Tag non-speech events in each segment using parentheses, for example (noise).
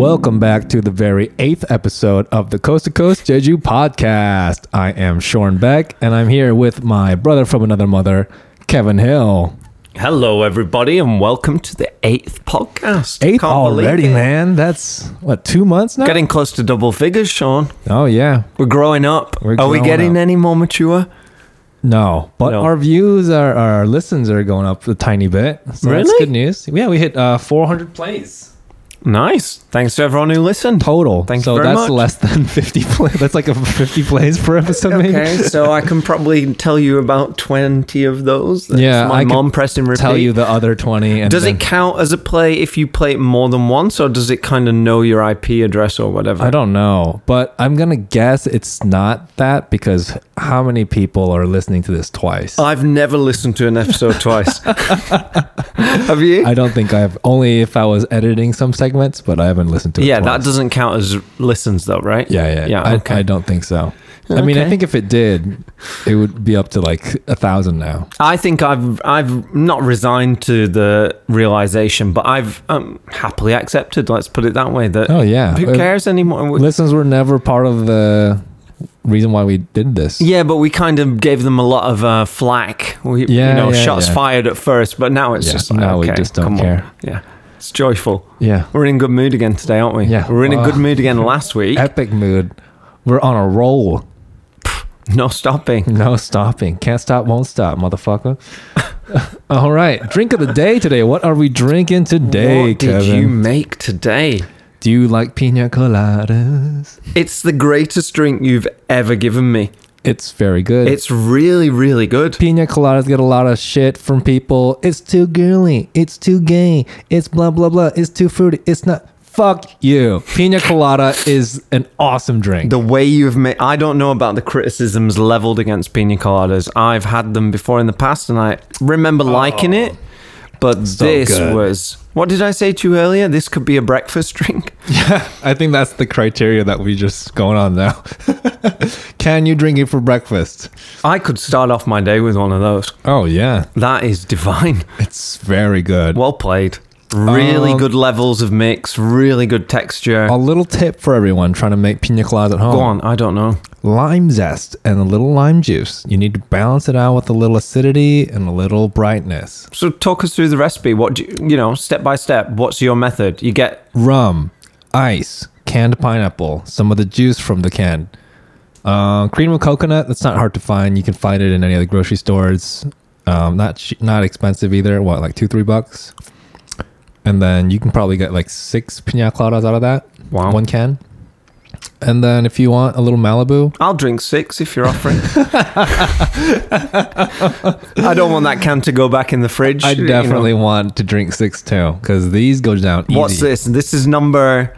Welcome back to the very eighth episode of the Coast to Coast Jeju podcast. I am Sean Beck, and I'm here with my brother from another mother, Kevin Hill. Hello, everybody, and welcome to the eighth podcast. Eighth Can't believe already, it. man. That's what two months now. Getting close to double figures, Sean. oh yeah, We're growing up. We're are we growing getting up. any more mature? no, but No. our views, our our listens are going up a tiny bit. So that's Really? good news. Yeah, we hit uh, 400 plays Nice. Thanks to everyone who listened. total. Thanks so very that's much. less than (laughs) 50 plays. That's like a 50 plays per episode, maybe. Okay, so I can probably tell you about 20 of those. That's Yeah, my I could mom pressing repeat. Tell you the other 20. And does then- it count as a play if you play it more than once, or does it kind of know your IP address or whatever? I don't know, but I'm gonna guess it's not that because how many people are listening to this twice? I've never listened to an episode twice. (laughs) (laughs) Have you? I don't think I've only if I was editing some segments, but I haven't listened to it. yeah, that doesn't count as listens, though, right? Yeah, yeah, Yeah, I, okay. I don't think so. I mean, I think if it did, it would be up to like a thousand now. I think I've I've not resigned to the realization, but I've um, happily accepted. Let's put it that way. That Oh yeah, who Uh, cares anymore? Listens were never part of the reason why we did this. yeah, but we kind of gave them a lot of uh, flack. We, Yeah, you know, yeah, shots yeah. fired at first, but now it's just like, now we just don't come on. care. Yeah, it's joyful. yeah. We're in good mood again today, aren't we? Yeah. we're in a good mood again. Last week, Epic mood. We're on a roll. (laughs) no stopping. No stopping. Can't stop, won't stop, motherfucker. (laughs) All right. Drink of the day today. What are we drinking today, what did Kevin? you make today? Do you like pina coladas? It's the greatest drink you've ever given me. It's very good. It's really, really good. pina coladas get a lot of shit from people. It's too girly. It's too gay. It's blah blah blah. It's too fruity. It's not. Fuck you. Pina colada is an awesome drink. The way you've made, I don't know about the criticisms leveled against pina coladas. I've had them before in the past and I remember liking oh. it. But So this good. was, what did I say to you earlier? This could be a breakfast (laughs) drink. Yeah, I think that's the criteria that we just going on now. (laughs) Can you drink it for breakfast? I could start off my day with one of those. Oh yeah, That is divine. it's very good. Well played. Really Um, good levels of mix, really good texture. A little tip for everyone trying to make pina coladas at home. Go on, I don't know. Lime zest and a little lime juice. You need to balance it out with a little acidity and a little brightness. So talk us through the recipe. What do you, you know, step by step, what's your method? You get Rum, ice, canned pineapple, some of the juice from the can. Uh, cream of coconut. That's not hard to find. You can find it in any of the grocery stores. Um, not che- not expensive either. What like two three bucks. And then you can probably get like six pina coladas out of that. Wow. One can. And then if you want a little Malibu, I'll drink six if you're offering. I don't want that can to go back in the fridge. I you know. definitely want to drink six too because these go down easy. What's this? This is number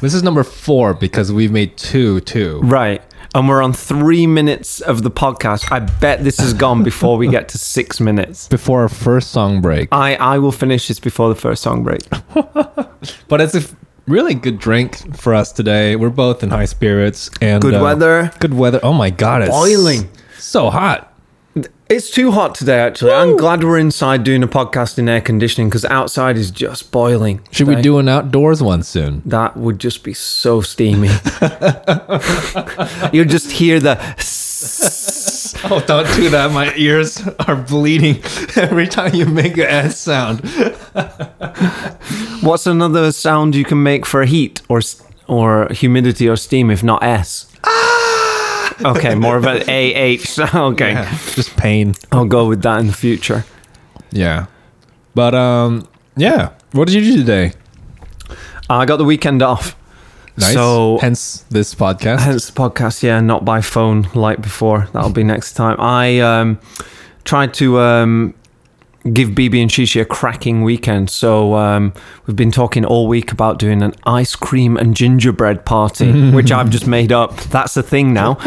This is number four because we've made two too. right, and we're on three minutes of the podcast. I bet this is gone before we get to six minutes. (laughs) Before our first song break. I I will finish this before the first song break. (laughs) But it's a really good drink for us today. We're both in high spirits and Good uh, weather. Good weather. Oh my god, it's Boiling. So hot. It's too hot today. Actually, I'm glad we're inside doing a podcast in air conditioning because outside is just boiling. Should we do an outdoors one soon? That would just be so steamy. You'll just hear the. (laughs) Oh, don't do that. My ears are bleeding (laughs) every time you make an S sound. What's another sound you can make for heat or or humidity or steam if not S? Okay, more of an (laughs) AH. (laughs) Okay, Just pain. I'll go with that in the future. Yeah. But um yeah. What did you do today? I got the weekend off. Nice. So hence this podcast. Hence the podcast, yeah, not by phone like before. That'll be next time. I um, tried to um, give BB and Shishi a cracking weekend. So um, we've been talking all week about doing an ice cream and gingerbread party, (laughs) which I've just made up. That's the thing now.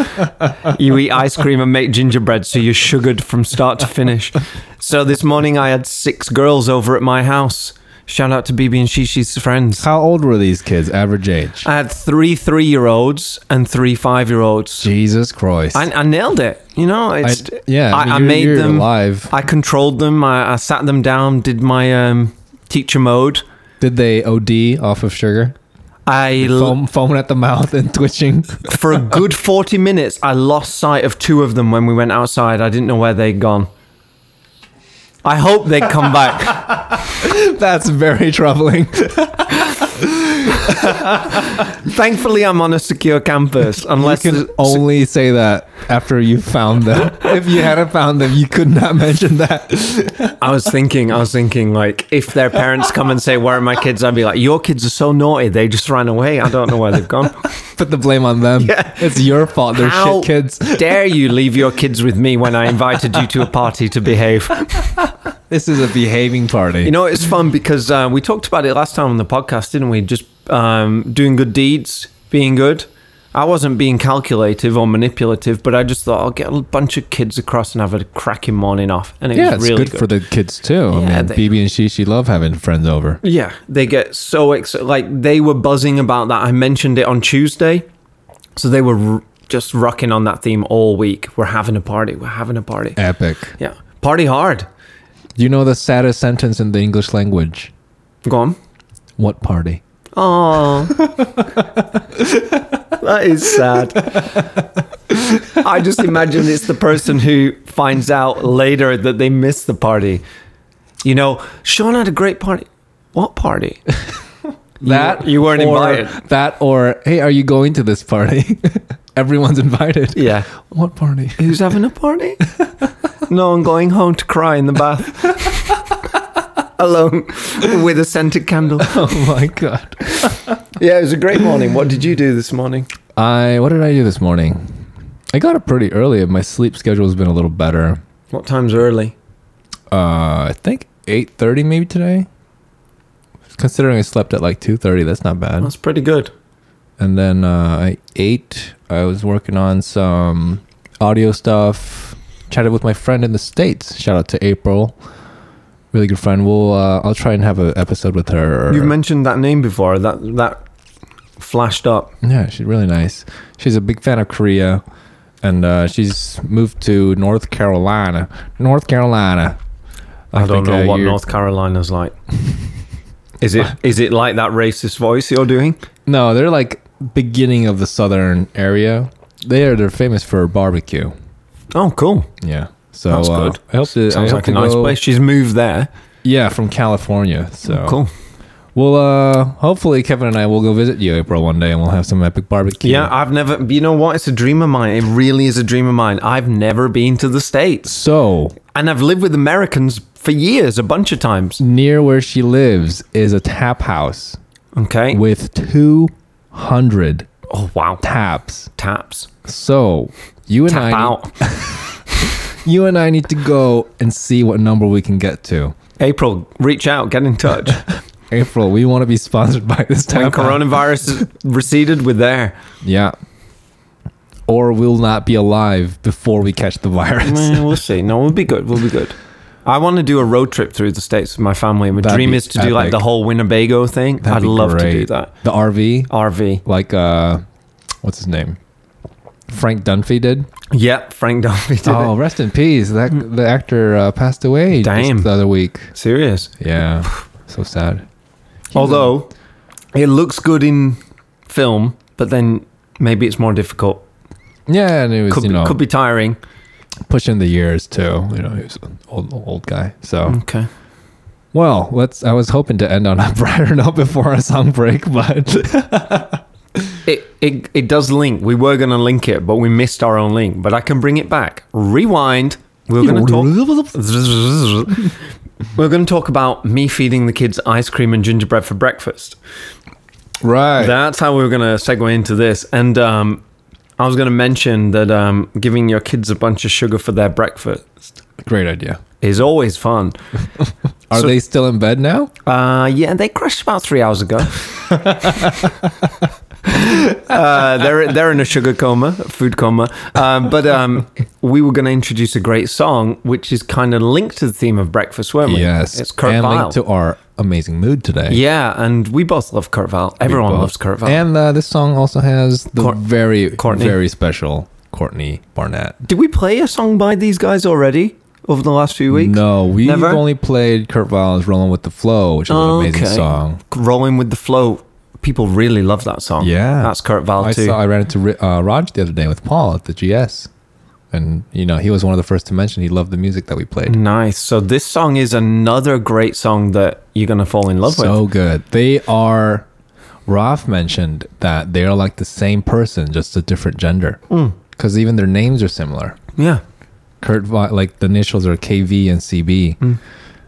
(laughs) you eat ice cream and make gingerbread, so you're sugared from start to finish. So this morning I had six girls over at my house. Shout out to BB and Shishi's friends. How old were these kids? Average age? I had three three year olds and three five year olds. Jesus Christ. I, I nailed it. You know, I- it's yeah, I, I mean, I you're- made you're them alive. I controlled them. I, I sat them down, did my um, teacher mode. Did they OD off of sugar? I Foam, foaming at the mouth and (laughs) twitching. for a good 40 minutes I lost sight of two of them when we went outside. I didn't know where they'd gone. I hope they'd come back. (laughs) That's very troubling. Thankfully, I'm on a secure campus. Unless you can only say that after you found them. if you hadn't found them, you could not mention that. I was thinking, I was thinking, like, if their parents come and say, "Where are my kids?" I'd be like, "Your kids are so naughty. They just ran away. I don't know where they've gone." (laughs) Put the blame on them. Yeah. It's your fault. They're How shit kids. dare you leave your kids with me when I invited you to a party to behave? (laughs) This is a behaving party. You know, it's fun because uh, we talked about it last time on the podcast, didn't we? Just um, doing good deeds, being good. I wasn't being calculative or manipulative, but I just thought I'll get a bunch of kids across and have a cracking morning off, and it yeah, was it's really good, for the kids too. I Yeah, mean, they- BB and Shishi love having friends over. Yeah, they get so excited. Like they were buzzing about that. I mentioned it on Tuesday, so they were r- just rocking on that theme all week. We're having a party. We're having a party. Epic. Yeah, party hard. You know the saddest sentence in the English language? Go on. What party? Oh, (laughs) that is sad. I just imagine it's the person who finds out later that they missed the party. You know, Sean had a great party. What party? (laughs) That you weren't or, invited. That or hey, are you going to this party? (laughs) Everyone's invited. Yeah. What party? Who's having a party? no, I'm going home to cry in the bath. Alone with a scented candle. (laughs) Oh my god. Yeah, it was a great morning. What did you do this morning? I what did I do this morning? I got up pretty early. My sleep schedule has been a little better. What time's early? Uh, I think eight thirty maybe today. Considering I slept at like two thirty, that's not bad. That's pretty good. And then uh, I ate. I was working on some audio stuff. Chatted with my friend in the states. Shout out to April, really good friend. We'll uh, I'll try and have an episode with her. You've mentioned that name before. That that flashed up. Yeah, she's really nice. She's a big fan of Korea, and uh, she's moved to North Carolina. North Carolina. I, don't think, know uh, what you're- North Carolina's like. (laughs) Is it is it like that racist voice you're doing? No, they're like beginning of the southern area. They are they're famous for barbecue. Oh, cool. Yeah. So That's uh, good. I hope to. I Sounds hope like a nice go- place. She's moved there. Yeah, from California. So Cool. Well, uh, hopefully Kevin and I will go visit you April one day, and we'll have some epic barbecue. Yeah, I've never. You know what? It's a dream of mine. It really is a dream of mine. I've never been to the states, So and I've lived with Americans for years, a bunch of times. near where she lives is a tap house Okay. with two hundred. Oh wow. taps. Taps. So you and Tap I, out. (laughs) You and I need to go and see what number we can get to. April, reach out, get in touch. (laughs) April, we want to be sponsored by this when tap coronavirus is receded, we're there. Yeah. Or we'll not be alive before we catch the virus. We'll (laughs) see. No, we'll be good. We'll be good. I want to do a road trip through the states with my family. My That'd dream is to do like the whole Winnebago thing. That'd I'd love to do that. The RV, RV. like uh, what's his name? Frank Dunphy did. Yeah, Frank Dunphy did oh, rest in peace. That the actor uh, passed away Damn. just the other week. Serious. Yeah, so sad. (sighs) Although it looks good in film, but then maybe it's more difficult. Yeah, and it was Could, you be, know could be tiring. pushing the years too. You know, he was an old old guy. So Okay. well, let's. I was hoping to end on a (laughs) brighter note before our song break, but (laughs) It, it it does link. We were going to link it, but we missed our own link. But I can bring it back. Rewind. We're going to talk. (laughs) We're going to talk about me feeding the kids ice cream and gingerbread for breakfast. right. That's how we were going to segue into this. And um, I was going to mention that um, giving your kids a bunch of sugar for their breakfast Great idea. is always fun. (laughs) Are So- they still in bed now? Uh, yeah, they crashed about three hours ago. (laughs) (laughs) uh, they're they're in a sugar coma, food coma. Um, but um, we were going to introduce a great song, which is kind of linked to the theme of breakfast, weren't we? Yes. it's Kurt and Vile. linked to our amazing mood today. yeah, and we both love Kurt Vile. Everyone loves Kurt Vile. And uh, this song also has the Cour- very, Courtney. very special Courtney Barnett. Did we play a song by these guys already over the last few weeks? No, we've Never? only played Kurt Vile's "Rolling with the Flow," which is an amazing Okay. song. Rolling with the flow. People really love that song. Yeah. that's Kurt Vile I too. saw I ran into uh, Raj the other day with Paul at the GS, and you know he was one of the first to mention he loved the music that we played. Nice. So this song is another great song that you're gonna fall in love so with. So good. They are. Ralph mentioned that they are like the same person, just a different gender. Mm. Because even their names are similar. Yeah. Kurt, like the initials are KV and CB, Mm.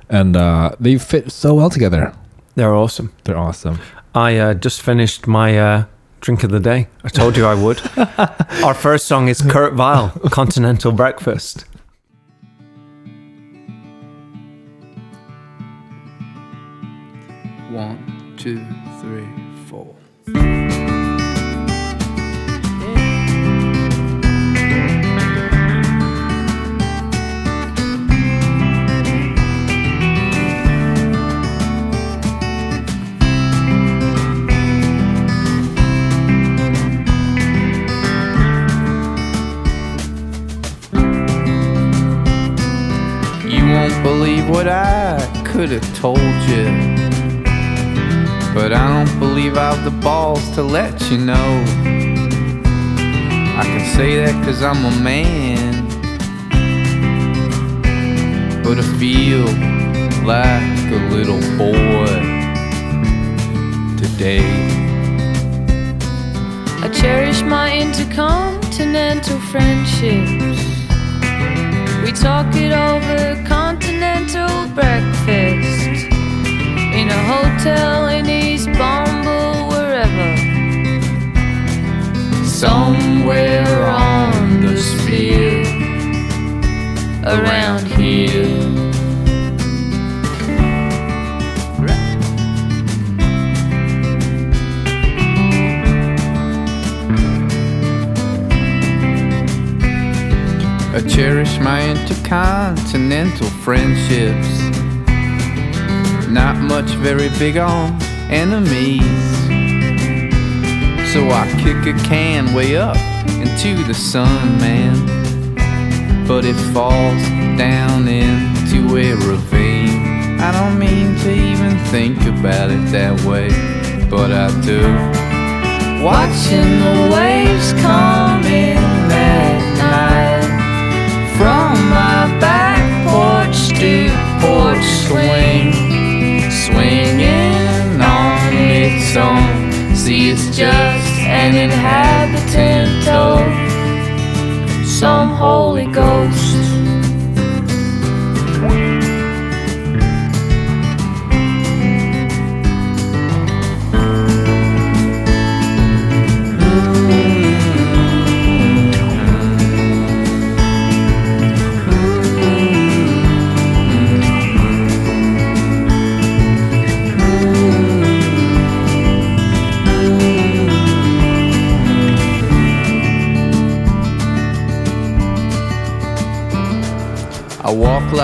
and uh, they fit so well together. They're awesome. They're awesome. I uh, just finished my uh, drink of the day. I told you I would. (laughs) Our first song is Kurt Vile, Continental Breakfast. One, two, three, believe what I could have told you. But I don't believe I've the balls to let you know. I can say that cause I'm a man. But I feel like a little boy today. I cherish my intercontinental friendships. We talk it over continental breakfast in a hotel in East Bumble, wherever. Somewhere on the sphere around here. I cherish my intercontinental friendships. Not much very big on enemies. So I kick a can way up into the sun, man. But it falls down into a ravine. I don't mean to even think about it that way, but I do. Watching the waves come in porch swing, swinging on its own. See, it's just an inhabitant of some Holy Ghost.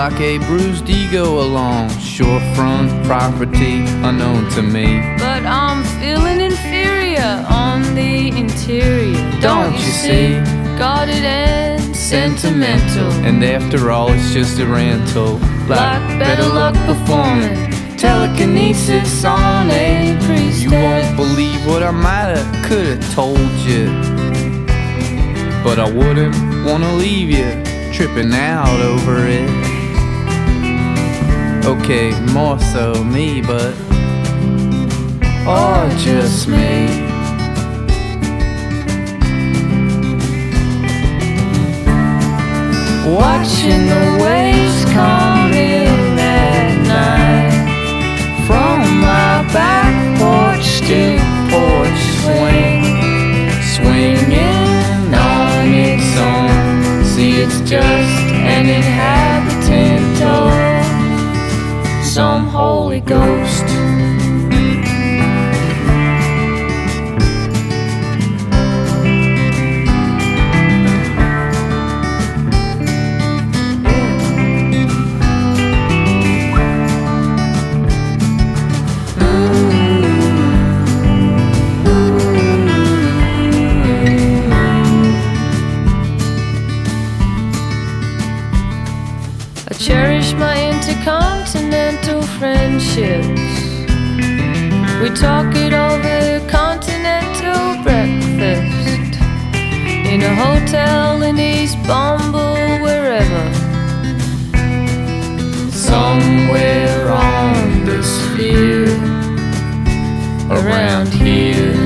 Like a bruised ego along shorefront property unknown to me. But I'm feeling inferior on the interior. Don't you see? Guarded and sentimental. And after all, it's just a rental. Like better luck performing telekinesis on a priestess. You won't believe what I might have, could have told you. But I wouldn't wanna leave you tripping out over it. Okay, more so me, but. Or just me. Watching the waves come in at night From my back porch to porch swing, swinging on its own. See, it's just an inhabitant of some Holy Ghost. Friendships. We talk it over continental breakfast in a hotel in East Bumble, wherever. Somewhere on the sphere around here.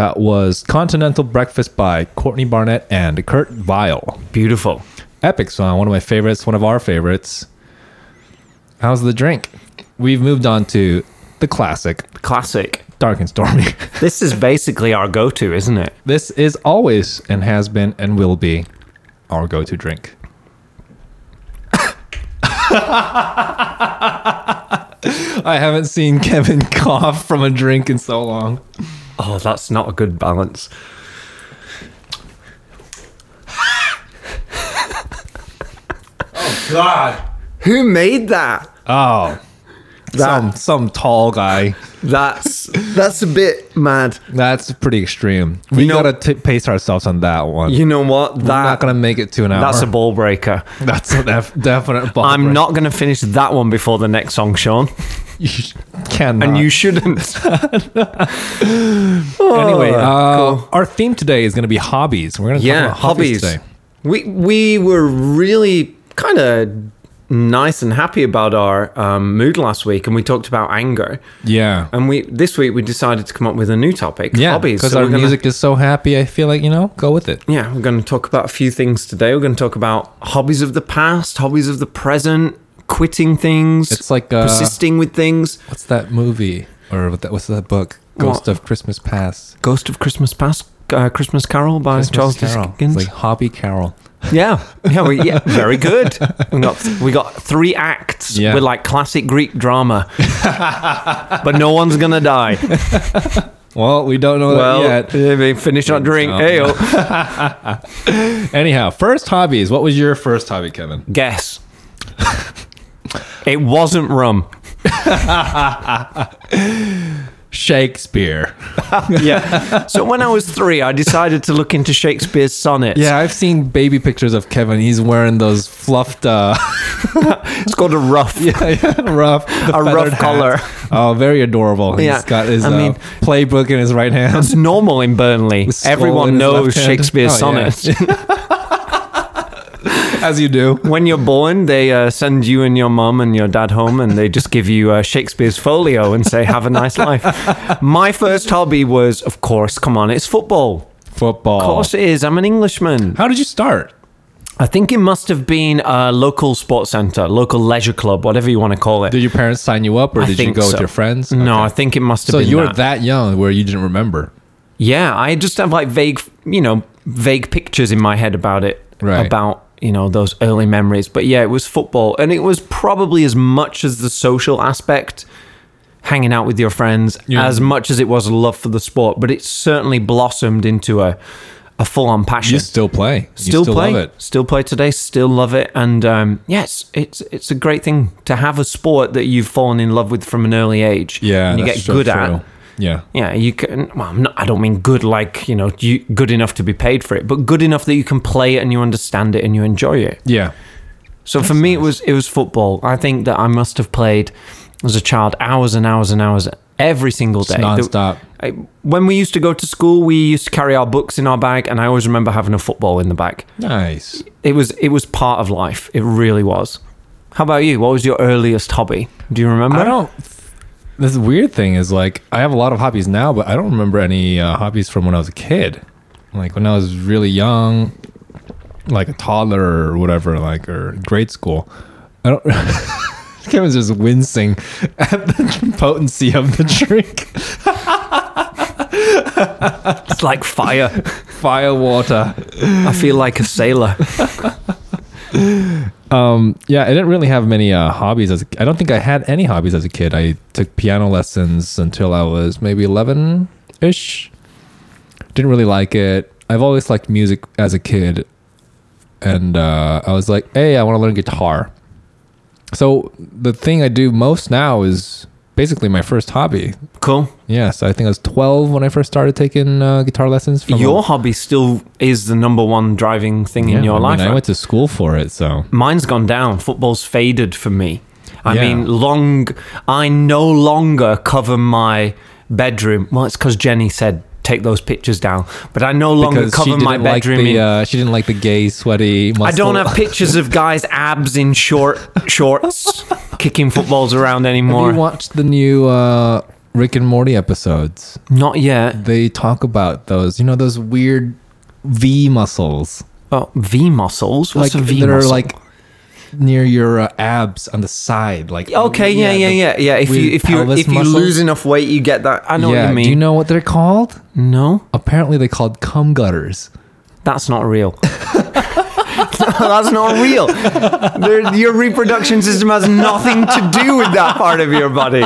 That was Continental Breakfast by Courtney Barnett and Kurt Vile. Beautiful. Epic song, one of my favorites, one of our favorites. How's the drink? We've moved on to the classic, Classic. Dark and Stormy. (laughs) This is basically our go to, isn't it? this is always and has been and will be our go to drink. (laughs) I haven't seen Kevin (laughs) cough from a drink in so long. Oh, that's not a good balance. Oh God. Who made that? Oh. Some some tall guy. That's that's a bit mad. That's pretty extreme. We know- gotta t- pace ourselves on that one. You know what? We're not gonna make it to an hour. that's a ball breaker. (laughs) That's a def- definite. Ball breaker. I'm break. not going to finish that one before the next song, Sean, You cannot. and you shouldn't. (laughs) anyway, uh, our theme today is gonna be hobbies. We're gonna talk about hobbies, hobbies. today. We we were really kind of nice and happy about our um, mood last week, and we talked about anger. Yeah. And we this week we decided to come up with a new topic, Yeah, hobbies. because So our gonna- music is so happy. I feel like you know, go with it. Yeah, we're going to talk about a few things today. We're going to talk about hobbies of the past, hobbies of the present, quitting things. It's like, uh, persisting with things. What's that movie or what that? What's that book? Ghost What? of Christmas Past. Ghost of Christmas Past, uh, Christmas Carol by Christmas Charles Carol. Dickens. It's like Hobby Carol. yeah, yeah, we, yeah, (laughs) very good. We got we got three acts Yeah. with like classic Greek drama, but no one's gonna die. (laughs) Well, we don't know Well, that yet. we finish our drink. Hey, (laughs) Anyhow, first hobbies. What was your first hobby, Kevin? guess. It wasn't rum. Shakespeare. (laughs) Yeah. So when I was three, I decided to look into Shakespeare's sonnets. Yeah, I've seen baby pictures of Kevin. He's wearing those fluffed, uh, (laughs) It's called a ruff. (laughs) yeah, yeah, ruff, A ruff feathered hat. collar. Oh, very adorable. He's Yeah, got his I uh, mean- playbook in his right hand. It's normal in Burnley. With scroll in Everyone knows. Shakespeare's Oh, yeah. As you do. when you're born, they uh, send you and your mum and your dad home, and they just give you uh, Shakespeare's folio and say, "Have a nice life." (laughs) My first hobby was, of course, come on, it's football. Football. Of course it is. I'm an Englishman. How did you start? I think it must have been a local sports centre, local leisure club, whatever you want to call it. Did your parents sign you up, or I did you go so. with your friends? No, Okay. I think it must have been So been you were that. that young where you didn't remember. Yeah, I just have like vague, you know, vague pictures in my head about it, Right. about you know those early memories. But yeah, it was football, and it was probably as much as the social aspect, hanging out with your friends, Yeah. as much as it was a love for the sport. But it certainly blossomed into a a full on passion. You still play. You Still, play, love it. still play today, still love it, and um, yes, it's it's a great thing to have a sport that you've fallen in love with from an early age. Yeah, and you get good true. at. Yeah. Yeah, you can. Well, I'm not, I don't mean good like you know, you, good enough to be paid for it, but good enough that you can play it and you understand it and you enjoy it. Yeah. So for me, it was it was football. I think that I must have played as a child hours and hours and hours every single day. nonstop. When we used to go to school, we used to carry our books in our bag, and I always remember having a football in the bag. Nice. It was it was part of life. It really was. How about you? What was your earliest hobby? Do you remember? I don't. This weird thing is like I have a lot of hobbies now, but I don't remember any uh, hobbies from when I was a kid. Like when I was really young, like a toddler or whatever, like or grade school. I don't. (laughs) Kevin's just wincing at the potency of the drink. It's like fire. Fire water. I feel like a sailor. (laughs) Um, yeah, I didn't really have many uh, hobbies as a, I don't think I had any hobbies as a kid. I took piano lessons until I was maybe 11 ish. Didn't really like it. I've always liked music as a kid. And uh, I was like, hey, I want to learn guitar. So the thing I do most now is basically my first hobby Cool. Yeah, so I think I was 12 when I first started taking uh, guitar lessons. Your hobby still is the number one driving thing yeah, in your I mean, life. I right? went to school for it, so Mine's gone down. Football's faded for me. I Yeah. mean, long. I no longer cover my bedroom. Well, it's because Jenny said take those pictures down. But I no longer because cover my didn't like bedroom. the in, uh, she didn't like the gay, sweaty. Muscle. I don't have pictures of guys' abs in short (laughs) shorts kicking footballs around Have anymore. you watched the new uh, Rick and Morty episodes? Not yet. They talk about those. You know those weird V muscles, Oh, V muscles. What's like a V that muscle? are like near your uh, abs on the side. Like Okay, yeah, yeah, yeah, yeah. If you if you if you lose enough weight, you get that. I know what you mean. Do you know what they're called? No, Apparently, they're called cum gutters. that's not real. (laughs) (laughs) that's not real. There- your reproduction system has nothing to do with that part of your body.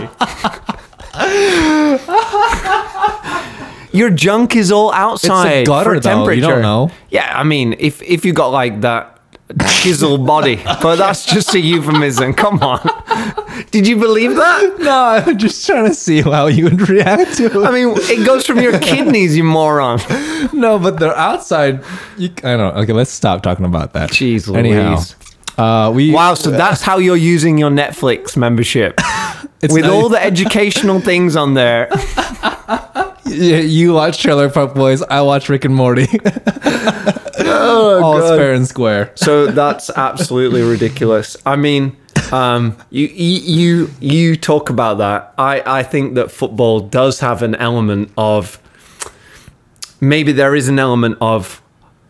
Your junk is all outside gutter, for though. temperature. You don't know. Yeah, I mean, if if you got like that chiseled body, but that's just a euphemism. Come on. Did you believe that? No, I'm just trying to see how you would react to it. I mean, it goes from your (laughs) kidneys, you moron. no, but they're outside. You, I don't. know. Okay, let's stop talking about that. Jeez Anyhow, Louise. uh, we Wow, so that's how you're using your Netflix membership. (laughs) With not- all the educational things on there. (laughs) You watch Trailer Park Boys. I watch Rick and Morty. Oh, All is fair and square. So that's absolutely ridiculous. I mean, um, you, you you you talk about that. I I think that football does have an element of maybe there is an element of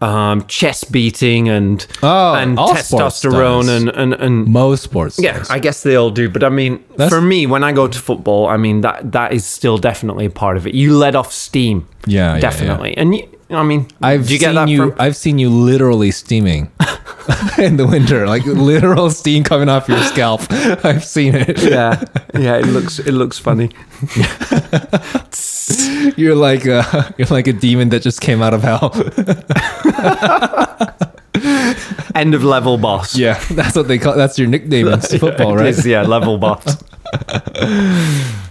um, chest beating and Oh, and testosterone and and and Most sports. Yeah, does. I guess they all do. But I mean, That's- for me, when I go to football, I mean that that is still definitely a part of it. You let off steam, Yeah, yeah, definitely. And you, I mean, I've you seen that you. from? I've seen you literally steaming (laughs) in the winter, like literal steam coming off your scalp. (laughs) I've seen it. yeah, yeah. It looks it looks funny. (laughs) You're like a, you're like a demon that just came out of hell. End of level boss. yeah, that's what they call. That's your nickname in football, right? is, yeah, level boss.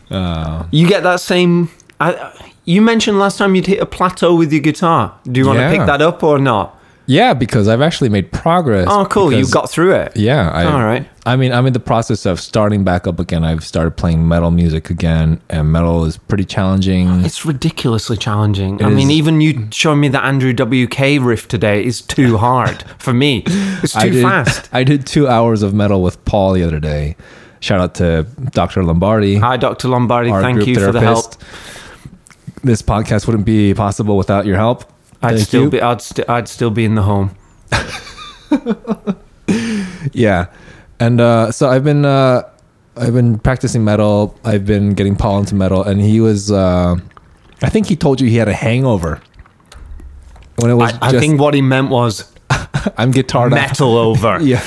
Uh, You get that same. I, you mentioned last time you'd hit a plateau with your guitar. Do you want to pick that up or not? yeah, because I've actually made progress. Oh, cool. You got through it. Yeah. I, All right. I mean, I'm in the process of starting back up again. I've started playing metal music again, and metal is pretty challenging. It's ridiculously challenging. It I mean, even you showing me the Andrew WK riff today is too (laughs) hard for me. It's I too did, fast. (laughs) I did two hours of metal with Paul the other day. Shout out to Dr. Lombardi. Hi, Dr. Lombardi. Thank you for the help. This podcast wouldn't be possible without your help. I'd Thank still you. be. I'd, st- I'd still be in the home. (laughs) Yeah, and uh, so I've been uh, I've been practicing metal. I've been getting Paul into metal, and he was. Uh, I think he told you he had a hangover when it was. I, I think what he meant was (laughs) I'm guitar metal (laughs) over. Yeah.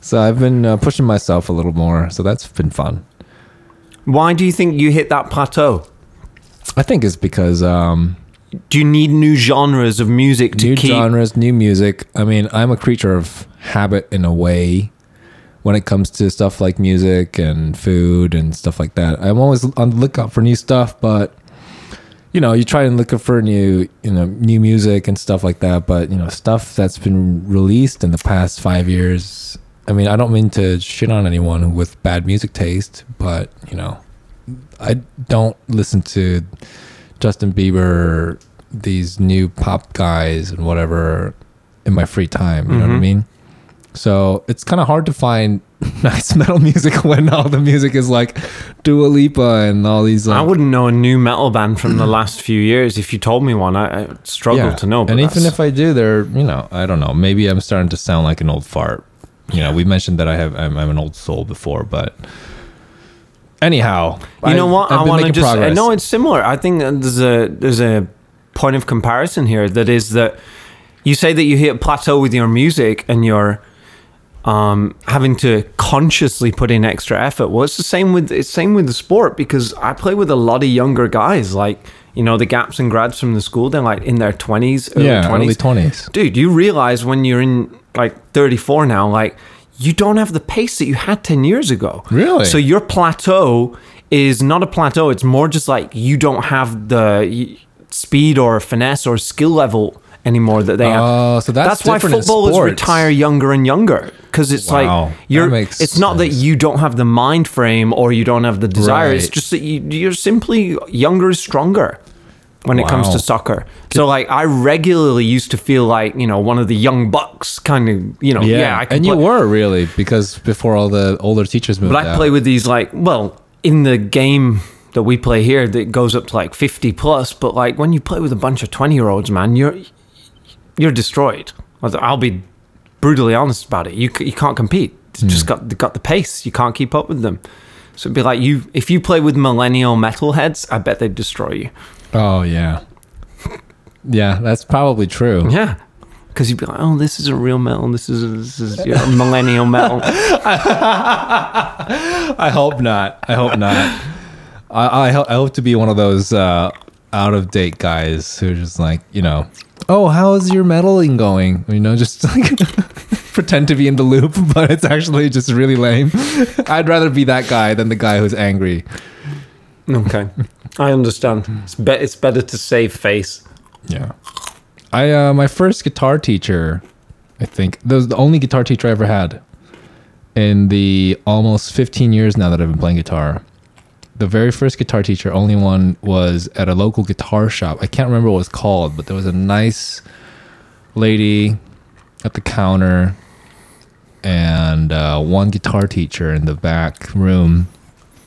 so I've been uh, pushing myself a little more. So that's been fun. Why do you think you hit that plateau? I think it's because um, Do you need new genres of music to new keep? genres, new music. I mean, I'm a creature of habit in a way when it comes to stuff like music and food and stuff like that. I'm always on the lookout for new stuff, but you know, you try and look for new, you know, new music and stuff like that. But you know, stuff that's been released in the past five years. I mean, I don't mean to shit on anyone with bad music taste, but you know, I don't listen to Justin Bieber, these new pop guys and whatever in my free time. You know what I Mhm. mean? So it's kind of hard to find (laughs) nice metal music (laughs) when all the music is like Dua Lipa and all these. I wouldn't know a new metal band from the last few years. If you told me one, I, I struggle to know. But and even if I do, they're you know I don't know. Maybe I'm starting to sound like an old fart. You know, we mentioned that I have I'm, I'm an old soul before, but anyhow, you know what, I've I want to just. progress. No, it's similar. I think there's a there's a point of comparison here. That is that you say that you hit a plateau with your music and you're um, having to consciously put in extra effort. Well, it's the same with it's same with the sport because I play with a lot of younger guys, like you know the gaps and grads from the school. They're like in their twenties, early yeah, early twenties. twenties. Dude, you realize when you're in like 34 now, like you don't have the pace that you had 10 years ago. Really? So your plateau is not a plateau. It's more just like you don't have the speed or finesse or skill level anymore that they have. Oh, so that's why different in footballers retire younger and younger because it's Wow, like you're. It's not that you don't have the mind frame or you don't have the desire. It's just that you, you're simply younger is stronger when it comes to soccer. So like I regularly used to feel like you know one of the young bucks kind of you know yeah, I can and you were really because before all the older teachers moved but I out. play with these like well in the game that we play here that goes up to like 50 plus but like when you play with a bunch of 20 year olds man you're you're destroyed. I'll be brutally honest about it. You, you can't compete. Hmm. just got got the pace. You can't keep up with them so it'd be like you if you play with millennial metalheads I bet they'd destroy you Oh yeah, yeah, that's probably true. yeah because you'd be like, oh, this isn't real metal. This is this is you know, millennial metal. (laughs) I hope not. I hope not. I I, ho- I hope to be one of those uh, out of date guys who are just like you know, oh, how's your meddling going? You know, just like (laughs) pretend to be in the loop, (laughs) but it's actually just really lame. I'd rather be that guy than the guy who's angry. Okay, I understand. It's be- it's better to save face. Yeah. I uh my first guitar teacher, I think, that was the only guitar teacher I ever had in the almost 15 years now that I've been playing guitar. The very first guitar teacher, only one, was at a local guitar shop. I can't remember what it was called, but there was a nice lady at the counter and uh, one guitar teacher in the back room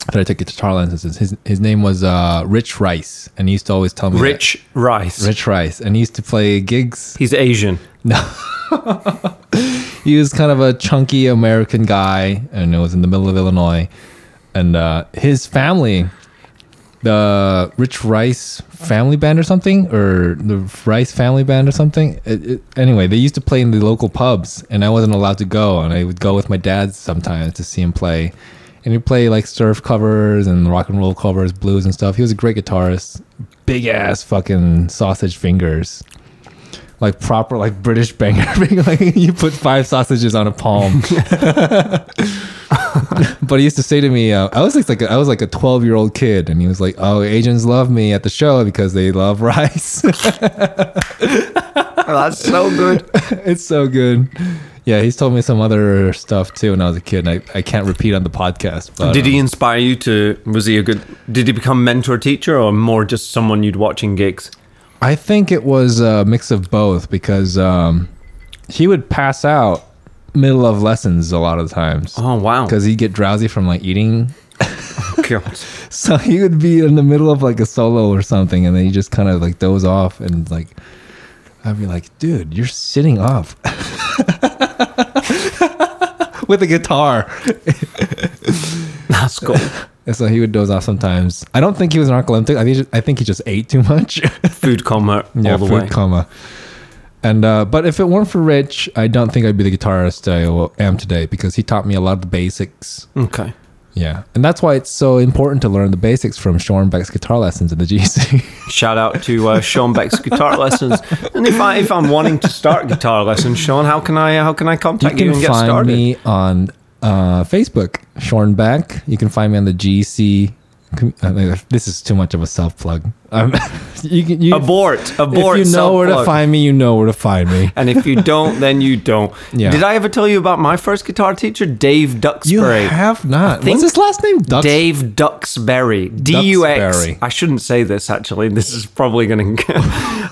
that I took guitar lessons. His his name was uh, Rich Rice, and he used to always tell me that- Rich Rice. Rich Rice, and he used to play gigs. He's Asian. No, (laughs) he was kind of a chunky American guy, and it was in the middle of Illinois. And uh, his family, the Rich Rice Family Band or something, or the Rice Family Band or something. It, it, anyway, they used to play in the local pubs, and I wasn't allowed to go. And I would go with my dad sometimes to see him play. And he'd play like surf covers and rock and roll covers, blues and stuff. He was a great guitarist. Big ass fucking sausage fingers like proper like British banger. (laughs) like you put five sausages on a palm. (laughs) but he used to say to me, uh, I was like, like a, I was like a twelve year old kid, and he was like, "Oh, Asians love me at the show because they love rice." (laughs) That's so good. it's so good. Yeah, he's told me some other stuff too when I was a kid, and I, I can't repeat on the podcast. But Did um, he inspire you to? Was he a good? Did he become mentor teacher or more just someone you'd watch in gigs? I think it was a mix of both because um, he would pass out middle of lessons a lot of times. Oh wow! because he'd get drowsy from like eating. oh, God. (laughs) So he would be in the middle of like a solo or something, and then he just kind of like doze off, and like I'd be like, "Dude, you're sitting up (laughs) with a guitar." That's cool. And so he would doze off sometimes. I don't think he was narcoleptic. I think he just, I think he just ate too much. (laughs) Food coma yeah, all the food way. coma. And uh, but if it weren't for Rich, I don't think I'd be the guitarist I am today because he taught me a lot of the basics. okay. Yeah, and that's why it's so important to learn the basics from Sean Beck's guitar lessons in the GC. (laughs) Shout out to uh, Sean Beck's guitar lessons. And if I if I'm wanting to start guitar lessons, Sean, how can I how can I contact you, can and get started? find me on uh, Facebook, Sean Beck. You can find me on the GC. I mean, this is too much of a self plug. Um, (laughs) you can you, abort, abort. If you know where to find me, you know where to find me. And if you (laughs) don't, then you don't. Yeah. Did I ever tell you about my first guitar teacher, Dave Duxbury? You have not. What's his last name? Dux- Dave Duxbury. D U X. I shouldn't say this actually. This is probably going (laughs) to.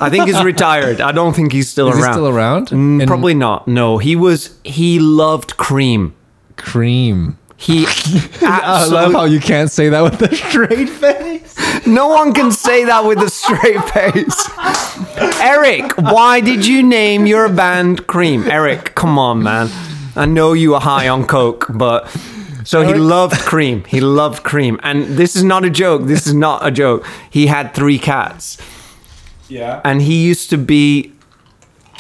I think he's retired. I don't think he's still Is he around. still around? Mm, probably not. No, he was. He loved cream. Cream. He. (laughs) I love how you can't say that with a straight face. No one can say that with a straight face. Eric, why did you name your band Cream? Eric, come on, man. I know you were high on coke, but so he loved cream. He loved cream, and this is not a joke. This is not a joke. He had three cats, Yeah. and he used to be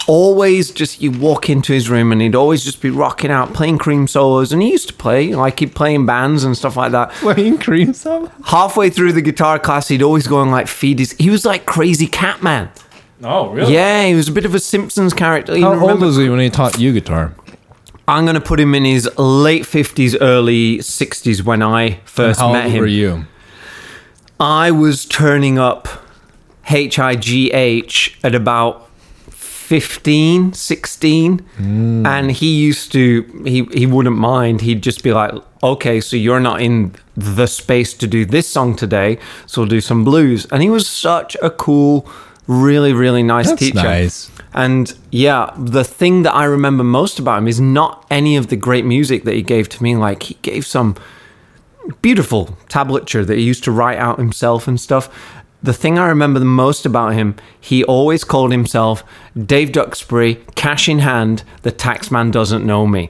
always just you walk into his room and he'd always just be rocking out playing cream solos and he used to play like he'd play in bands and stuff like that Playing cream song. halfway through the guitar class, he'd always go and like feed his. He was like crazy cat man Oh, really? Yeah, he was a bit of a Simpsons character. You How remember- old was he when he taught you guitar? I'm going to put him in his late 50s, early 60s when I first How met old him. were you? I was turning up H I G H at about 15, 16. Mm. And he used to, he, he wouldn't mind. He'd just be like, okay, so you're not in the space to do this song today. So we'll do some blues. And he was such a cool, really, really nice That's teacher. nice. And yeah, the thing that I remember most about him is not any of the great music that he gave to me. Like, he gave some beautiful tablature that he used to write out himself and stuff. The thing I remember the most about him, he always called himself Dave Duxbury, cash in hand, the taxman doesn't know me.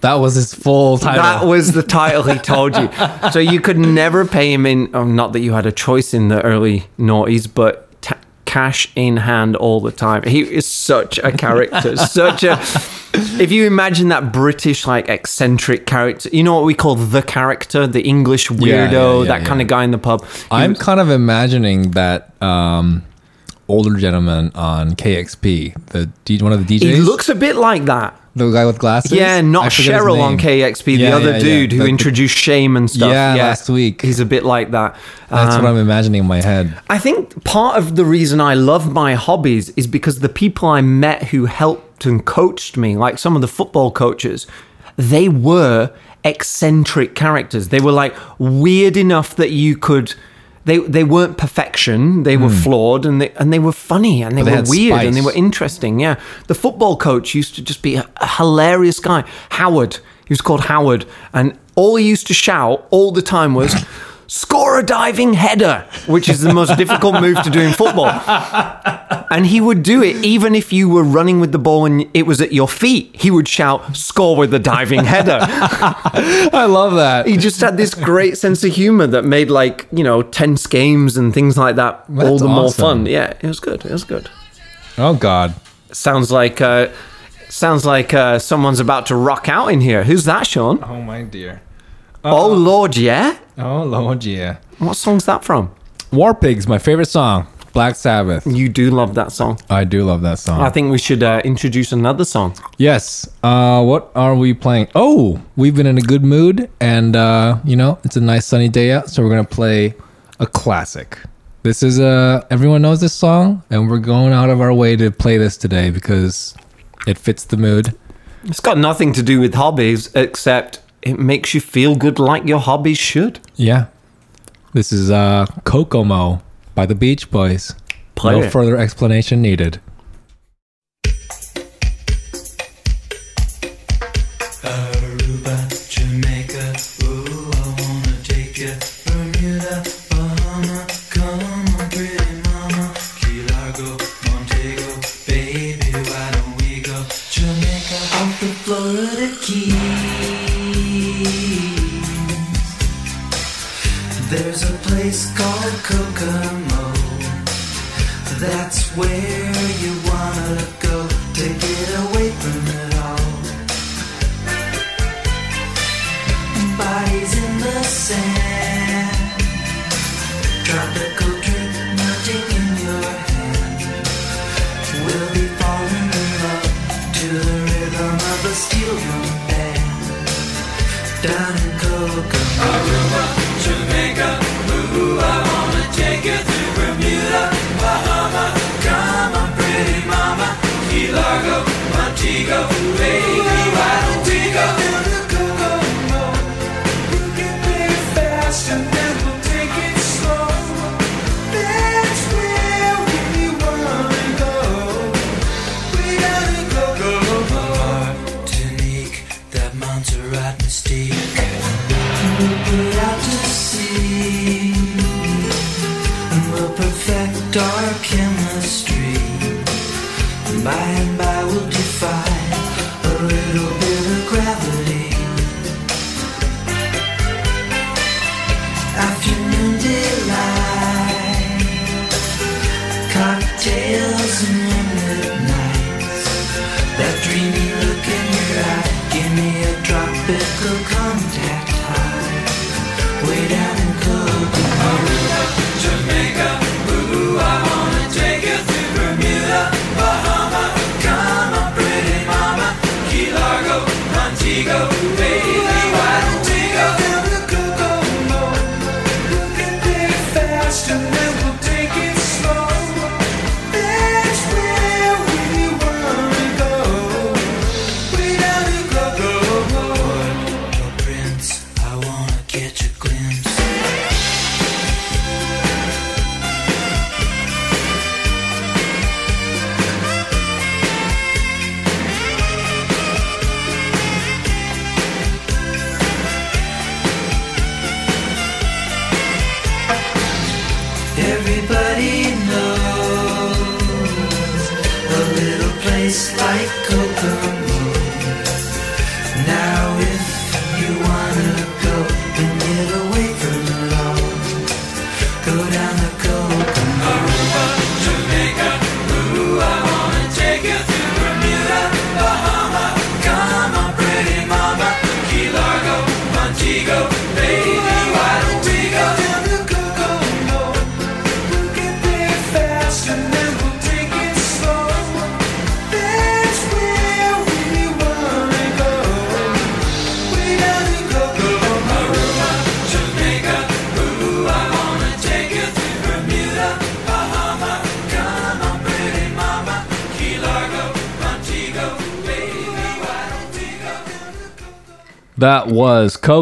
That was his full title. That was the title he told you. (laughs) So you could never pay him in, oh, not that you had a choice in the early noughties, but cash in hand all the time. He is such a character, such a. If you imagine that British, like eccentric character, you know what we call the character, the English weirdo, Yeah, yeah, yeah, that kind of guy in the pub. He I'm was- kind of imagining that um, older gentleman on KXP, the one of the DJs, he looks a bit like that. the guy with glasses. Yeah, not Cheryl on. KXP, Yeah, the other yeah, yeah. dude who The- the- introduced shame and stuff. Yeah, last week. He's a bit like that. That's Um, what I'm imagining in my head. I think part of the reason I love my hobbies is because the people I met who helped and coached me, like some of the football coaches, they were eccentric characters. They were like weird enough that you could. They, they weren't perfection. They were flawed, and they and they were funny, and they, Hmm. they were weird, and they were interesting. Yeah, the football coach used to just be a, a hilarious guy. Howard, he was called Howard, and all he used to shout all the time was, "Score a diving header," which is the most difficult move to do in football. And he would do it even if you were running with the ball and it was at your feet. He would shout, "Score with the diving header." (laughs) I love that. he just had this great sense of humor that made like you know tense games and things like that all That's the more fun. Yeah, it was good. It was good. Oh God. Sounds like uh, sounds like uh, someone's about to rock out in here. Who's that, Sean? Oh my dear. Oh Lord, yeah. Oh Lord, yeah. What song's that from? War Pigs, my favorite song. Black Sabbath. You do love that song. I do love that song. I think we should uh, introduce another song. Yes. Uh, what are we playing? Oh, we've been in a good mood, and uh, you know it's a nice sunny day out, so we're gonna play a classic. This is uh everyone knows this song, and we're going out of our way to play this today because it fits the mood. It's got nothing to do with hobbies except it makes you feel good like your hobbies should. Yeah. This is uh Kokomo by the Beach Boys. Play no it. further explanation needed. Our chemistry. By and by we'll defy a little bit of gravity.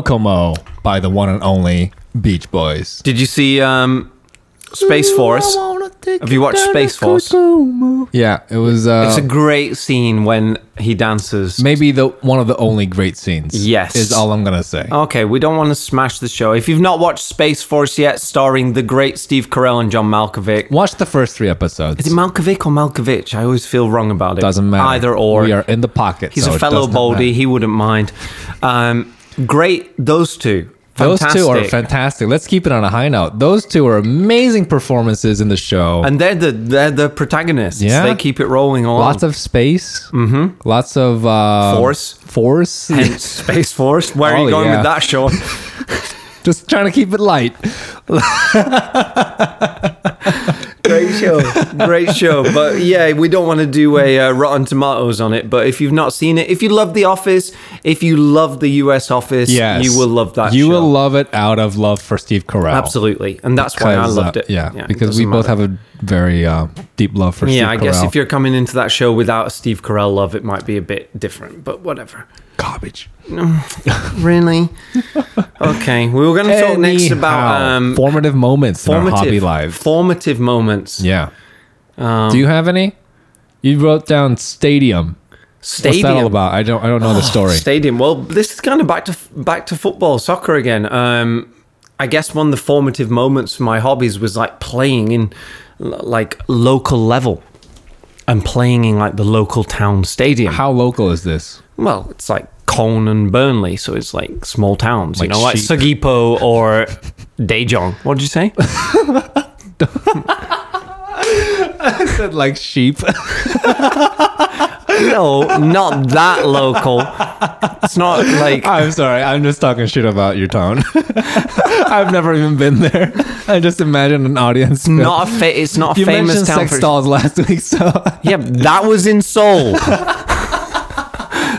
Kokomo by the one and only Beach Boys. Did you see um, Space Force? Have you watched Space Force? Yeah, it was uh, It's a great scene when he dances. maybe the one of the only great scenes. Yes. is all I'm gonna say. Okay, we don't want to smash the show. If you've not watched Space Force yet, starring the great Steve Carell and John Malkovich. Watch the first three episodes. Is it Malkovich or Malkovich? I always feel wrong about it. Doesn't matter. Either or. We are in the pocket. He's so a fellow does not Baldy. He wouldn't mind. Um, great, those two. Those two are Fantastic. fantastic. Let's keep it on a high note. Those two are amazing performances in the show. And they're the they're the protagonists. Yeah. They keep it rolling along. lots of space. Mm-hmm. Lots of uh, Force. Force. Hence Space Force. Where are Oh, you going yeah. with that, Sean? (laughs) Just trying to keep it light. (laughs) Great show. Great show. But yeah, we don't want to do a uh, Rotten Tomatoes on it. But if you've not seen it, if you love The Office, if you love the US Office, Yes, you will love that You show. will love it out of love for Steve Carell. Absolutely. And that's why I uh, loved it. Yeah, it because we both matter. have a very uh, deep love for Steve Yeah, I guess if you're coming into that show without a Steve Carell love, it might be a bit different, but whatever. Garbage. (laughs) Really? okay. We were going to talk next about um, formative moments in our hobby lives. Formative moments. yeah. Um, Do you have any? You wrote down stadium. Stadium. What's that all about? I don't. I don't know the (sighs) story. Stadium. Well, this is kind of back to back to football, soccer again. Um, I guess one of the formative moments for my hobbies was like playing in like local level and playing in like the local town stadium. How local is this? Well, it's like Colne and Burnley, so it's like small towns, Like you know, like sheep. Seogwipo or Daejeon. What did you say? (laughs) I said like sheep. no, not that local. It's not like (laughs) I'm sorry. I'm just talking shit about your town. (laughs) I've never even been there. I just imagine an audience. not a fa- it's not a You famous mentioned town sex for dolls last week, so Yeah, that was in Seoul.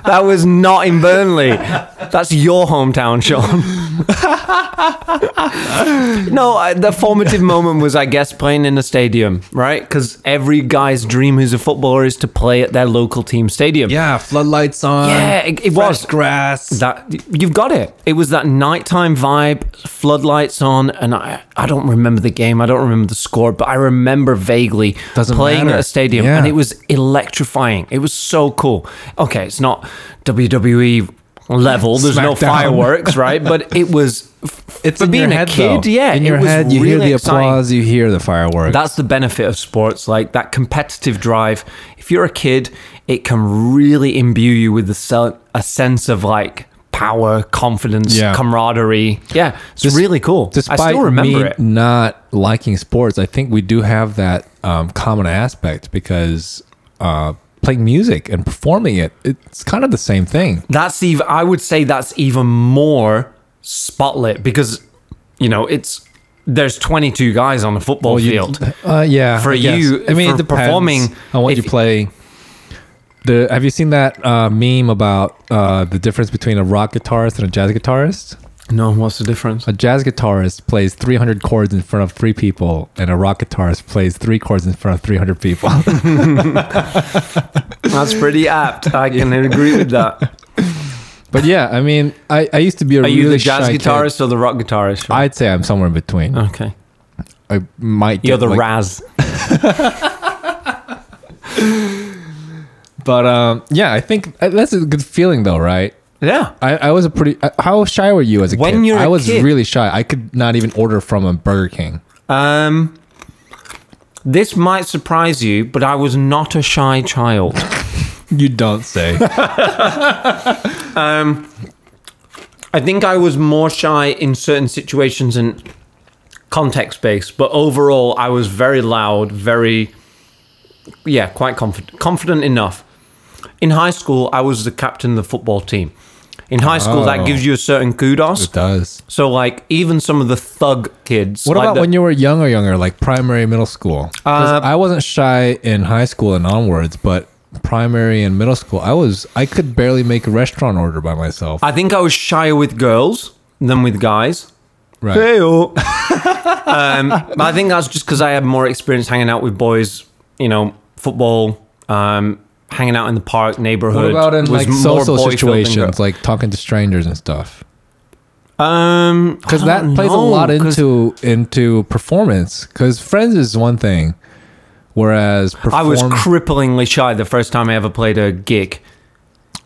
That was not in Burnley. That's your hometown, Sean. (laughs) no, I- the formative moment was, I guess, playing in a stadium, right? Because every guy's dream who's a footballer is to play at their local team stadium. yeah, floodlights on. Yeah, it, it was. grass. That you've got it. It was that nighttime vibe, floodlights on, and I I don't remember the game. I don't remember the score, but I remember vaguely Doesn't playing matter. at a stadium, Yeah. and it was electrifying. It was so cool. Okay, it's not WWE level. There's no Smackdown. fireworks, right? But it was. (laughs) it's for being a kid, though. yeah, in it your was head, you hear really the exciting. applause, you hear the fireworks. That's the benefit of sports, like that competitive drive. If you're a kid, it can really imbue you with a, se- a sense of like power, confidence, Yeah. camaraderie. Yeah, it's really cool. Despite I still remember me it. not liking sports, I think we do have that um, common aspect because uh, playing music and performing it, it's kind of the same thing. That's even. I would say that's even more spotlit because you know it's there's 22 guys on the football Well, you- field. Uh, yeah, For I guess. you, I mean, for performing, on what if- you play. The have you seen that uh, meme about uh, the difference between a rock guitarist and a jazz guitarist? No, what's the difference? A jazz guitarist plays 300 chords in front of three people, and a rock guitarist plays three chords in front of 300 people. (laughs) That's pretty apt. I can agree with that. but yeah, I mean, I, I used to be a Are really you the jazz shy kid. guitarist or the rock guitarist? I'd say I'm somewhere in between. okay, I might. you're get, the like- Raz. (laughs) But um, yeah, I think uh, that's a good feeling, though, right? Yeah. I, I was a pretty. uh, How shy were you as a When kid? you're I was kid- really shy. I could not even order from a Burger King. Um, this might surprise you, but I was not a shy child. (laughs) You don't say. (laughs) Um, I think I was more shy in certain situations and context based, but overall, I was very loud, very, yeah, quite confident, confident enough. In high school, I was the captain of the football team. In high school, Oh. that gives you a certain kudos. it does. So, like, even some of the thug kids. What like about the- when you were younger, younger, like primary, middle school? 'Cause Uh, I wasn't shy in high school and onwards, but primary and middle school, I was. I could barely make a restaurant order by myself. I think I was shyer with girls than with guys. right. Hey-o. (laughs) um, but I think that's just because I had more experience hanging out with boys, you know, football, um, hanging out in the park neighborhood. What about in was like more social situations, like talking to strangers and stuff? Um, Because that plays a lot into into performance. Because friends is one thing, whereas I was cripplingly shy the first time I ever played a gig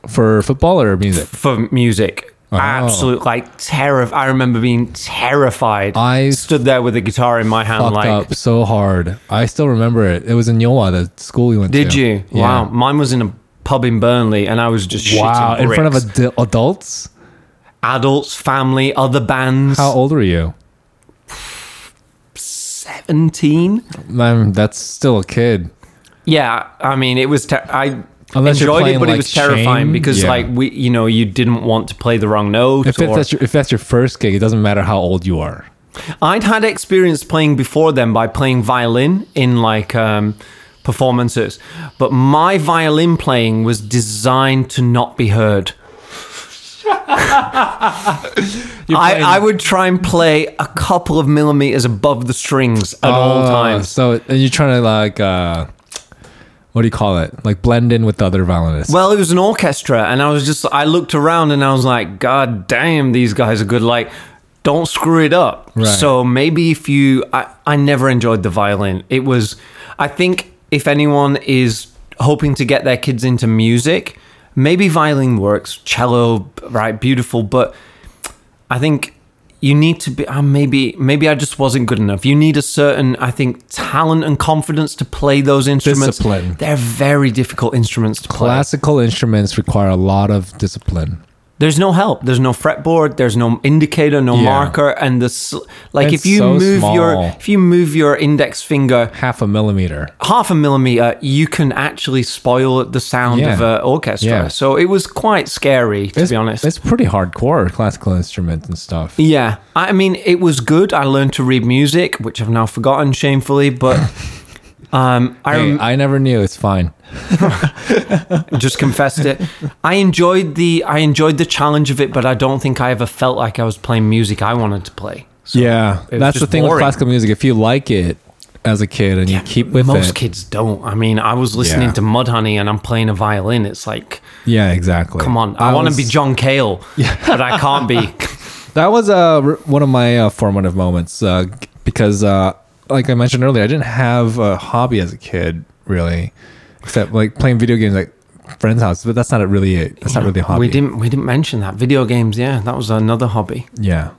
for football or music. for music. Oh. Absolute like terror. I remember being terrified. I stood there with a guitar in my hand, fucked like. up so hard. I still remember it. It was in Yowa, the school we went to. Did you? Yeah. Wow. Mine was in a pub in Burnley, and I was just Wow, in front of adu- adults. adults, family, other bands. How old were you? Seventeen. Man, that's still a kid. Yeah, I mean, it was. Ter- I Unless you're enjoyed it, playing, but it like, was terrifying Shane, because, yeah. like, we, you know, you didn't want to play the wrong note. If, or, that's your if that's your first gig, it doesn't matter how old you are. I'd had experience playing before then by playing violin in like um, performances, but my violin playing was designed to not be heard. (laughs) I, I would try and play a couple of millimeters above the strings at all Oh, times. So and you're trying to like uh what do you call it? Like blend in with the other violinists. Well, it was an orchestra, and I was just, I looked around and I was like, God damn, these guys are good. Like, don't screw it up. Right. So maybe if you, I, I never enjoyed the violin. It was, I think if anyone is hoping to get their kids into music, maybe violin works, cello, right, beautiful, but I think you need to be uh, maybe maybe I just wasn't good enough. You need a certain I think talent and confidence to play those instruments. Discipline. They're very difficult instruments to play. Classical instruments require a lot of discipline. There's no help. There's no fretboard. There's no indicator, no Yeah. marker, and the sl- like. It's if you so move your if you move your index finger Half a millimeter. half a millimeter, you can actually spoil the sound Yeah. of an orchestra. Yeah. So it was quite scary, to It's, be honest. It's pretty hardcore classical instruments and stuff. Yeah, I mean, it was good. I learned to read music, which I've now forgotten shamefully, but (laughs) um, I Hey, rem- I never knew. It's fine. (laughs) just confessed it. I enjoyed the I enjoyed the challenge of it, but I don't think I ever felt like I was playing music I wanted to play. So yeah, that's the thing with classical music. If you like it as a kid and you keep with Most it, kids don't. I mean, I was listening Yeah. to Mudhoney and I'm playing a violin. It's like, yeah, exactly. come on, I, want to was- be John Cale, (laughs) but I can't be. (laughs) That was uh, one of my uh, formative moments uh, because, uh, like I mentioned earlier, I didn't have a hobby as a kid, really, except like playing video games at friends' houses. But that's not really it. That's not really a hobby. We didn't we didn't mention that video games. Yeah, that was another hobby. Yeah,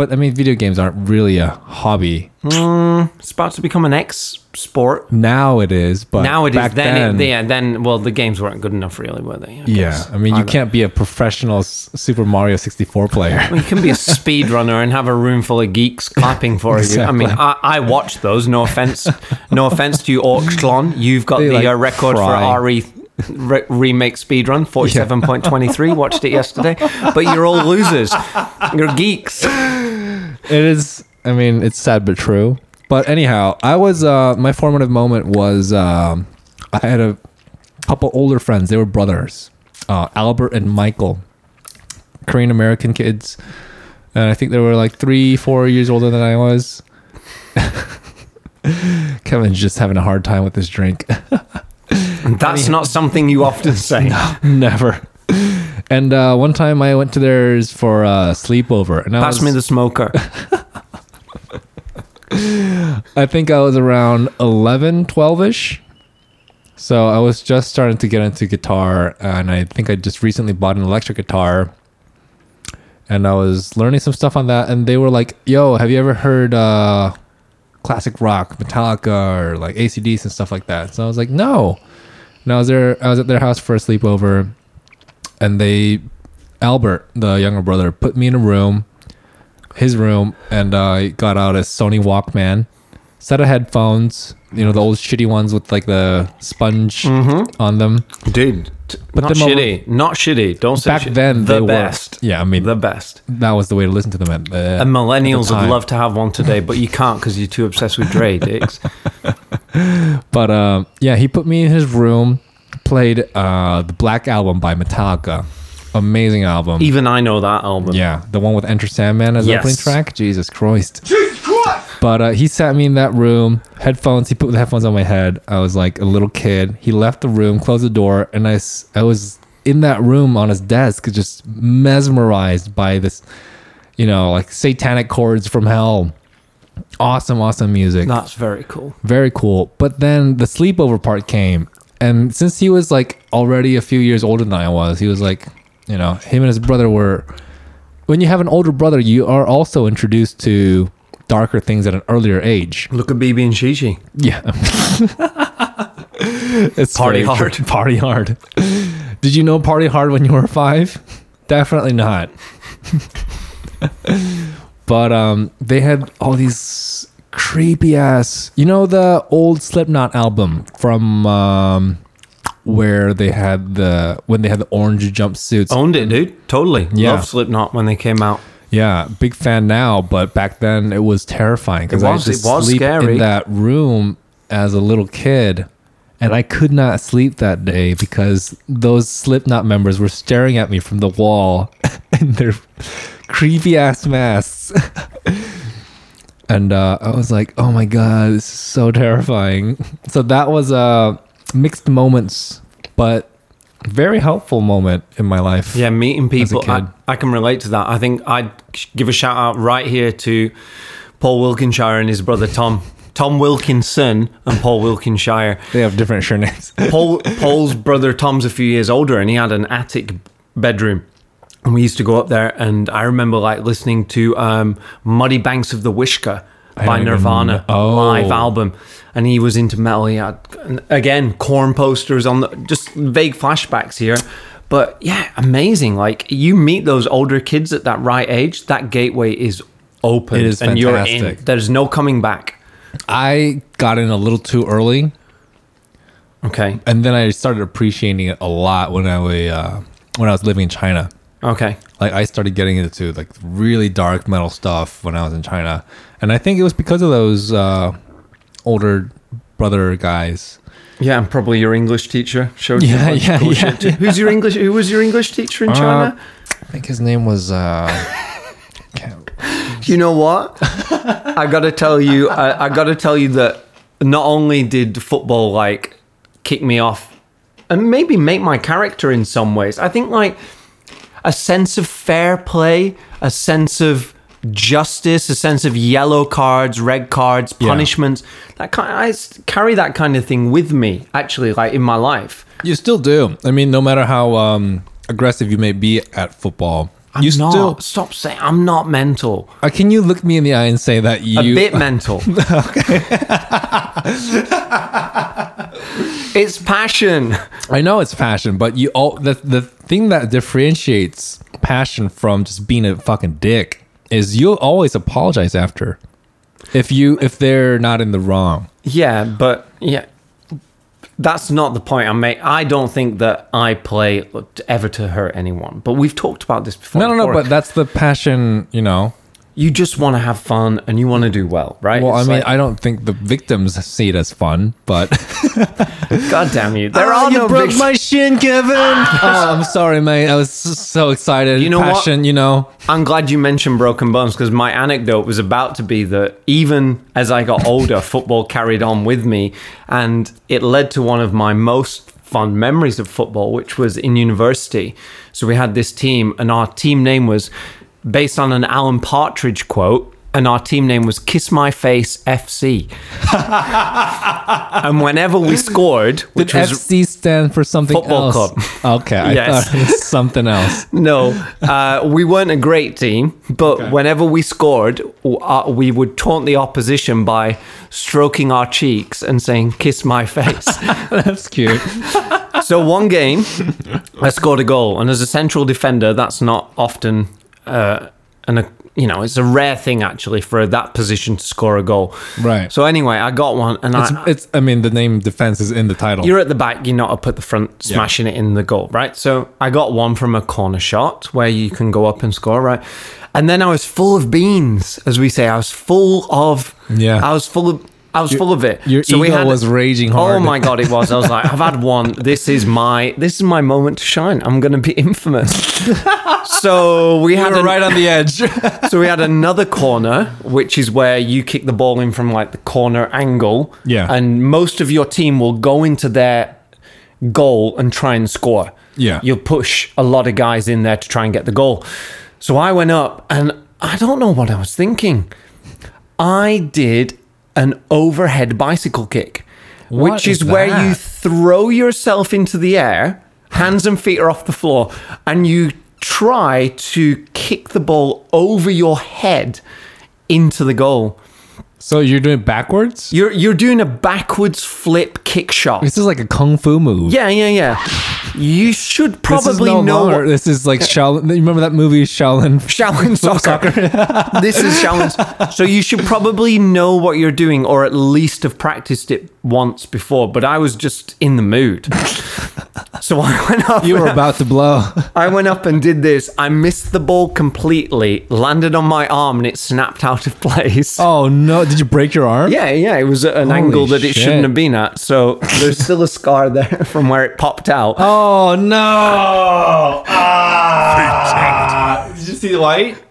but I mean, video games aren't really a hobby It's about to become an ex sport. now. It is, but now it is. back Then, then, it, yeah, then well, the games weren't good enough, really, were they? I yeah. I mean, you can't be a professional Super Mario sixty four player. You can be a (laughs) speedrunner and have a room full of geeks clapping for you. I mean, I, I watched those. No offense, no offense to you, Orklon. You've got They, the like, uh, record cry. for RE re- remake speedrun, forty-seven point twenty-three. Watched it yesterday, but you're all losers. You're geeks. It is. I mean, it's sad but true. But anyhow, I was. Uh, my formative moment was. Um, I had a couple older friends. They were brothers, uh, Albert and Michael, Korean American kids, and I think they were like three, four years older than I was. (laughs) Kevin's just having a hard time with this drink. (laughs) That's not something you often (laughs) say. Never. And uh, one time I went to theirs for a sleepover, and I Pass was, me the smoker. (laughs) I think I was around 11, 12 ish. So I was just starting to get into guitar, and I think I just recently bought an electric guitar. And I was learning some stuff on that, and they were like, "Yo, have you ever heard uh, classic rock, Metallica, or like AC/DC and stuff like that?" So I was like, "No." And I was there. I was at their house for a sleepover, and they, Albert, the younger brother, put me in a room, his room, and uh, I got out a Sony Walkman, set of headphones, you know, the old shitty ones with like the sponge on them. Dude, t- Put not them over- shitty. Not shitty. Don't say Back shit. then, the they were- best. Yeah, I mean, the best. that was the way to listen to them. At, uh, And millennials at the would love to have one today, but you can't because you're too obsessed with Dre, dicks. (laughs) But um, yeah, he put me in his room, played uh, the Black Album by Metallica. Amazing album. Even I know that album. yeah, the one with Enter Sandman as Yes. opening track. Jesus Christ. But uh, he sat me in that room, headphones. He put the headphones on my head. I was like a little kid. He left the room, closed the door, and I, I was in that room on his desk, just mesmerized by this, you know, like satanic chords from hell. Awesome, awesome music. That's very cool. Very cool. But then the sleepover part came. And since he was like already a few years older than I was, he was like, you know, him and his brother were. When you have an older brother, you are also introduced to darker things at an earlier age. Look at BB and Shishi. Yeah. (laughs) it's Party hard. true. (laughs) Party hard. Did you know party hard when you were five? Definitely not. (laughs) but um, they had all these creepy ass. You know the old Slipknot album from um, where they had the when they had the orange jumpsuits. Owned it, dude. Totally. Yeah. Love Slipknot when they came out. Yeah, big fan now, but back then it was terrifying because I was- it was sleep scary. in that room as a little kid, and I could not sleep that day because those Slipknot members were staring at me from the wall (laughs) in their creepy ass masks. (laughs) and uh, I was like, "Oh my god, this is so terrifying." (laughs) So that was uh, mixed moments, but very helpful moment in my life. Yeah, meeting people. I. I can relate to that. I think I'd give a shout out right here to Paul Wilkinshire and his brother Tom. Tom Wilkinson and Paul Wilkinshire. They have different surnames. (laughs) Paul Paul's brother Tom's a few years older, and he had an attic bedroom. And we used to go up there, and I remember like listening to um, "Muddy Banks of the Wishkah" by Nirvana. Oh. live album, and he was into metal. He had again Korn posters on the just vague flashbacks here, but yeah, amazing. Like you meet those older kids at that right age, that gateway is open, is and you're in. There's no coming back. I got in a little too early, Okay, and then I started appreciating it a lot when I was uh, when I was living in China. okay. Like I started getting into like really dark metal stuff when I was in China, and I think it was because of those uh, older brother guys. Yeah, and probably your English teacher showed you. Yeah, bunch yeah, cool yeah, shit. Who's your English? Who was your English teacher in China? I think his name was. Uh, (laughs) you know what? I gotta tell you, I, I gotta tell you that not only did football like kick me off and maybe make my character in some ways, I think like a sense of fair play, a sense of justice, a sense of yellow cards, red cards, Yeah. punishments. That kind, I carry that kind of thing with me actually, like in my life. you still do. I mean, no matter how um, aggressive you may be at football, I'm you not. still. Stop saying I'm not mental. Uh, can you look me in the eye and say that you? a bit (laughs) mental. it's passion. I know it's passion, but you all the the thing that differentiates passion from just being a fucking dick is you'll always apologize after. If you if they're not in the wrong. Yeah, but yeah, that's not the point I make. I don't think that I play ever to hurt anyone. But we've talked about this before. No, no, no, but that's the passion, you know. You just want to have fun and you want to do well, right? Well, I mean, like, I don't think the victims see it as fun, but (laughs) God damn you! There Oh, are you no broke my shin, Kevin. oh, (laughs) I'm sorry, mate. I was so excited. You know what? you know. I'm glad you mentioned broken bones because my anecdote was about to be that even as I got older, (laughs) football carried on with me, and it led to one of my most fond memories of football, which was in university. So we had this team, and our team name was based on an Alan Partridge quote. And our team name was Kiss My Face FC. (laughs) and whenever we scored, Did which was FC stand for something Football else? club. Okay, I Yes. thought it was something else. (laughs) No, uh, we weren't a great team, but whenever we scored, uh, we would taunt the opposition by stroking our cheeks and saying, kiss my face. (laughs) That's cute. so one game, I scored a goal. And as a central defender, that's not often, uh, an, a, you know, it's a rare thing actually for that position to score a goal. Right. So anyway, I got one and It's, I, it's. I mean, the name defense is in the title. You're at the back, you're not up at the front, smashing it in the goal, right? So I got one from a corner shot where you can go up and score, right? And then I was full of beans, as we say. I was full of, Yeah. I was full of I was full of it. Your So we ego had- was raging oh hard. Oh my god, it was. I was like, I've had one. This is my this is my moment to shine. I'm going to be infamous. (laughs) so we You had an- right on the edge. (laughs) so we had another corner, which is where you kick the ball in from like the corner angle. Yeah. And most of your team will go into their goal and try and score. Yeah. You'll push a lot of guys in there to try and get the goal. So I went up and I don't know what I was thinking. I did an overhead bicycle kick, What which is, is where you throw yourself into the air, hands and feet are off the floor, and you try to kick the ball over your head into the goal. so you're doing it backwards? You're you're doing a backwards flip kick shot. This is like a kung fu move. Yeah, yeah, yeah. You should This probably no know longer- This is like Shaolin. You remember that movie Shaolin? (laughs) Shaolin soccer. (laughs) this is Shaolin. So you should probably know what you're doing, or at least have practiced it once before. But I was just in the mood, (laughs) so I went up. You were about to blow. I went up and did this. I missed the ball completely, landed on my arm, and it snapped out of place. Oh no! Did you break your arm? Yeah, yeah, it was at an Holy angle that it shouldn't have been at. So there's still a scar there from where it popped out. Oh no! Ah. Did you see the light?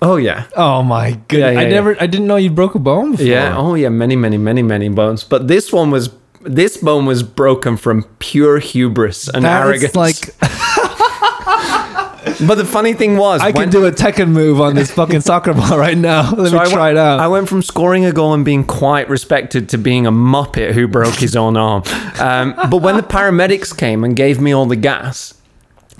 Oh yeah, Oh my goodness! yeah, I yeah. never. I didn't know you broke a bone before. yeah. Oh yeah, many, many, many, many bones. But this one was this bone was broken from pure hubris and That is arrogance. like (laughs) but the funny thing was, I when- can do a Tekken move on this fucking soccer (laughs) ball right now. Let so me I try went, it out. I went from scoring a goal and being quite respected to being a muppet who broke his own arm. Um, but when the paramedics came and gave me all the gas,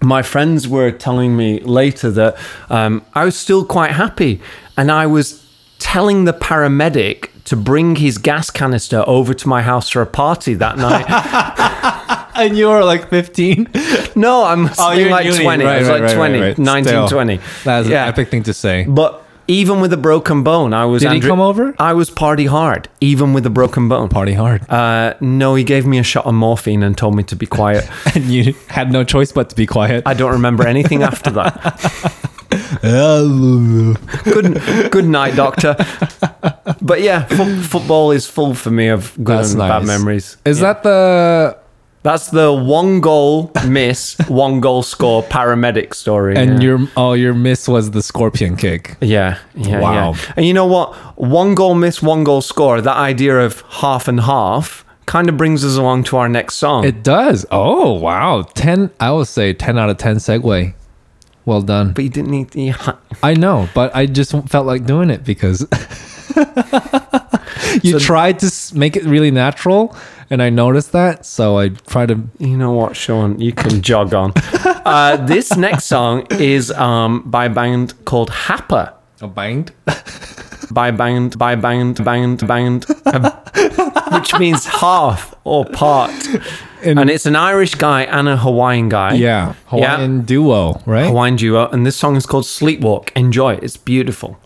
my friends were telling me later that um, I was still quite happy, and I was telling the paramedic to bring his gas canister over to my house for a party that night. (laughs) and you were like 15. no, I'm you're in like uni. 20. I was Right, like right, right, 20, right, right. 19, Still. 20. That's Yeah. an epic thing to say. But even with a broken bone, I was. Did he come over? I was party hard, even with a broken bone. Party hard. Uh, no, he gave me a shot of morphine and told me to be quiet. (laughs) and you had no choice but to be quiet. I don't remember anything after that. (laughs) Good, good night, doctor. But yeah, fo- football is full for me of good That's and nice. bad memories. Is that the That's the one goal miss, (laughs) one goal score paramedic story. and yeah. your oh your miss was the scorpion kick? Yeah, yeah, Wow. yeah. And you know what? One goal miss, one goal score. That idea of half and half kind of brings us along to our next song. It does. Oh wow, ten. I would say ten out of ten segue. Well done. but you didn't need. Ha- I know, but I just felt like doing it because (laughs) you So- tried to make it really natural, and I noticed that. So I try to. You know what, Sean? You can jog on. (laughs) Uh, this next song is um, by a band called Hapa. A banged. (laughs) By band, by band, band, band, (laughs) which means half or part. And- And it's an Irish guy and a Hawaiian guy. Yeah, Hawaiian duo, right? Hawaiian duo. And this song is called Sleepwalk. Enjoy. It's beautiful.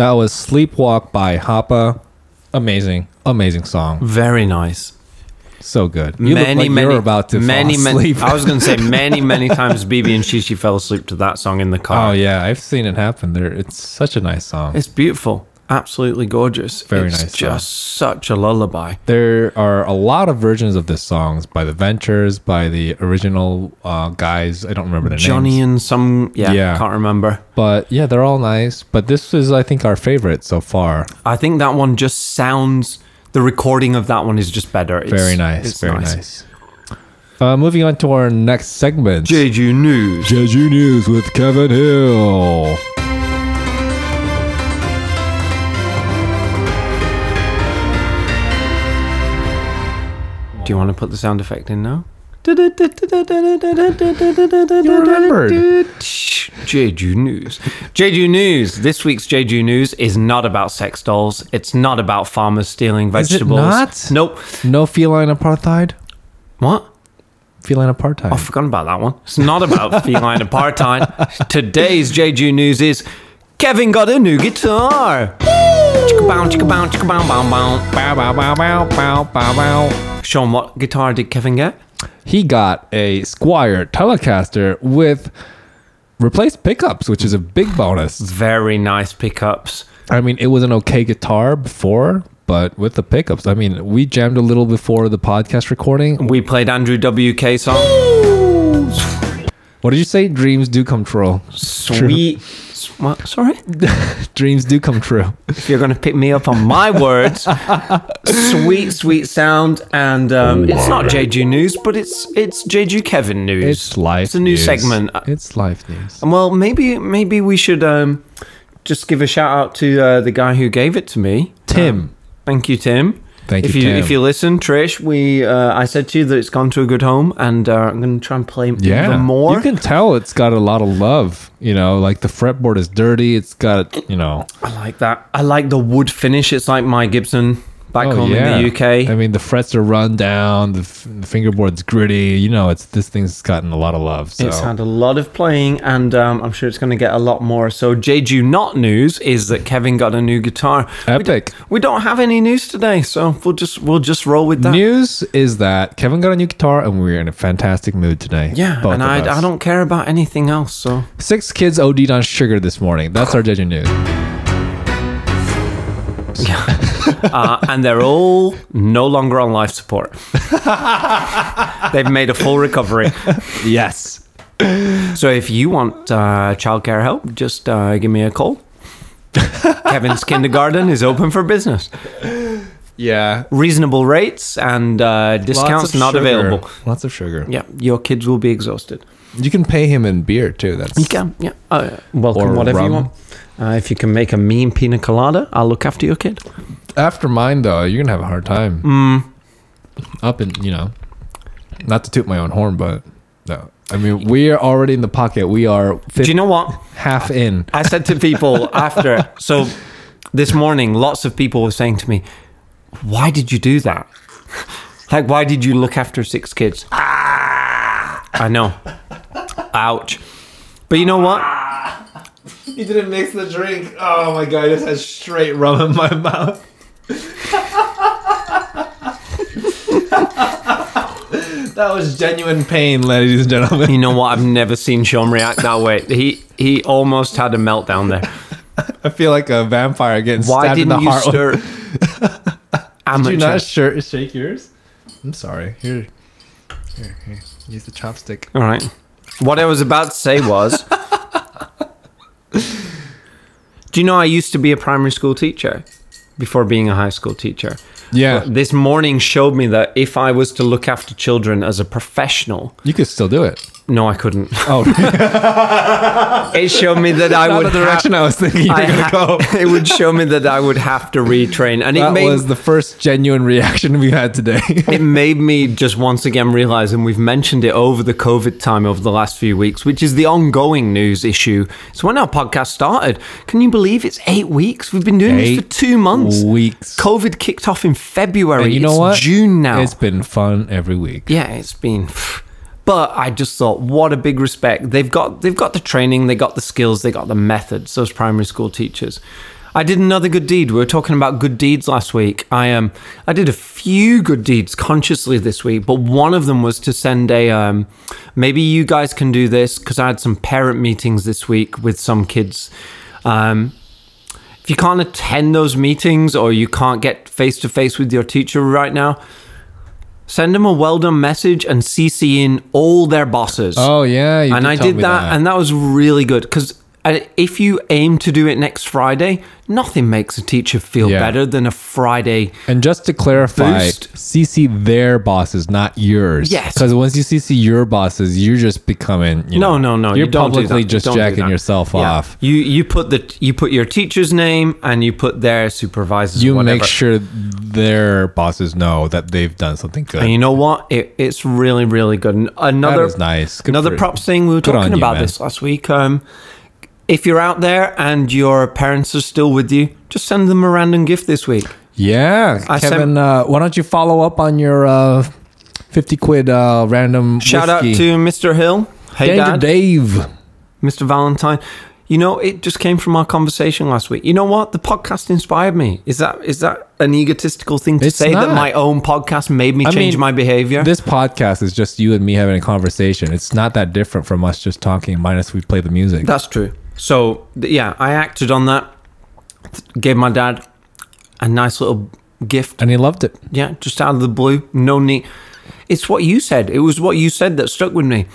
That was Sleepwalk by Hapa. Amazing, amazing song. Very nice. So good. You many, like many, about to many, fall many. I was going to say (laughs) many, many times. BB and Shishi fell asleep to that song in the car. oh yeah, I've seen it happen. There, it's such a nice song. It's beautiful, absolutely gorgeous. Very it's nice song. Just such a lullaby. there are a lot of versions of this songs by the Ventures, by the original uh, guys. I don't remember the name. Johnny names, and some, yeah, Yeah. can't remember. but yeah, they're all nice. But this is, I think, our favorite so far. I think that one just sounds. The recording of that one is just better. It's, Very nice, it's very nice. Uh, moving on to our next segment. Jeju News. Jeju News with Kevin Hill. Do you want to put the sound effect in now? You remembered. Jeju News. Jeju News. This week's Jeju News is not about sex dolls. It's not about farmers stealing vegetables. Is it not? Nope. No feline apartheid? What? Feline apartheid. I forgot about that one. It's not about (laughs) feline apartheid. Today's Jeju News is Kevin got a new guitar. Chicka bow, chicka bow, chicka bow, bow, bow. Bow, bow, bow, bow, bow, bow, bow. Shorne, what guitar did Kevin get? He got a Squier Telecaster with replaced pickups, which is a big bonus. Very nice pickups. I mean, it was an okay guitar before, but with the pickups, I mean, we jammed a little before the podcast recording. We played Andrew WK song. What did you say? Dreams do come true. Sweet. What? Sorry? (laughs) Dreams do come true. If you're going to pick me up on my words, sweet, sweet sound. And um, it's not Jeju News, but it's it's Jeju Kevin News. It's life. It's a new news. segment. It's life news. And well, maybe maybe we should um, just give a shout out to uh, the guy who gave it to me, Tim. Thank you, Tim. Thank if you, Tim. if you listen, Trish, we uh, I said to you that it's gone to a good home, and uh, I'm going to try and play Yeah, even more. You can tell it's got a lot of love. You know, like the fretboard is dirty. It's got you know. I like that. I like the wood finish. It's like my Gibson back oh, home yeah. in the UK. I mean, the frets are run down. The, f- the fingerboard's gritty. You know, it's this thing's gotten a lot of love. So It's had a lot of playing, and um, I'm sure it's going to get a lot more. So, Jeju not news is that Kevin got a new guitar. epic. We don't have any news today, so we'll just we'll just roll with that. News is that Kevin got a new guitar, and we're in a fantastic mood today. yeah, and I, us. I don't care about anything else. So, Six kids OD'd on sugar this morning. That's our Jeju news. (laughs) uh, and they're all no longer on life support. (laughs) They've made a full recovery. yes. So, if you want uh, childcare help, just uh, give me a call. Kevin's kindergarten is open for business. Yeah. Reasonable rates and uh, discounts not sugar. available. Lots of sugar. Yeah, your kids will be exhausted. You can pay him in beer too. That's You can, yeah. Uh, welcome, Or whatever you want. Uh, if you can make a mean pina colada, I'll look after your kid. After mine though, you're gonna have a hard time. Mm. Up and you know, not to toot my own horn, but no. I mean, we are already in the pocket. We are Do you know what? half in. I said to people (laughs) after, so this morning, lots of people were saying to me, why did you do that? Like, why did you look after six kids? I know. Ouch. But you know what? (laughs) You didn't mix the drink. Oh my god, I just had straight rum in my mouth. (laughs) that was genuine pain, ladies and gentlemen. You know what? I've never seen Shorne react that way. He he almost had a meltdown there. (laughs) I feel like a vampire getting Why stabbed in the didn't you heart. stir? Did you not shir- shake yours? I'm sorry. Here, here, here. Use the chopstick. All right. What I was about to say was Do you know I used to be a primary school teacher before being a high school teacher? Yeah, This morning showed me that if I was to look after children as a professional, you could still do it. No, I couldn't. Oh, (laughs) It showed me that I not would the direction have, I was thinking you were gonna ha- go. (laughs) it would show me that I would have to retrain, and it made was the first genuine reaction we had today. (laughs) it made me just once again realize, and we've mentioned it over the COVID time over the last few weeks, which is the ongoing news issue. It's when our podcast started. Can you believe it's eight weeks? We've been doing this for two months. Weeks. COVID kicked off in February. And you know It's what? June now. It's been fun every week. yeah, it's been. But I just thought, what a big respect. They've got they've got the training, they got the skills, they got the methods. Those primary school teachers. I did another good deed. We were talking about good deeds last week. I um I did a few good deeds consciously this week, but one of them was to send a um maybe you guys can do this because I had some parent meetings this week with some kids. Um if you can't attend those meetings or you can't get face to face with your teacher right now, send them a well done message and CC in all their bosses. Oh yeah, you and I tell did me that, and that was really good because if you aim to do it next Friday, nothing makes a teacher feel Yeah. better than a Friday. And just to clarify, Boost. CC their bosses, not yours. Yes. Because once you CC your bosses, you're just becoming. You No, know, no, no. You're you do publicly just Don't jacking yourself Yeah. off. You you put the you put your teacher's name and you put their supervisor's. You whatever. make sure their bosses know that they've done something good. And you know what? It, it's really really good. And Another is nice. Good another props thing we were good talking about this last week. Um, if you're out there and your parents are still with you, just send them a random gift this week. yeah, I sent- Kevin. uh, why don't you follow up on your uh, fifty quid uh, random? Shout whiskey. out to Mr. Hill. Hey, Danger Dad. Dave. Mr. Valentine. You know, it just came from our conversation last week. You know what? The podcast inspired me. Is that is that an egotistical thing to It's say that my own podcast made me I change mean, my behavior? This podcast is just you and me having a conversation. It's not that different from us just talking, minus we play the music. That's true. So yeah, I acted on that. Gave my dad a nice little gift. and he loved it. Yeah, just out of the blue. No need. It's what you said. It was what you said that stuck with me.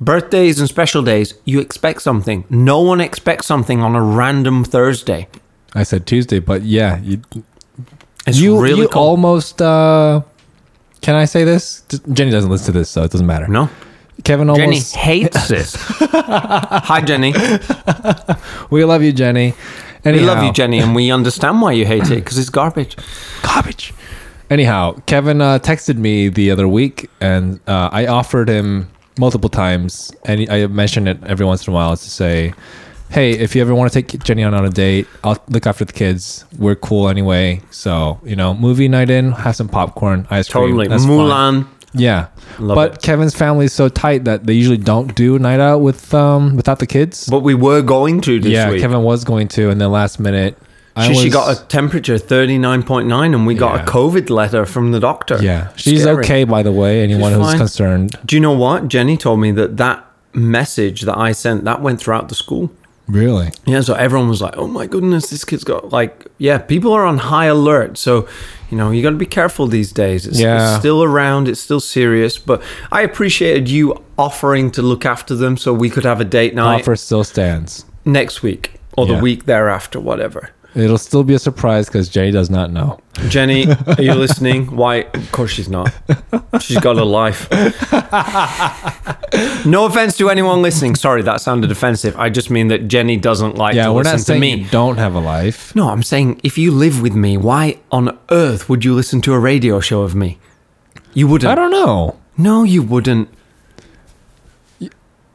Birthdays and special days, you expect something. No one expects something on a random Thursday. I said Tuesday, but yeah, you It's you, really you cool. almost. uh Can I say this? Jenny doesn't listen to this, so it doesn't matter. no, Kevin Jenny almost. hates (laughs) this. Hi, Jenny. (laughs) We love you, Jenny. We love you, Jenny, and we understand why you hate it because it's garbage. (laughs) Garbage. Anyhow, Kevin uh, texted me the other week, and uh, I offered him multiple times, and I mentioned it every once in a while to say, "Hey, if you ever want to take Jenny on on a date, I'll look after the kids. We're cool anyway. So you know, movie night in, have some popcorn, ice cream. Totally. That's fine." Yeah, Love but it. Kevin's family is so tight that they usually don't do night out with um without the kids. But we were going to this yeah, week. Kevin was going to, and then last minute, I she, she got a temperature 39.9 and we got Yeah. a COVID letter from the doctor. yeah. She's Scary. okay, by the way. Anyone who's concerned, Do you know what? Jenny told me that that message that I sent, that went throughout the school. Really. Yeah, so everyone was like, oh my goodness, this kid's got, like, yeah, people are on high alert. So, you know, you got to be careful these days. It's, Yeah. it's still around, it's still serious. But I appreciated you offering to look after them so we could have a date night Offer still stands. next week or Yeah. the week thereafter, whatever. It'll still be a surprise because Jenny does not know. Jenny, (laughs) are you listening? Why? Of course she's not. She's got a life. (laughs) No offense to anyone listening. Sorry, that sounded offensive. I just mean that Jenny doesn't like Yeah, to we're listen not to me. you don't have a life. No, I'm saying if you live with me, why on earth would you listen to a radio show of me? You wouldn't. I don't know. no, you wouldn't.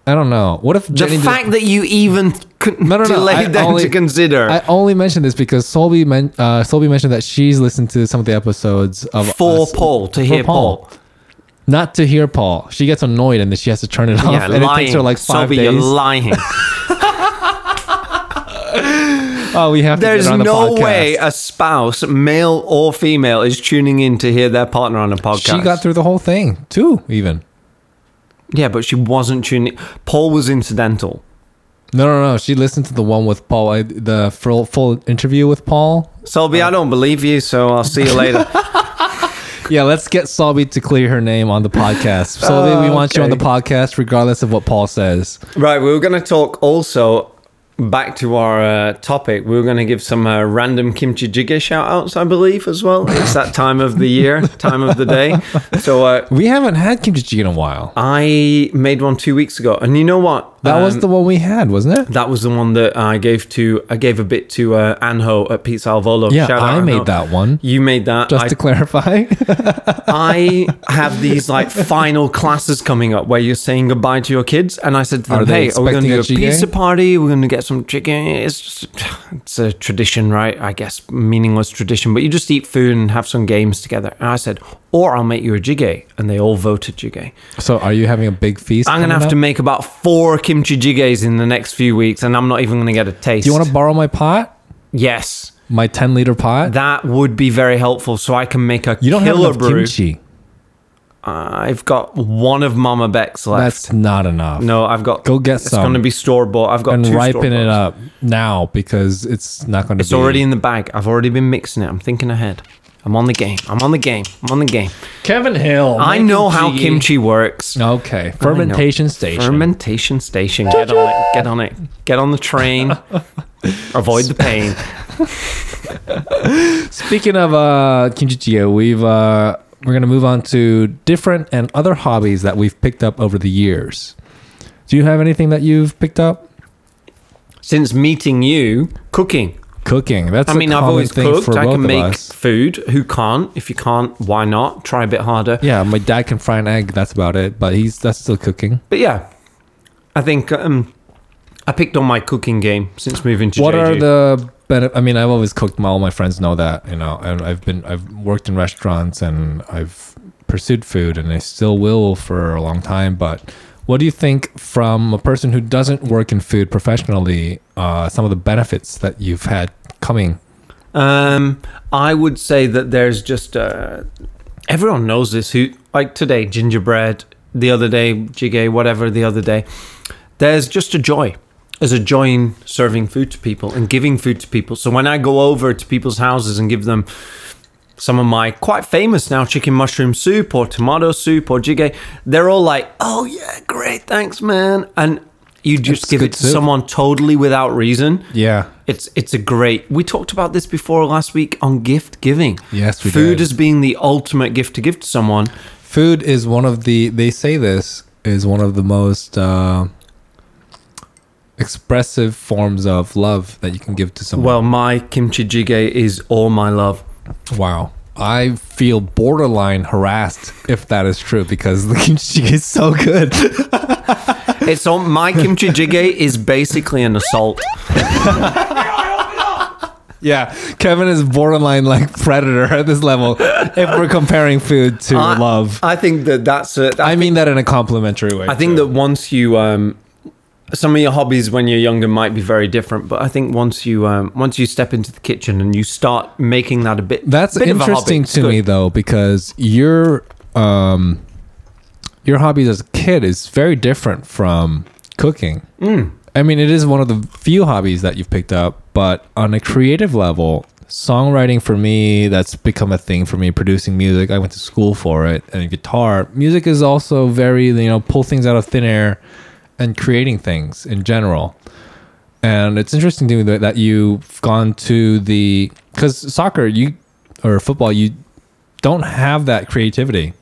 I don't know. What if The Jenny? did- fact that you even could No, no, no, delay I them only- to consider I only mentioned this because Solby, men- uh, Solby mentioned that she's listened to some of the episodes of for us- Paul to for hear Paul. Not to hear Paul. She gets annoyed and then she has to turn it off. Yeah, (laughs) and lying. it takes her like five Sophie, days. you're lying. (laughs) oh, we have to There's get on the no podcast. way a spouse, male or female, is tuning in to hear their partner on a podcast. She got through the whole thing too. Even Yeah, but she wasn't tuning. Paul was incidental. no, no, no. She listened to the one with Paul. I, the full full interview with Paul. Selby, I don't believe you, so I'll see you later. (laughs) (laughs) Yeah, let's get Solby to clear her name on the podcast. Solby, we oh, want you on the podcast regardless of what Paul says. right, we were going to talk also back to our uh, topic. We were going to give some uh, random kimchi jjigae shout outs, I believe, as well. It's that time of the year, (laughs) time of the day. So uh, We haven't had kimchi jjigae in a while. I made one two weeks ago, and you know what? That was Um, the one we had, wasn't it? That was the one that I gave to. I gave a bit to uh, Anho at Pizza Alvolo. Yeah, Shout out, I made Anho. that one. You made that. Just I, to clarify. (laughs) I have these like final classes coming up where you're saying goodbye to your kids, and I said to them, "Hey, are we going to do a pizza party? We're going to get some chicken. It's just, (sighs) it's a tradition, right? I guess meaningless tradition, but you just eat food and have some games together." And I said, "Or I'll make you a jjigae," and they all voted jjigae. so, are you having a big feast? I'm going to coming have to make about four kimchi jjigaes in the next few weeks, and I'm not even going to get a taste. Do you want to borrow my pot? Yes, My 10 liter pot. that would be very helpful. So I can make a you don't have enough brew. kimchi. I've got one of Mama Beck's left. That's not enough. no, I've got. Go get It's some. It's going to be store bought. I've got and two ripen it up now because it's not going to It's be. already in the bag. I've already been mixing it. I'm thinking ahead. I'm on the game. I'm on the game. I'm on the game. Kevin Hill. I know how kimchi works. Okay. Fermentation station. Fermentation station. Get on it. Get on it. Get on the train. (laughs) Avoid the pain. (laughs) Speaking of uh, kimchi jjigae, we've uh, we're gonna move on to different and other hobbies that we've picked up over the years. Do you have anything that you've picked up? Since meeting you, cooking. Cooking. That's I mean, I've always cooked. I can make us. food. Who can't? If you can't, why not? Try a bit harder. Yeah, my dad can fry an egg. That's about it. But he's that's still cooking. But yeah, I think um, I picked on my cooking game since moving to what are the bene- I mean, I've always cooked. My, all my friends know that, you know, and I've been I've worked in restaurants and I've pursued food, and I still will for a long time. But what do you think from a person who doesn't work in food professionally? Uh, some of the benefits that you've had coming. Um, I would say that there's just uh, everyone knows this. Who like today gingerbread, the other day jjigae, whatever the other day. There's just a joy. Joy in serving food to people and giving food to people. So when I go over to people's houses and give them some of my quite famous now chicken mushroom soup or tomato soup or jjigae, they're all like, "Oh yeah, great, thanks, man." And you just give it to soup. someone totally without reason. Yeah, It's it's a great. We talked about this before last week on gift giving. Yes, we Food did. as being the ultimate gift to give to someone. food is one of the. They say this is one of the most. Uh, expressive forms of love that you can give to someone Well, my kimchi jjigae is all my love. Wow. I feel borderline harassed if that is true because the (laughs) kimchi jjigae is so good. (laughs) It's all my kimchi jjigae is basically an assault. (laughs) yeah, Kevin is borderline like predator at this level if we're comparing food to I, love. I think that that's a, I mean that in a complimentary way. I think too. that once you um some of your hobbies when you're younger might be very different, but I think once you um once you step into the kitchen and you start making that a bit that's bit of a hobby, interesting to good. me though because your um your hobbies as a kid is very different from cooking. Mm. I mean, it is one of the few hobbies that you've picked up, but on a creative level, songwriting for me, that's become a thing for me. Producing music, I went to school for it, and guitar. Music is also very, you know, pull things out of thin air and creating things in general. And it's interesting to me that, that you've gone to the because soccer, you or football, you don't have that creativity.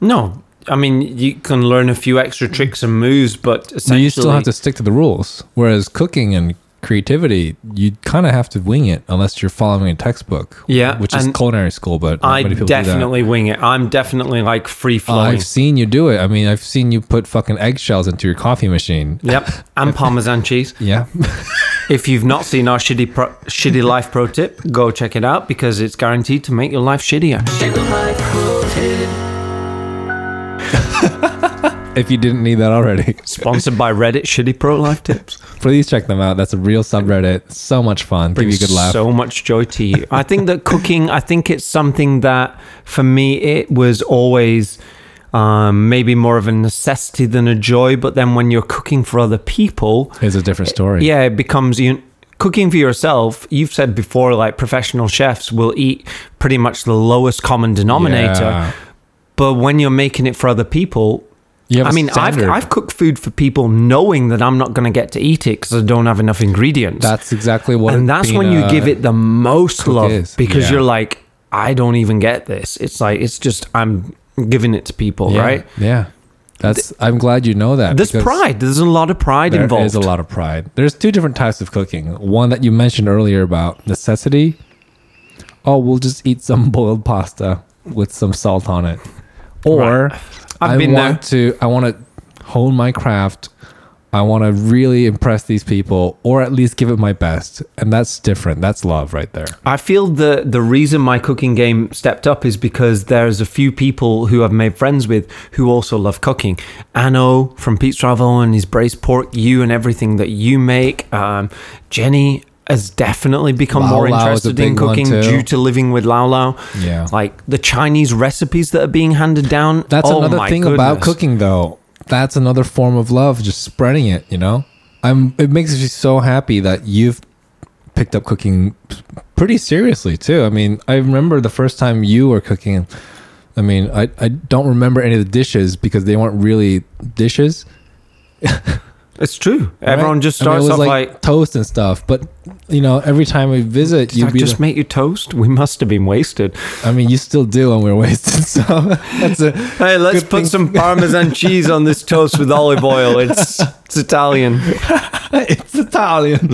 No, I mean you can learn a few extra tricks and moves, but So essentially you still have to stick to the rules. Whereas cooking and creativity, you kind of have to wing it unless you're following a textbook. Yeah, which is culinary school, but I many people do that. definitely wing it. I'm definitely like free Uh, flowing. I've seen you do it. I mean, I've seen you put fucking eggshells into your coffee machine. Yep, and (laughs) Parmesan cheese. Yeah, If you've not seen our shitty pro- shitty life pro tip, go check it out because it's guaranteed to make your life shittier. (laughs) if you didn't need that already, (laughs) Sponsored by Reddit Shitty Pro Life Tips. please check them out. That's a real subreddit. So much fun. Give you a good laugh. So much joy to you. I think that cooking, I think it's something that for me, it was always um, maybe more of a necessity than a joy. But then when you're cooking for other people, It's a different story. yeah, it becomes you. Cooking for yourself, you've said before, like professional chefs will eat pretty much the lowest common denominator. Yeah. But when you're making it for other people, I mean, I've. I've cooked food for people knowing that I'm not going to get to eat it because I don't have enough ingredients. That's exactly what. and that's when you give it the most love is. because Yeah. you're like, I don't even get this. It's like, it's just, I'm giving it to people, yeah, right? Yeah, that's. I'm glad you know that. There's pride. There's a lot of pride There involved. There's a lot of pride. There's two different types of cooking. One that you mentioned earlier about necessity. Oh, we'll just eat some (laughs) boiled pasta with some salt on it. Or I've I been want to I want to hone my craft. I want to really impress these people or at least give it my best. And that's different. That's love right there. I feel the the reason my cooking game stepped up is because there's a few people who I've made friends with who also love cooking. Anho from Pete's Travel and his braised pork, you and everything that you make, um, Jenny has definitely become Lau more a interested in cooking due to living with Lao Lao. Yeah. Like the Chinese recipes that are being handed down. That's oh another thing about cooking, though. That's another form of love, just spreading it. You know, I'm. It makes me so happy that you've picked up cooking pretty seriously too. I mean, I remember the first time you were cooking. I mean, I I don't remember any of the dishes because they weren't really dishes. (laughs) It's true. right? Everyone just I mean, it starts was off like, toast and stuff. But you know, every time we visit, you just the- make you toast? We must have been wasted. I mean, you still do, and we're wasted. (laughs) So that's a Hey, let's put thing- some Parmesan (laughs) cheese on this toast with olive oil. It's (laughs) it's Italian. it's Italian.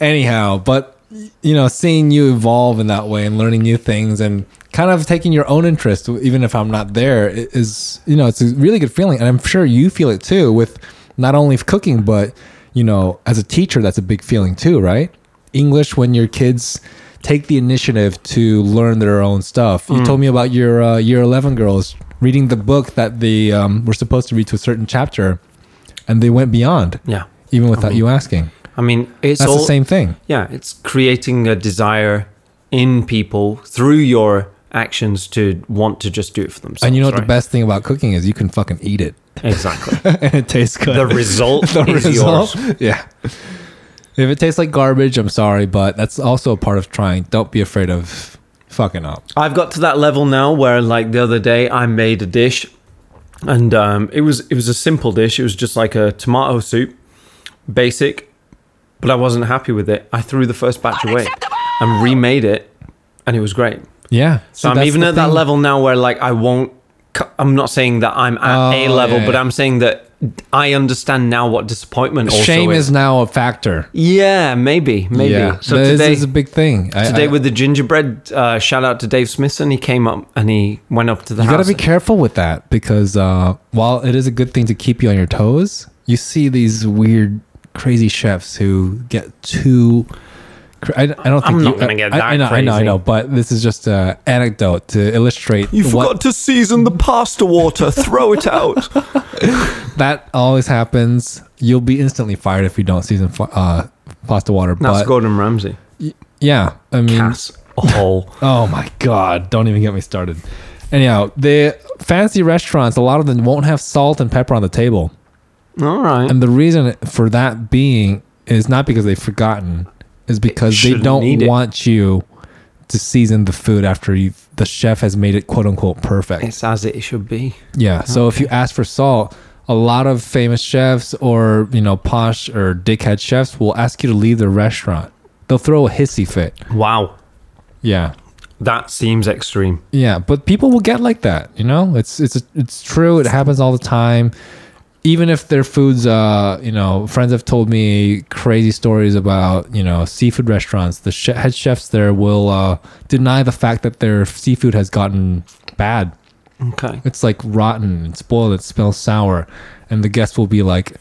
Anyhow, but you know, seeing you evolve in that way and learning new things and kind of taking your own interest, even if I'm not there, is you know, it's a really good feeling, and I'm sure you feel it too with not only cooking, but you know, as a teacher, that's a big feeling too, right? English when your kids take the initiative to learn their own stuff. You told me about your uh, year 11 girls reading the book that they um, were supposed to read to a certain chapter, and they went beyond Yeah. even without you asking. I mean, it's That's all the same thing. Yeah, it's creating a desire in people through your actions to want to just do it for themselves. And you know what the best thing about cooking is? You can fucking eat it, Exactly. (laughs) and it tastes good. the result (laughs) The is result- yours. Yeah. If it tastes like garbage, I'm sorry, but that's also a part of trying. Don't be afraid of fucking up. I've got to that level now where, like the other day, I made a dish, and um, it was it was a simple dish. It was just like a tomato soup, basic, but I wasn't happy with it. I threw the first batch away and remade it, and it was great. Yeah. So I'm even at that level now where like I won't. I'm not saying that I'm at a Oh, level, yeah, but yeah. I'm saying that I understand now what disappointment Shame is. is now a factor. yeah, maybe, maybe. Yeah. So this today, is a big thing. Today I- with the gingerbread, uh, shout out to Dave Smithson. He came up and he went up to the you house. got to be careful with that because uh, while it is a good thing to keep you on your toes, you see these weird, crazy chefs who get too. Cra- I, I don't think I'm not you- gonna get I- that I know, I know, I know, but this is just an anecdote to illustrate You what forgot to season the pasta water. Throw it out. (laughs) (laughs) that always happens. You'll be instantly fired if you don't season uh, pasta water. That's but Gordon Ramsay. yeah, I mean, Cass a hole. (laughs) Oh my god! Don't even get me started. Anyhow, the fancy restaurants, a lot of them won't have salt and pepper on the table, All right. and the reason for that being is not because they've forgotten, is because they don't want you to season the food after you the chef has made it quote unquote perfect. It's as it should be. Yeah. So if you ask for salt, a lot of famous chefs or you know posh or dickhead chefs will ask you to leave the restaurant. They'll throw a hissy fit. Wow. Yeah. That seems extreme. Yeah, but people will get like that, you know? It's it's it's true. It happens all the time. Even if their foods uh, you know, friends have told me crazy stories about, you know, seafood restaurants. The che- head chefs there will uh deny the fact that their seafood has gotten bad. Okay. It's like rotten and spoiled, it smells sour, and the guest will be like,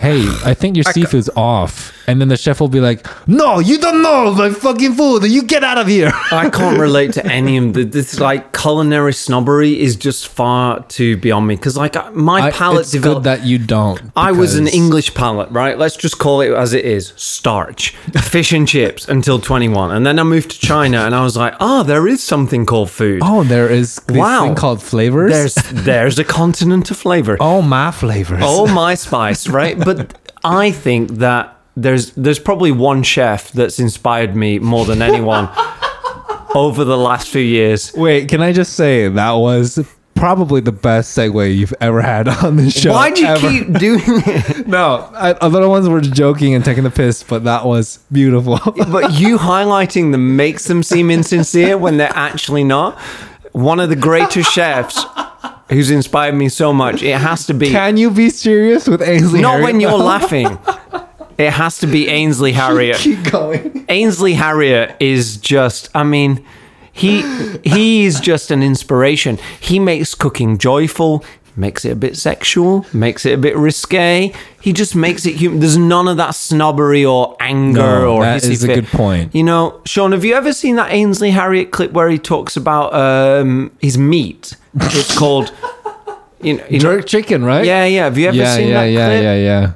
"Hey, I think your seafood's off." And then the chef will be like, "No, you don't know my fucking food. You get out of here." (laughs) I can't relate to any of the, this. Like culinary snobbery is just far too beyond me. Because like my I- palate it's developed. that you don't. I was an English palate, right? Let's just call it as it is: starch, fish and chips until twenty-one, and then I moved to China, and I was like, "Oh, there is something called food. Oh, there is this Wow. thing called flavors. There's there's a continent of flavor. oh my flavors. Oh my spice, right? But (laughs) I think that there's there's probably one chef that's inspired me more than anyone (laughs) over the last few years. Wait, can I just say that was probably the best segue you've ever had (laughs) on this show? Why do you ever. keep doing (laughs) it? No, I, other ones were joking and taking the piss, but that was beautiful. But you highlighting them makes them seem insincere when they're actually not. One of the greatest chefs who's inspired me so much. It has to be Can you be serious with Ainsley? not Harriott, when you're (laughs) laughing. It has to be Ainsley Harriott. Keep going. Ainsley Harriott is just I mean he he is just an inspiration. He makes cooking joyful, makes it a bit sexual, makes it a bit risque. He just makes it human. There's none of that snobbery or anger No, or that hissy is a good point. You know, Shorne, have you ever seen that Ainsley Harriott clip where he talks about um, his meat? It's called (laughs) you know, you know Jerk chicken, right? yeah, yeah. Have you ever yeah, seen yeah, that yeah, clip? yeah, yeah.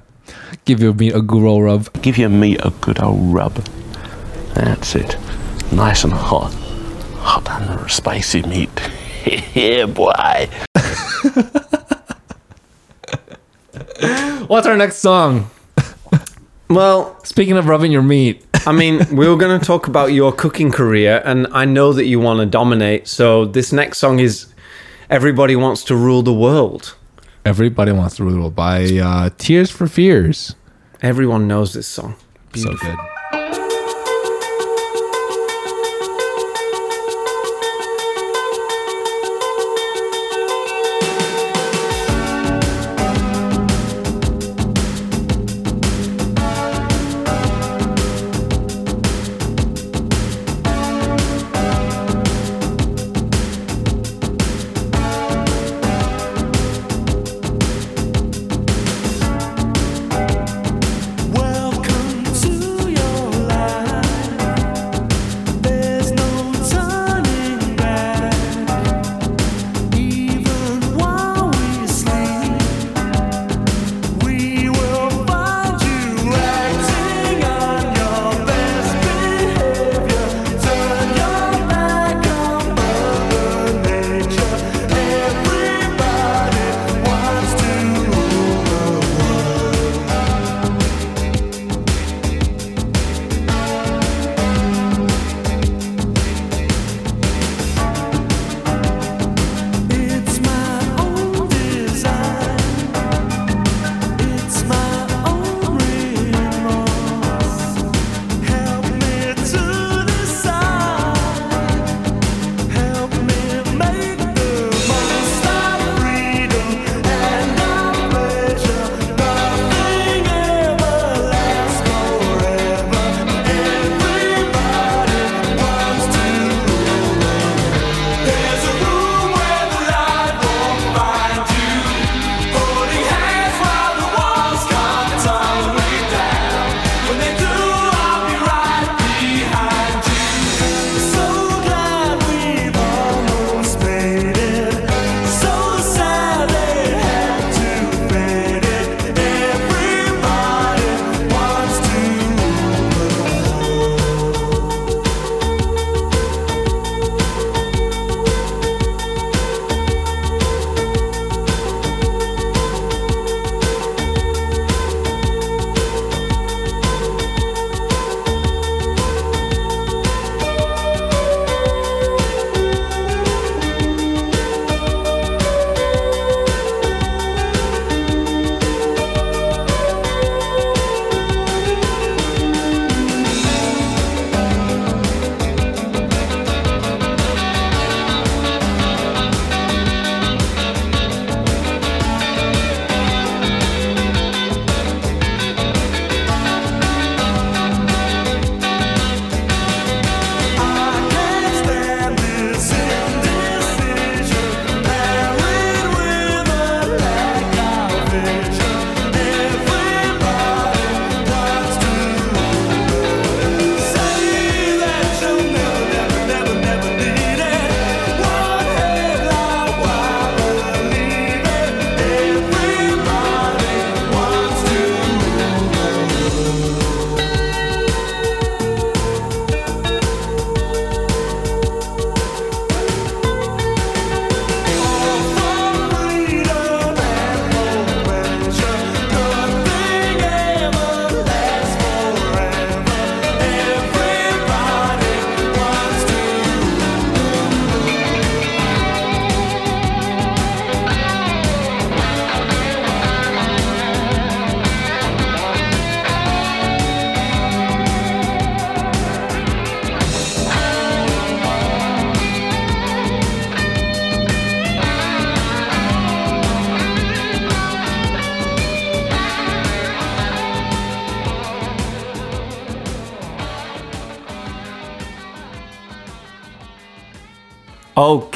Give your meat a good old rub. Give your meat a good old rub. That's it. Nice and hot. Hot and spicy meat. (laughs) yeah, boy. (laughs) (laughs) What's our next song? Well, Speaking of rubbing your meat, I mean, (laughs) we were going to talk about your cooking career, and I know that you want to dominate. So this next song is "Everybody Wants to Rule the World." everybody wants to rule the world by uh, Tears for Fears. Everyone knows this song. So good.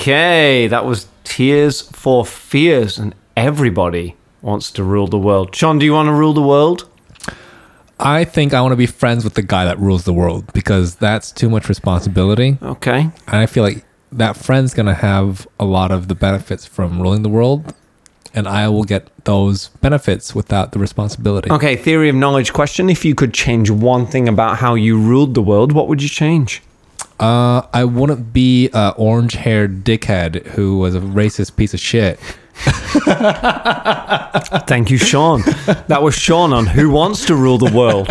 Okay, that was Tears for Fears, and everybody wants to rule the world. Shorne, do you want to rule the world? I think I want to be friends with the guy that rules the world because that's too much responsibility. Okay. And I feel like that friend's going to have a lot of the benefits from ruling the world. and I will get those benefits without the responsibility. Okay, theory of knowledge question. If you could change one thing about how you ruled the world, what would you change? Uh, I wouldn't be a orange haired dickhead who was a racist piece of shit. Thank you, Shorne. that was Shorne on Who Wants to Rule the World.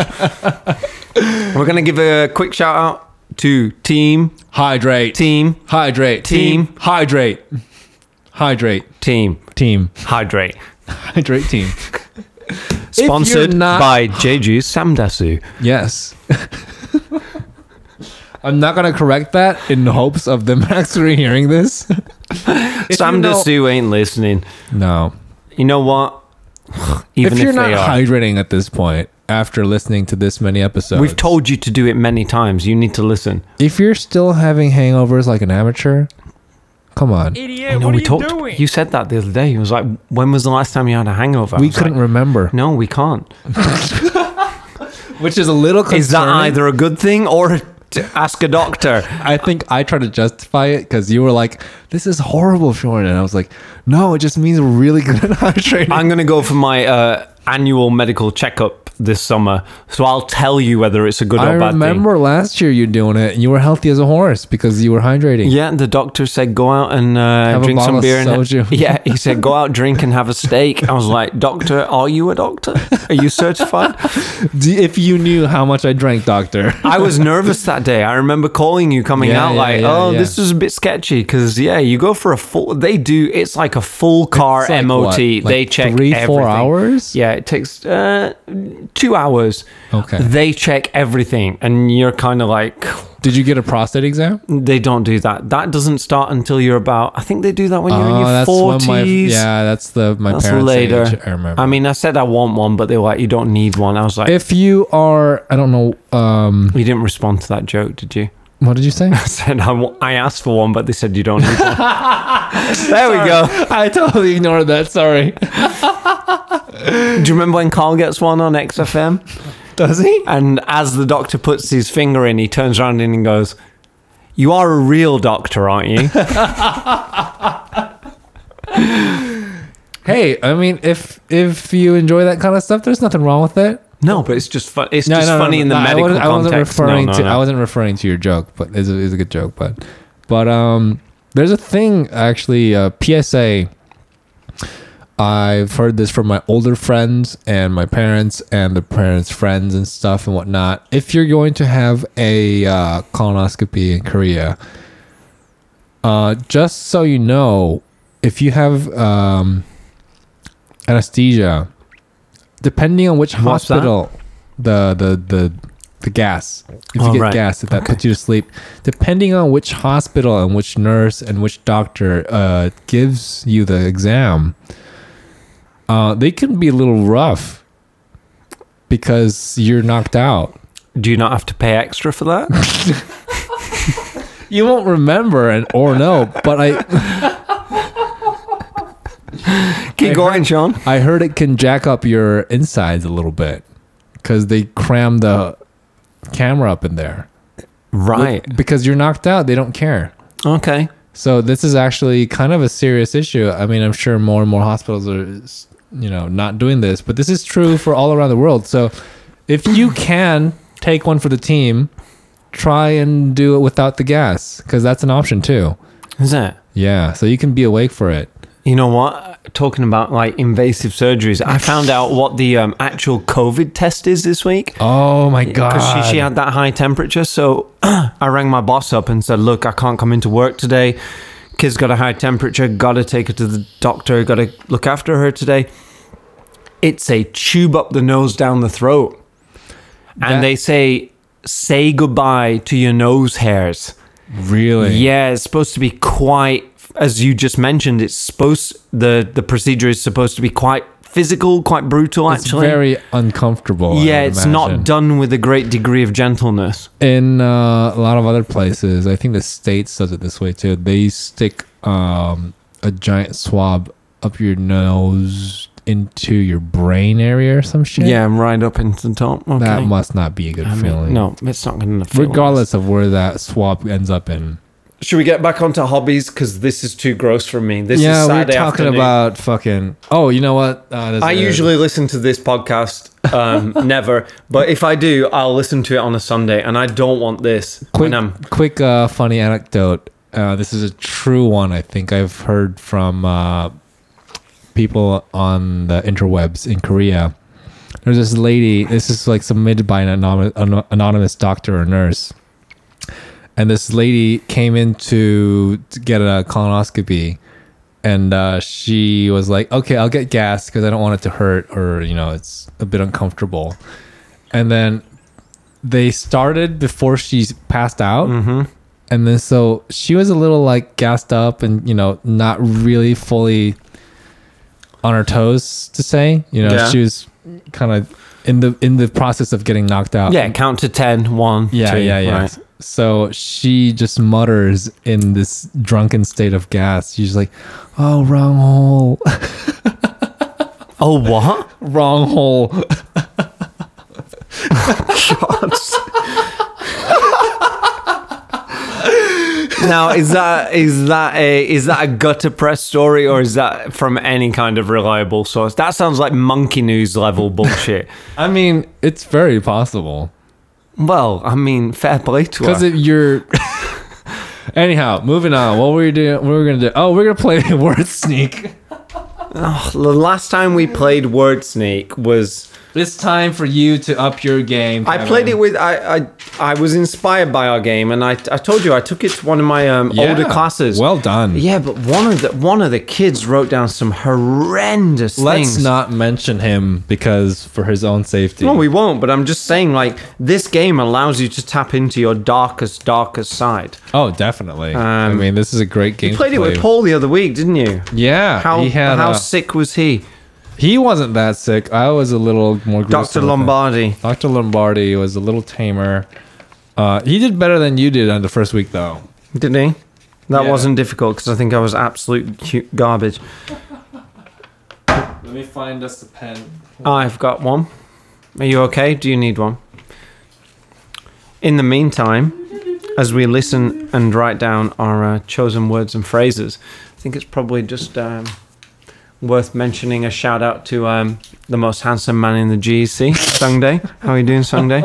We're going to give a quick shout out to Team, Hydrate. Team, Hydrate. Team. Hydrate. Hydrate. Team, Team. Hydrate. Hydrate team. Sponsored not- by Jeju Samdasu. Yes. (laughs) I'm not gonna correct that in hopes of them (laughs) actually hearing this. (laughs) If you know- Samdasu ain't listening. no. You know what? (sighs) Even if if, you're not they are. hydrating at this point after listening to this many episodes, We've told you to do it many times. You need to listen. If you're still having hangovers like an amateur, come on. Idiot, I know we talked. You said that the other day. He was like, "When was the last time you had a hangover?" I We was couldn't like, remember, no, we can't. (laughs) which is a little concerning. Is that either a good thing or to ask a doctor? (laughs) I think I tried to justify it because you were like, "This is horrible, Shorne," and I was like, "No, it just means we're really good at hydrating." I'm going to go for my uh, annual medical checkup this summer, so I'll tell you whether it's a good I or bad thing. remember last year you doing it, and you were healthy as a horse because you were hydrating. Yeah, the doctor said go out and uh, drink some beer. And soju. (laughs) yeah, he said go out, drink, and have a steak. I was like, Doctor, are you a doctor? Are you certified? (laughs) If you knew how much I drank, doctor. I was nervous that day. I remember calling you coming Yeah, out yeah, like, yeah, "Oh, this is a bit sketchy." Because yeah, you go for a full. They do. It's like a full car It's MOT. like they check three, four everything. hours? Yeah, it takes uh, two hours. Okay. They check everything, and you're kind of like, Did you get a prostate exam? they don't do that. That doesn't start until you're about. I think they do that when you're in Oh, your forties. yeah, that's the my That's parents' later. age. I remember. I mean, I said I want one, but they were like, "You don't need one." I was like, if you are, I don't know. Um, "You didn't respond to that joke, did you?" What did you say? (laughs) I said I, asked for one, but they said you don't need one. (laughs) there we go. I totally ignored that. Sorry. (laughs) Do you remember when Karl gets one on XFM? Does he? And as the doctor puts his finger in, he turns around and he goes, "You are a real doctor, aren't you?" Hey, I mean, if if you enjoy that kind of stuff, there's nothing wrong with it. No, but it's just fun. It's just funny in the no, medical I wasn't, I wasn't context. referring no, no, to. no. I wasn't referring to your joke, but it's a, it's a good joke. But but um, there's a thing actually. Uh, PSA. I've heard this from my older friends and my parents and the parents' friends and stuff and whatnot. If you're going to have a uh, colonoscopy in Korea, uh, just so you know, if you have um, anesthesia, depending on which What's hospital, the the the the gas. If Oh, you get right. gas, if that puts you to sleep, depending on which hospital and which nurse and which doctor uh, gives you the exam, uh, they can be a little rough because you're knocked out. Do you not have to pay extra for that? (laughs) You won't remember and or know, but I (laughs) Keep going, Shorne. I heard it can jack up your insides a little bit because they cram the camera up in there. Right. Because you're knocked out, they don't care. Okay. So this is actually kind of a serious issue. I mean, I'm sure more and more hospitals are, you know, not doing this, but this is true for all around the world. So if you can take one for the team, try and do it without the gas because that's an option too. Is it? Yeah, so you can be awake for it. You know what? Talking about like invasive surgeries, I found out what the um, actual COVID test is this week. Oh my god! because she, she had that high temperature. So (clears throat) I rang my boss up and said, "Look, I can't come into work today. Kid's got a high temperature. Got to take her to the doctor. Got to look after her today." It's a tube up the nose, down the throat, That- and they say, "Say goodbye to your nose hairs." really? Yeah, it's supposed to be quite, as you just mentioned. It's supposed the the procedure is supposed to be quite physical, quite brutal. It's actually, very uncomfortable. Yeah, it's not done with a great degree of gentleness. in uh, a lot of other places. I think the states does it this way too. They stick um, a giant swab up your nose into your brain area or some shit. Yeah, right up into the top. Okay. that must not be a good I mean, feeling. no, it's not going to feel regardless of where that swab ends up in. Should we get back onto hobbies? Because this is too gross for me. This yeah, is we're talking afternoon. about fucking. Oh, you know what? Uh, I usually listen to this podcast. Um, (laughs) never, but if I do, I'll listen to it on a Sunday, and I don't want this. quick, quick, uh, funny anecdote. Uh, this is a true one. I think I've heard from uh, people on the interwebs in Korea. There's this lady. This is like submitted by an anonymous, an anonymous doctor or nurse, and this lady came in to, to get a colonoscopy, and uh, she was like, "Okay, I'll get gas because I don't want it to hurt, or you know, it's a bit uncomfortable." And then they started before she passed out, and then so she was a little like gassed up and you know not really fully on her toes to say. You know, Yeah. she was kind of in the in the process of getting knocked out. yeah, count to ten. One, Yeah, two, yeah, yeah. right. So she just mutters in this drunken state of gas. She's like, "Oh, wrong hole, (laughs) Oh, what? (laughs) wrong hole." (laughs) now is that is that a is that a gutter press story or is that from any kind of reliable source? That sounds like monkey news level bullshit. I mean, it's very possible well, I mean, fair play to because her. if you're. (laughs) Anyhow, moving on. What were we doing? What were we gonna do? Oh, we're gonna play (laughs) word sneak. Oh, the last time we played Word Sneak was It's time for you to up your game. I played it with I, I I was inspired by our game and I I told you I took it to one of my um, older classes. Well done. yeah, but one of the one of the kids wrote down some horrendous Let's things. not mention him because for his own safety. No, we won't. But I'm just saying, like this game allows you to tap into your darkest, darkest side. oh, definitely. I Um, mean, this is a great game. You played to it with Paul the other week, didn't you? Yeah, How had. how sick was he, he wasn't that sick. I was a little more. Doctor gruesome with him. Lombardi? Dr. Lombardi was a little tamer. Uh, he did better than you did on the first week, though. Didn't he? That Yeah. wasn't difficult because I think I was absolute garbage. Let me find us a pen. I've got one. Are you okay? Do you need one? In the meantime, as we listen and write down our uh, chosen words and phrases, I think it's probably just um, worth mentioning a shout out to um, the most handsome man in the GEC, Sungday. How are you doing, Sungday?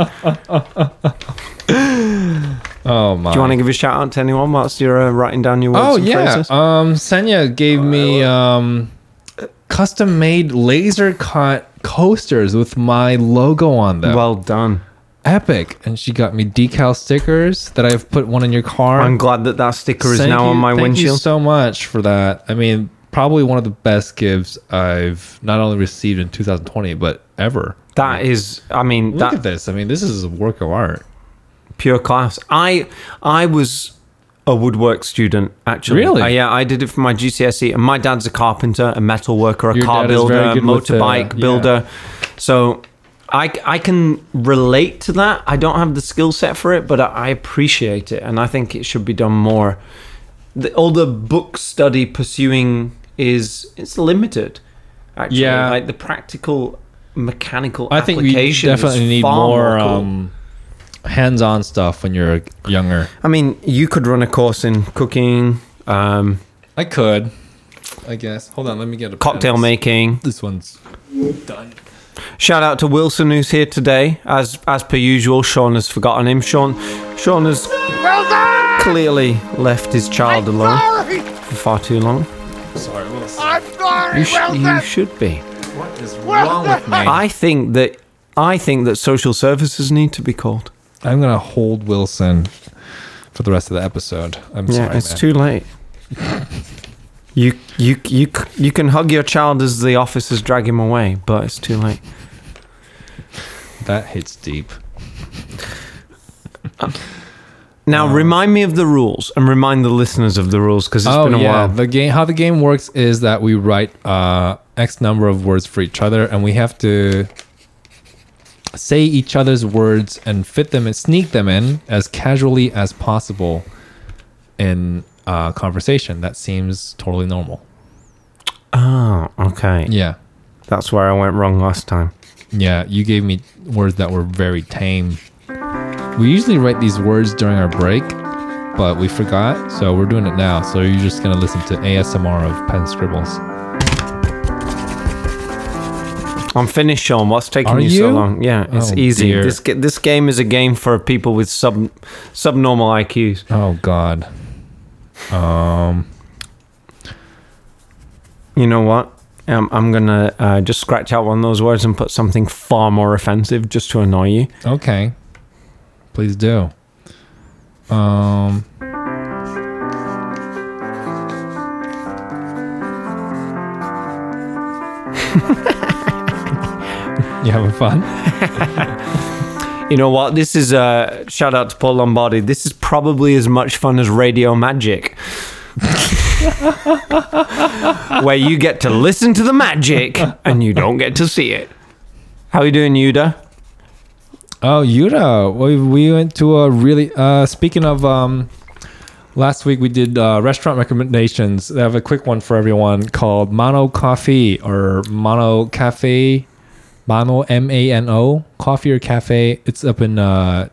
(laughs) Oh my! Do you want to give a shout out to anyone whilst you're uh, writing down your words Oh and yeah. phrases? Um, Senya gave me um, custom made laser cut coasters with my logo on them. well done. epic. And she got me decal stickers that I've put one in your car. I'm glad that that sticker is Thank now on you- my thank you windshield. so much for that. I mean, probably one of the best gifts I've not only received in 2020 but ever. That is, I mean, Look that at this. I mean, this is a work of art. pure class. I I was a woodwork student actually. Really? Uh, yeah, I did it for my GCSE. And my dad's a carpenter, a metal worker, a Your car builder, a motorbike yeah. builder. So I I can relate to that. I don't have the skill set for it, but I, I appreciate it, and I think it should be done more. The, all the book study pursuing is it's limited. Actually, Yeah. like the practical mechanical I think we definitely need far more, cool. um, hands-on stuff when you're younger. I mean, you could run a course in cooking, um, I could, I guess. Hold on, let me get a cocktail pen. making. This one's done. Shout out to Wilson who's here today. As as per usual, Shorne has forgotten him. Shorne Shorne has clearly left his child alone for far too long. Sorry, Wilson. You, sh- you should be. What is wrong with me? I think that I think that social services need to be called. I'm gonna hold Wilson for the rest of the episode. I'm Yeah, sorry, it's man. too late. (laughs) You you you you can hug your child as the officers drag him away, but it's too late. that hits deep. Uh, Now remind me of the rules and remind the listeners of the rules because it's oh been a yeah, while. the game. How the game works is that we write uh, x number of words for each other, and we have to say each other's words and fit them and sneak them in as casually as possible in uh, conversation. That seems totally normal. Oh, okay. Yeah, That's where I went wrong last time. yeah. You gave me words that were very tame. We usually write these words during our break, but we forgot, so we're doing it now. So you're just gonna listen to ASMR of pen scribbles. I'm finished, Shorne. What's taking Are you, so you? long? Yeah, it's Oh, easy. dear. This this game is a game for people with sub subnormal IQs. Oh God. Um. You know what? Um, I'm gonna uh, just scratch out one of those words and put something far more offensive just to annoy you. Okay. Please do. Um. (laughs) you having fun? (laughs) You know what? This is uh, shout out to Paul Lombardi. This is probably as much fun as Radio Magic. (laughs) Where you get to listen to the magic and you don't get to see it. How are you doing, Yuda? Oh, Yuta, we, we went to a really. Uh, speaking of, um, last week we did uh, restaurant recommendations. They have a quick one for everyone called Mano Coffee or Mano Cafe, Mano M A N O Coffee or Cafe. It's up in uh.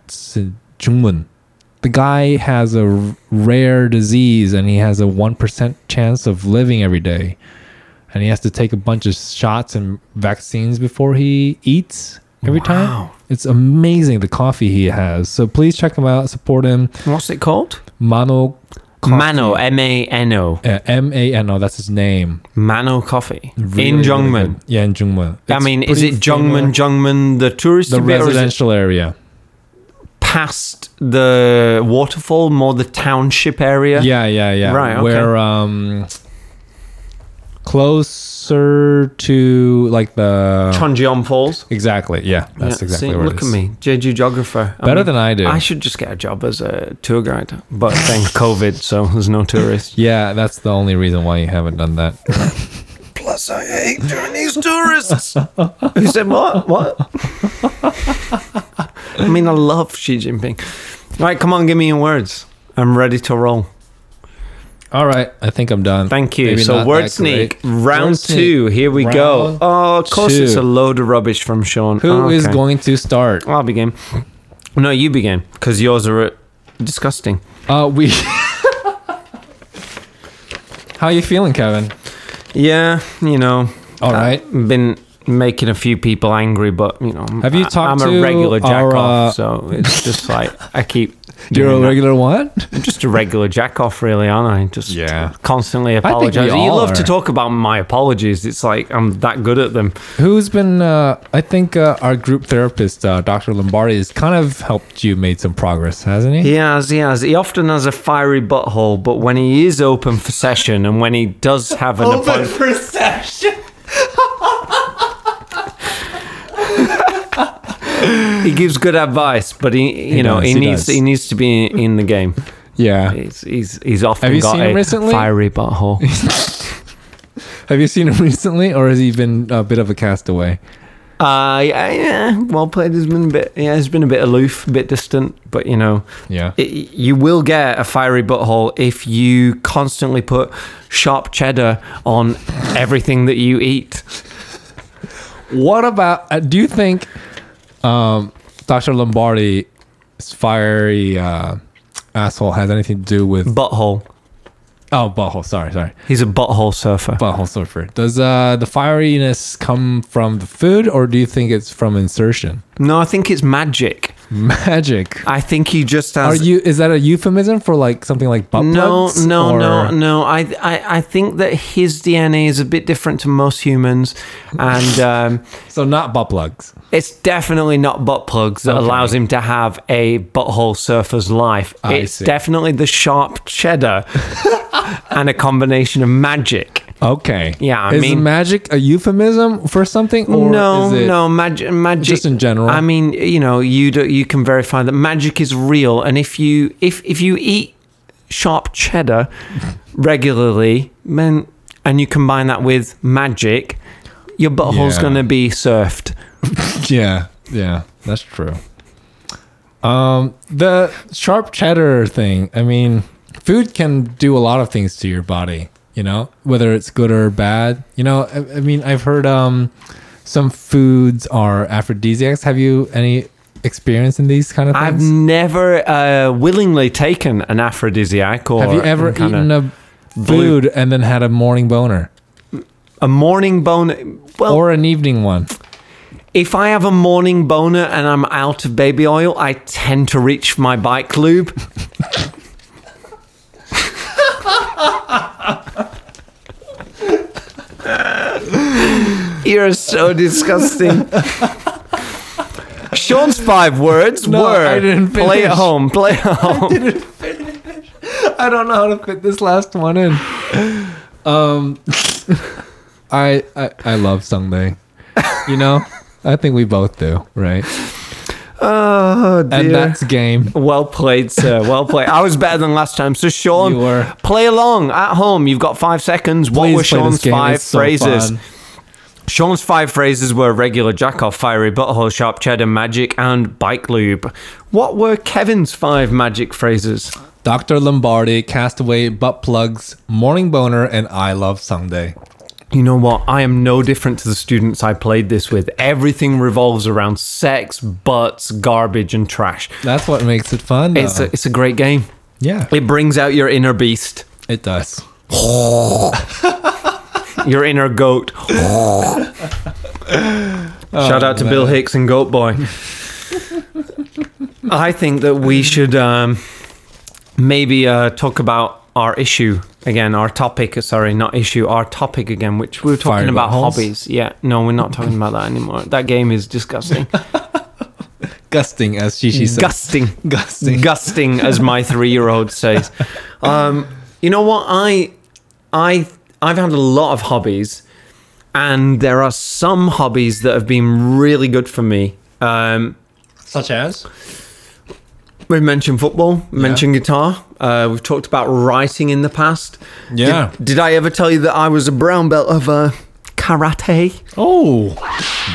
The guy has a r- rare disease and he has a one percent chance of living every day, and he has to take a bunch of shots and vaccines before he eats every time. It's amazing the coffee he has. So please check him out. Support him. What's it called? Mano Coffee. Mano, M A N O. Uh, M A N O. That's his name. Mano Coffee. Really, in really yeah, in Jungmun. I mean, is it Jungmun, famous- Jungmun, the tourist the residential area? past the waterfall, more the township area? Yeah, yeah, yeah. Right, okay. Where um, closer to like the Cheonjeyeon Falls. exactly. Yeah, that's exactly see, where look it at me, Jeju geographer. I Better mean, than I do. I should just get a job as a tour guide, but then (laughs) COVID, so there's no tourists. yeah, that's the only reason why you haven't done that. (laughs) Plus, I hate Chinese tourists. Who said what? What? (laughs) I mean, I love Xi Jinping. Right, come on, give me your words. I'm ready to roll. All right, I think I'm done. Thank you. Maybe so, word sneak, great. round Word sneak. two. Here we go. Oh, of course, it's a load of rubbish from Shorne. Who is Okay. going to start? I'll begin. No, you begin because yours are uh, disgusting. Uh, we. (laughs) How are you feeling, Kevin? Yeah, you know. All right. I've been making a few people angry, but you know, Have you I- talked I'm to a regular jack our, off, uh, so it's just like I keep. (laughs) You're doing a that. regular what? I'm just a regular jack off, really, aren't I? Just Yeah. constantly think we apologizing. You love to talk about my apologies. It's like I'm that good at them. Who's been? Uh, I think uh, our group therapist, uh, Dr. Lombardi, has kind of helped you made some progress, hasn't he? He has, he has. He often has a fiery butthole, but when he is open for session and when he does have an appointment. for session. He gives good advice, but he, you He know, does, he, he needs does. he needs to be in, in the game. Yeah. He's he's, he's often Have you got seen a him recently? fiery butthole. (laughs) Have you seen him recently, or has he been a bit of a castaway? uh, yeah, yeah, well played. Has been a bit, yeah, has been a bit aloof, a bit distant, but you know, Yeah. it, you will get a fiery butthole if you constantly put sharp cheddar on everything that you eat. What about? Uh, do you think um, Dr. Lombardi's fiery uh, asshole has anything to do with? Butthole. Oh, butthole. Sorry, sorry. He's a butthole surfer. Butthole surfer. Does uh, the fieriness come from the food, or do you think it's from insertion? No, I think it's magic. Magic. I think he just Are you? Is that a euphemism for like something like butt no, plugs? no, or- no, no. I, I, I think that his DNA is a bit different to most humans, and (laughs) um, So not butt plugs. it's definitely not butt plugs that allows him to have a butthole surfer's life. I it's see. definitely the sharp cheddar (laughs) and a combination of magic. Okay. Yeah, I is mean- magic a euphemism for something, or no, is it no, magic, magic. just in general? I mean, you know, you do, you can verify that magic is real, and if you if if you eat sharp cheddar regularly, then and you combine that with magic, your butthole's Yeah. going to be surfed. (laughs) Yeah, yeah, that's true. Um, the sharp cheddar thing. I mean, food can do a lot of things to your body. You know, whether it's good or bad. You know, I, I mean, I've heard um, some foods are aphrodisiacs. Have you any experience in these kind of things? I've never uh, willingly taken an aphrodisiac or Have you ever eaten a food and then had a morning boner a morning boner? Well, or an evening one? if I have a morning boner and I'm out of baby oil, I tend to reach my bike lube. You're so disgusting. Shorne's five words No, were I didn't play at home, play at home. (laughs) I didn't finish. I don't know how to fit this last one in. Um, (laughs) I I, I love Sunday. You know, I think we both do, right? Oh dear. And that's game. Well played, sir. Well played. I was better than last time. So, Shorne, were. play along at home. You've got five seconds. what Please were play Shorne's five It's so phrases? fun. Shorne's five phrases were regular jack off, fiery butthole, sharp cheddar, magic, and bike lube. What were Kevin's five magic phrases? Dr. Lombardi, Castaway, Butt Plugs, Morning Boner, and I Love Sunday. You know what? I am no different to the students I played this with. Everything revolves around sex, butts, garbage, and trash. That's what makes it fun. Though. It's a, it's a great game. yeah, It brings out your inner beast, it does. (laughs) your inner goat. Shout out to Bill Hicks and Goat Boy. I think that we should um, maybe uh, talk about our issue again, our topic. Sorry, not issue, our topic again, which we were talking about hobbies. Yeah, no, we're not talking about that anymore. That game is disgusting. (laughs) Gusting, as Shishi says. Gusting. Gusting. Gusting, as my three-year-old says. Um, you know what? I, I, I've had a lot of hobbies, and there are some hobbies that have been really good for me. Um, Such as? we've mentioned football, mentioned guitar. Uh, we've talked about writing in the past. Yeah. Did, did I ever tell you that I was a brown belt of uh, karate? Oh,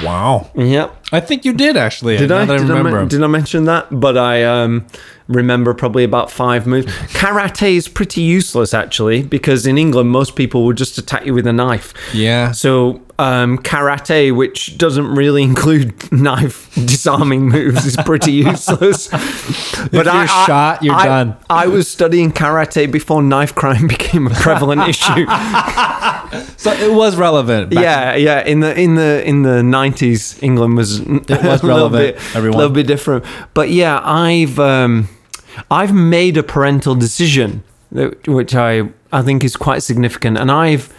wow. Yep. I think you did actually. Did now I? Did I, did I mention that? But I um, remember probably about five moves. Karate is pretty useless actually because in England most people would just attack you with a knife. yeah. So um, karate, which doesn't really (laughs) include knife disarming moves, is pretty (laughs) useless. but if you're shot, you're I- done. I was studying karate before knife crime (laughs) became a prevalent issue. So it was relevant. back yeah, yeah. In the in the in the nineties, England was it was a little bit, everyone. a little bit different. But yeah, I've um, I've made a parental decision, which I I think is quite significant, and I've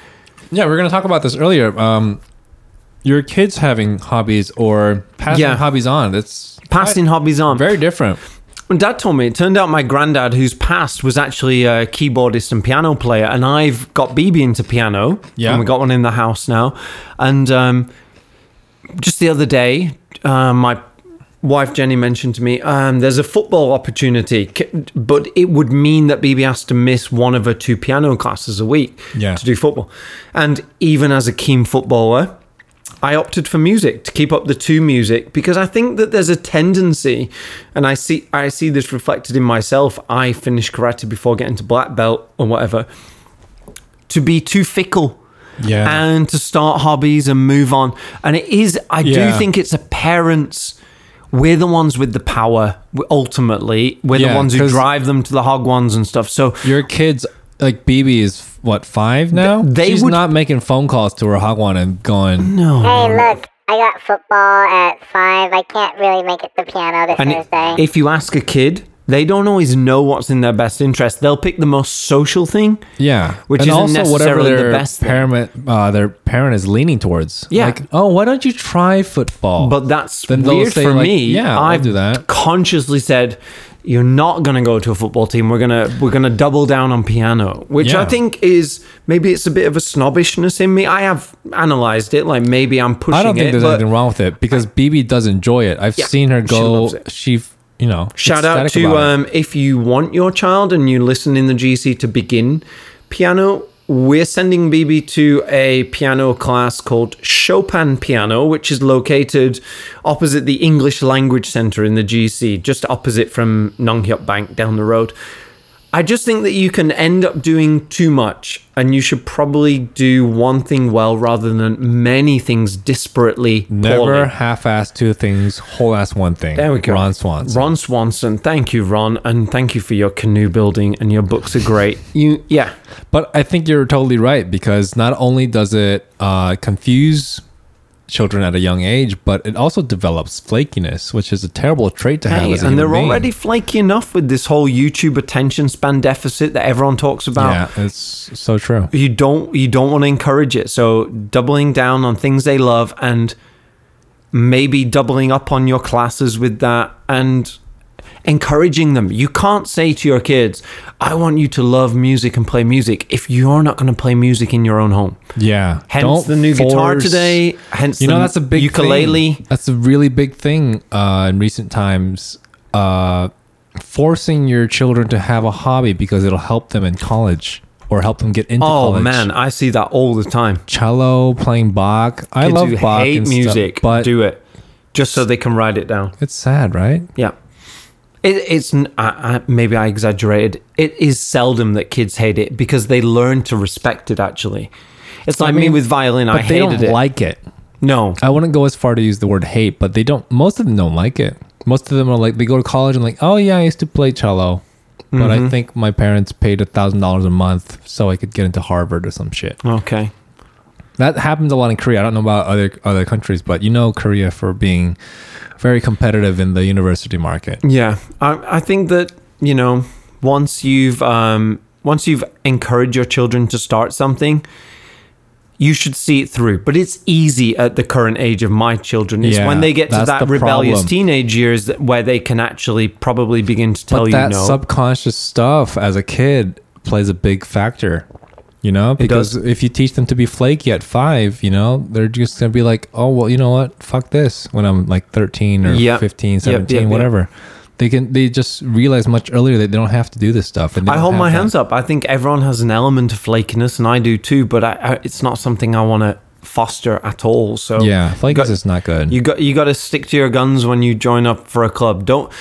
Yeah, we are gonna talk about this earlier. Um, your kids having hobbies or passing Yeah. hobbies on. It's passing hobbies on. very different. When Dad told me, it turned out my granddad, who's passed, was actually a keyboardist and piano player, and I've got BB into piano. Yeah. and we got one in the house now. And um, just the other day, uh, my wife Jenny mentioned to me, um, "There's a football opportunity, but it would mean that BB has to miss one of her two piano classes a week Yeah. to do football." And even as a keen footballer, I opted for music to keep up the two music because I think that there's a tendency, and I see I see this reflected in myself. I finished karate before getting to black belt or whatever, to be too fickle. Yeah. And to start hobbies and move on. And it is, I do think it's a parent's, we're the ones with the power, ultimately. We're Yeah, the ones who drive them to the hagwons and stuff. So Your kids, like BB, is what five now? they She's would- not making phone calls to her hagwon and going. no. Hey, look, I got football at five. I can't really make it to piano this And Thursday. if you ask a kid, they don't always know what's in their best interest. They'll pick the most social thing. Yeah, Which isn't also whatever necessarily the their best thing. parent, uh, their parent is leaning towards. Yeah. like, oh, why don't you try football? But that's Then weird say, for like, me. "Yeah, I'll I've do that." consciously said, "You're not going to go to a football team. We're gonna we're gonna double down on piano," which I think is maybe it's a bit of a snobbishness in me. I have analyzed it, like maybe I'm pushing I don't think it. there's anything wrong with it because BB does enjoy it. I've Yeah, seen her she go. it. She, you know, Shout out to um, if you want your child and you listen in the GC to begin piano. We're sending BB to a piano class called Chopin Piano, which is located opposite the English Language Center in the GC, just opposite from Nonghyup Bank down the road. I just think that you can end up doing too much, and you should probably do one thing well rather than many things disparately. Never poorly. half-ass two things, whole-ass one thing. There we go. Ron Swanson. Ron Swanson. Thank you, Ron, and thank you for your canoe building and your books are great. (laughs) You, yeah, But I think you're totally right because not only does it uh, confuse children at a young age, but it also develops flakiness, which is a terrible trait to have. Hey, and they're being. already flaky enough with this whole YouTube attention span deficit that everyone talks about. Yeah, it's so true. you don't you don't want to encourage it so doubling down on things they love and maybe doubling up on your classes with that and encouraging them you can't say to your kids i want you to love music and play music if you're not going to play music in your own home Yeah. hence Don't the new guitar today hence You know the that's a big ukulele Thing. That's a really big thing uh, in recent times. Uh, forcing your children to have a hobby because it'll help them in college or help them get into college. oh college. man i see that all the time cello, playing Bach. I kids love who Bach hate and stuff, music but do it just so they can write it down it's sad, right? Yeah. It, it's I, I, maybe I exaggerated. It is seldom that kids hate it because they learn to respect it. Actually, it's like me mean, with violin. But I they hated don't it. like it. no, I wouldn't go as far to use the word hate, but they don't. Most of them don't like it. Most of them are like they go to college and like, oh yeah, I used to play cello, but Mm-hmm. I think my parents paid a thousand dollars a month so I could get into Harvard or some shit. okay. That happens a lot in Korea. I don't know about other other countries, but you know Korea for being very competitive in the university market. Yeah, I, I think that you know once you've um, once you've encouraged your children to start something. You should see it through, but it's easy at the current age of my children. It's Yeah, when they get to that rebellious problem. teenage years where they can actually probably begin to tell but you that no. subconscious stuff as a kid plays a big factor. You know, because if you teach them to be flaky at five, you know, they're just gonna be like, oh well, you know what, fuck this. When I'm like 13 or Yep. 15, 17, yep, yep. whatever, they can they just realize much earlier that they don't have to do this stuff. And I hold my that. hands up. I think everyone has an element of flakiness, and I do too. But I, I, it's not something I want to foster at all. So Yeah, flakiness got- is not good. you got you got to stick to your guns when you join up for a club. Don't.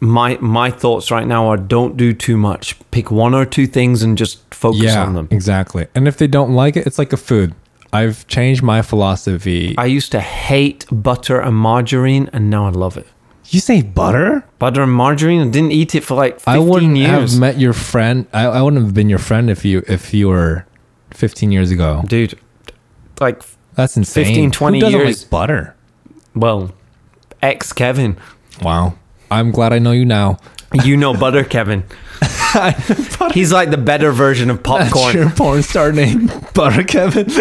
My my thoughts right now are don't do too much. Pick one or two things and just focus yeah, on them. exactly. And if they don't like it, it's like a food. I've changed my philosophy. I used to hate butter and margarine, and now I love it. you say butter? Butter and margarine. I didn't eat it for like 15 I wouldn't years. have met your friend. I, I wouldn't have been your friend if you if you were 15 years ago. Dude, like, That's insane. 15, 20 Who doesn't years. like butter. well, ex Kevin. Wow. I'm glad I know you now. You know butter, Kevin. (laughs) He's like the better version of popcorn. That's your porn star name, (laughs) Butter Kevin. (laughs)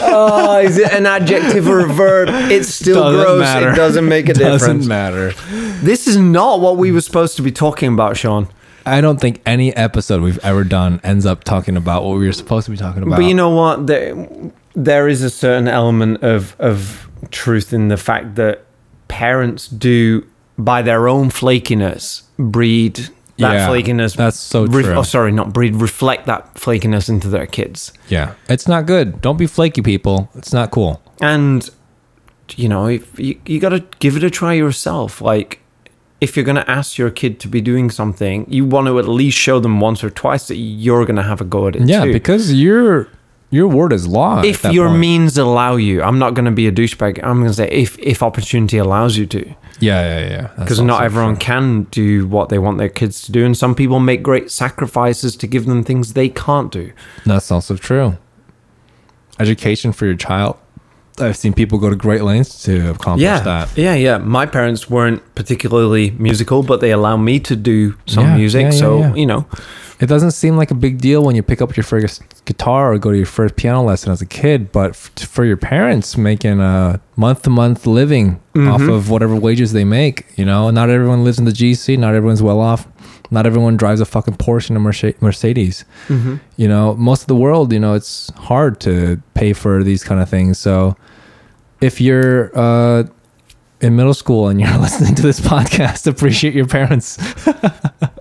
Oh, is it an adjective or a verb? It's still Doesn't gross. matter. It doesn't make a difference. Doesn't matter. This is not what we were supposed to be talking about, Shorne. I don't think any episode we've ever done ends up talking about what we were supposed to be talking about. But you know what? There, there is a certain element of of truth in the fact that parents do, by their own flakiness, breed that Yeah, flakiness. that's so ref- true. oh, sorry, not breed. Reflect that flakiness into their kids. yeah, it's not good. Don't be flaky, people. It's not cool. and you know if you, you got to give it a try yourself like if you're going to ask your kid to be doing something you want to at least show them once or twice that you're going to have a go at it Yeah, too. because your your word is law. if your point. means allow you i'm not going to be a douchebag i'm going to say if if opportunity allows you to yeah, yeah, yeah. Because not everyone true. can do what they want their kids to do and some people make great sacrifices to give them things they can't do That's also true. Education for your child. I've seen people go to great lengths to accomplish yeah that. yeah yeah my parents weren't particularly musical but they allow me to do some Yeah, music yeah, so you know It doesn't seem like a big deal when you pick up your first guitar or go to your first piano lesson as a kid, but f- for your parents making a month to month living off Mm-hmm. of whatever wages they make, you know, not everyone lives in the GC, not everyone's well off, not everyone drives a fucking Porsche and a Merce- Mercedes. Mm-hmm. You know, most of the world, you know, it's hard to pay for these kind of things. So if you're uh, in middle school and you're (laughs) listening to this (laughs) podcast, appreciate your parents. (laughs)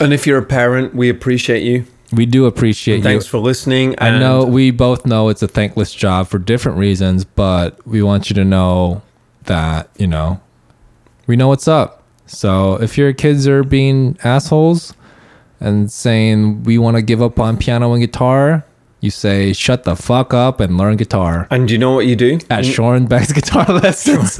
And if you're a parent, we appreciate you. We do appreciate you. Thanks you. for listening. I know we both know it's a thankless job for different reasons, but we want you to know that, you know, we know what's up. So if your kids are being assholes and saying we want to give up on piano and guitar, you say shut the fuck up and learn guitar And do you know what you do? at Shorne Beck's guitar (laughs) lessons.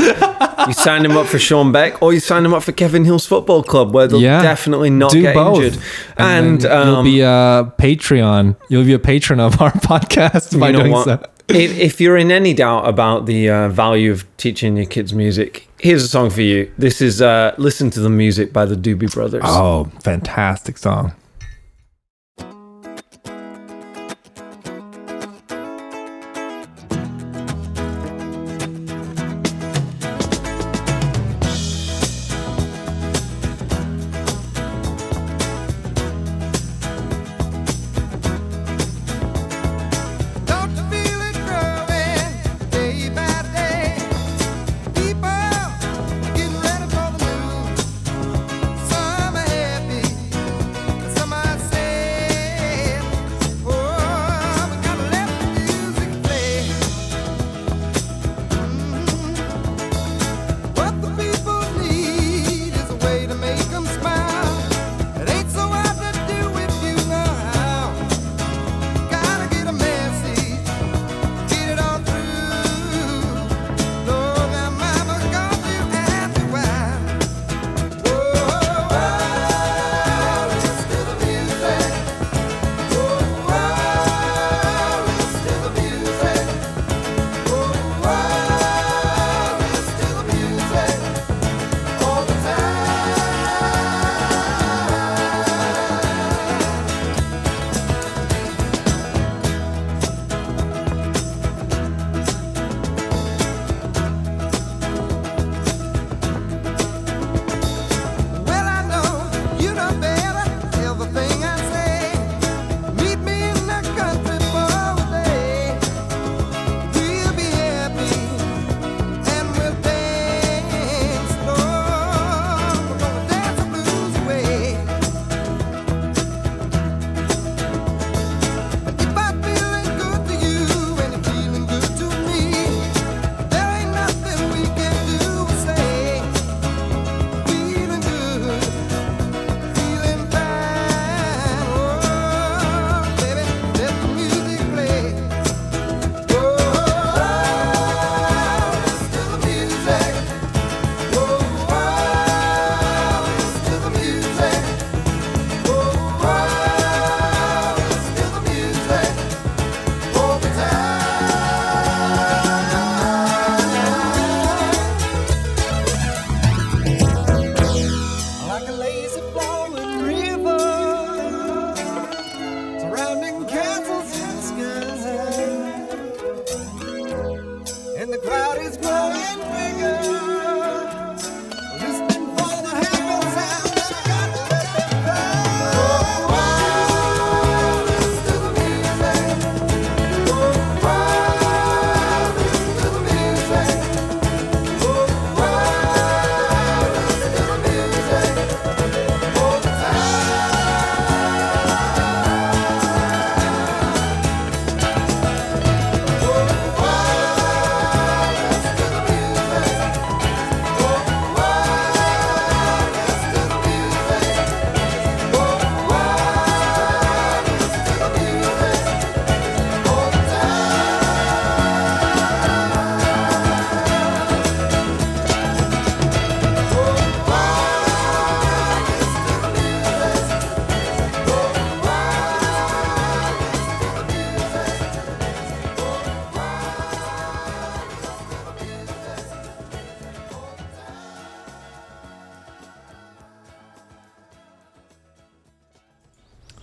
You sign him up for Shorne Beck, or you sign him up for Kevin Hill's Football Club, where they'll yeah, definitely not do get both. injured. And, And, then you'll um, be a Patreon. You'll be a patron of our (laughs) podcast by doing what? so. if, if you're in any doubt about the uh, value of teaching your kids music, here's a song for you. This is uh, "Listen to the Music" by the Doobie Brothers. Oh, fantastic song.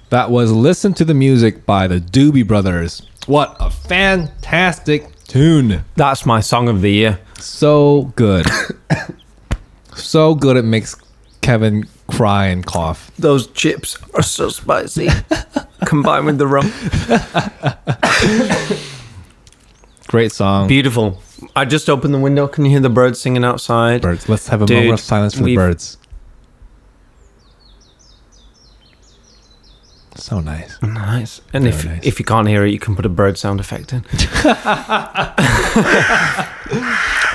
That was Listen to the Music by the Doobie Brothers. What a fantastic tune. That's my song of the year. So good. (coughs) so good it makes Kevin cry and cough. Those chips are so spicy, (laughs) combined with the rum. (laughs) Great song. Beautiful. I just opened the window. Can you hear the birds singing outside? birds. Let's have a Dude, moment of silence for the we've- birds. So nice. Nice. And Very if nice. if you can't hear it, you can put a bird sound effect in. (laughs)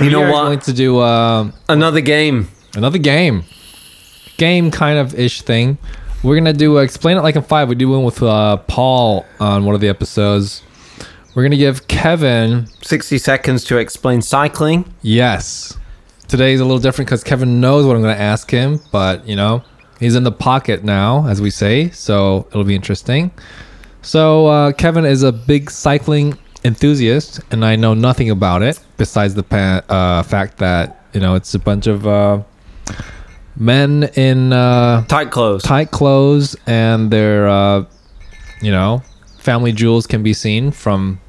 you know we are what? going to do um, Another game. another game. game kind of ish thing. We're gonna do uh, explain it like in five. We do one with uh, Paul on one of the episodes. We're gonna give Kevin 60 seconds to explain cycling. yes. Today's a little different because Kevin knows what I'm gonna ask him, but you know he's in the pocket now, as we say. So it'll be interesting. So uh, Kevin is a big cycling enthusiast, and I know nothing about it besides the pa- uh, fact that you know it's a bunch of uh, men in uh, Tight clothes. tight clothes, and their uh, you know family jewels can be seen from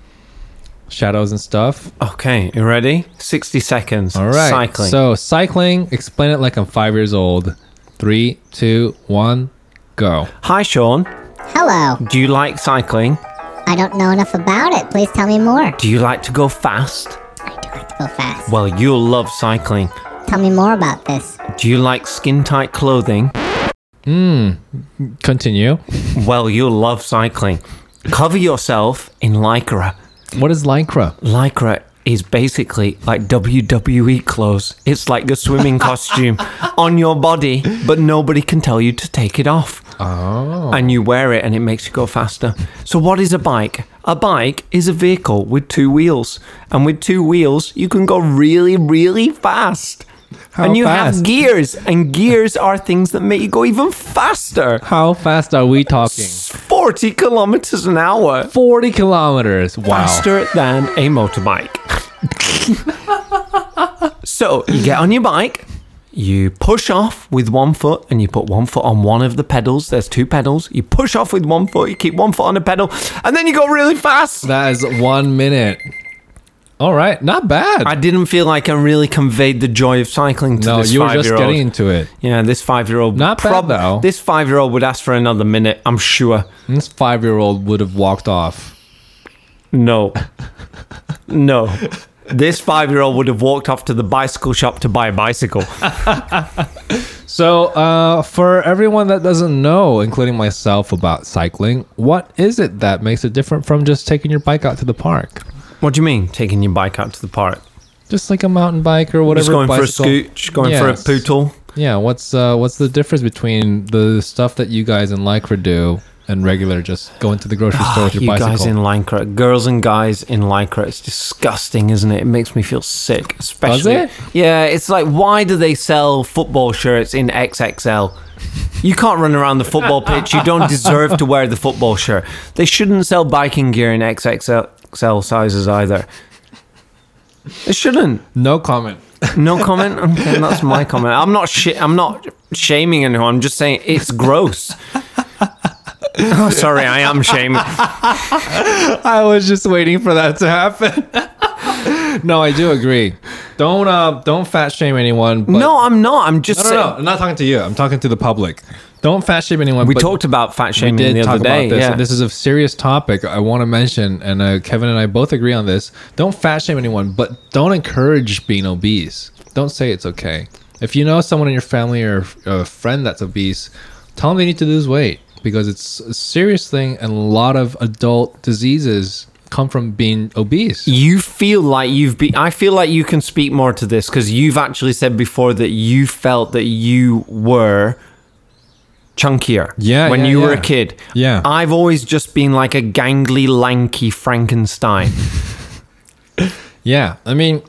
shadows and stuff. Okay, you ready? 60 seconds. All right, Cycling. So cycling. Explain it like I'm five years old. Three, two, one, go. Hi, Shorne. Hello. Do you like cycling? I don't know enough about it. Please tell me more. Do you like to go fast? I do like to go fast. Well, you'll love cycling. Tell me more about this. Do you like skin tight clothing? Hmm. Continue. Well, you'll love cycling. Cover yourself in lycra. What is lycra? Lycra is basically like WWE clothes. It's like a swimming (laughs) costume on your body, but nobody can tell you to take it off. Oh. And you wear it and it makes you go faster. So, what is a bike? A bike is a vehicle with two wheels. And with two wheels, you can go really, really fast. How and you fast? have gears, and gears are things that make you go even faster. How fast are we talking? 40 kilometers an hour. 40 kilometers. Wow. faster than a motorbike. so you get on your bike, you push off with one foot, and you put one foot on one of the pedals. There's two pedals. You push off with one foot, you keep one foot on the pedal, and then you go really fast. That is one minute. All right. Not bad. I didn't feel like I really conveyed the joy of cycling to no, this you were just getting into it. yeah, this five-year-old. Not bad, though. This five-year-old would ask for another minute. I'm sure. This five year old would have walked off. No. (laughs) no. This five year old would have walked off to the bicycle shop to buy a bicycle. (laughs) So, uh, for everyone that doesn't know, including myself, about cycling, what is it that makes it different from just taking your bike out to the park? What do you mean, taking your bike out to the park? Just like a mountain bike or whatever. Just going bicycle. for a scooch, going for a Yes. pootle. Yeah, what's uh, what's the difference between the stuff that you guys in Lycra do and regular just going to the grocery store with your Ah, you bicycle? guys in Lycra, girls and guys in Lycra, it's disgusting, isn't it? It makes me feel sick, especially. it? Yeah, it's like, why do they sell football shirts in XXL? You can't run around the football pitch. You don't deserve to wear the football shirt. They shouldn't sell biking gear in XXL XL sizes either. It shouldn't. no comment. No comment. Okay, that's my comment. I'm not. Sh- I'm not shaming anyone. I'm just saying it's gross. oh, sorry, I am shaming. I was just waiting for that to happen. No, I do agree. Don't uh, don't fat shame anyone. But no, I'm not. I'm just no, no, saying. no. I'm not talking to you. I'm talking to the public. Don't fat shame anyone. We but talked about fat we shaming did the talk other day. about this. yeah. This is a serious topic. I want to mention, and uh, Kevin and I both agree on this. Don't fat shame anyone, but don't encourage being obese. Don't say it's okay. If you know someone in your family or a friend that's obese, tell them they need to lose weight because it's a serious thing, and a lot of adult diseases come from being obese. you feel like you've been. I feel like you can speak more to this because you've actually said before that you felt that you were chunkier. Yeah, When yeah, you were a kid. Yeah. I've always just been like a gangly, lanky Frankenstein. (laughs) Yeah, I mean,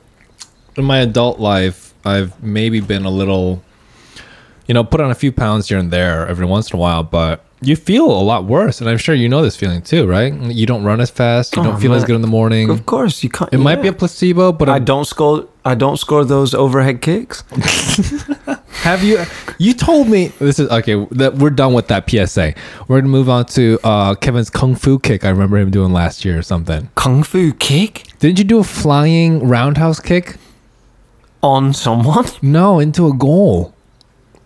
in my adult life, I've maybe been a little, you know, put on a few pounds here and there every once in a while, but you feel a lot worse, and I'm sure you know this feeling too, right? You don't run as fast, you Oh, don't feel as good in the morning. of course, you can't. It might be a placebo, but I I'm- don't score. I don't score those overhead kicks. (laughs) have you? You told me this is okay. That we're done with that PSA. We're gonna move on to uh, Kevin's kung fu kick. I remember him doing last year or something. Kung fu kick Didn't you do a flying roundhouse kick? on someone. No, into a goal.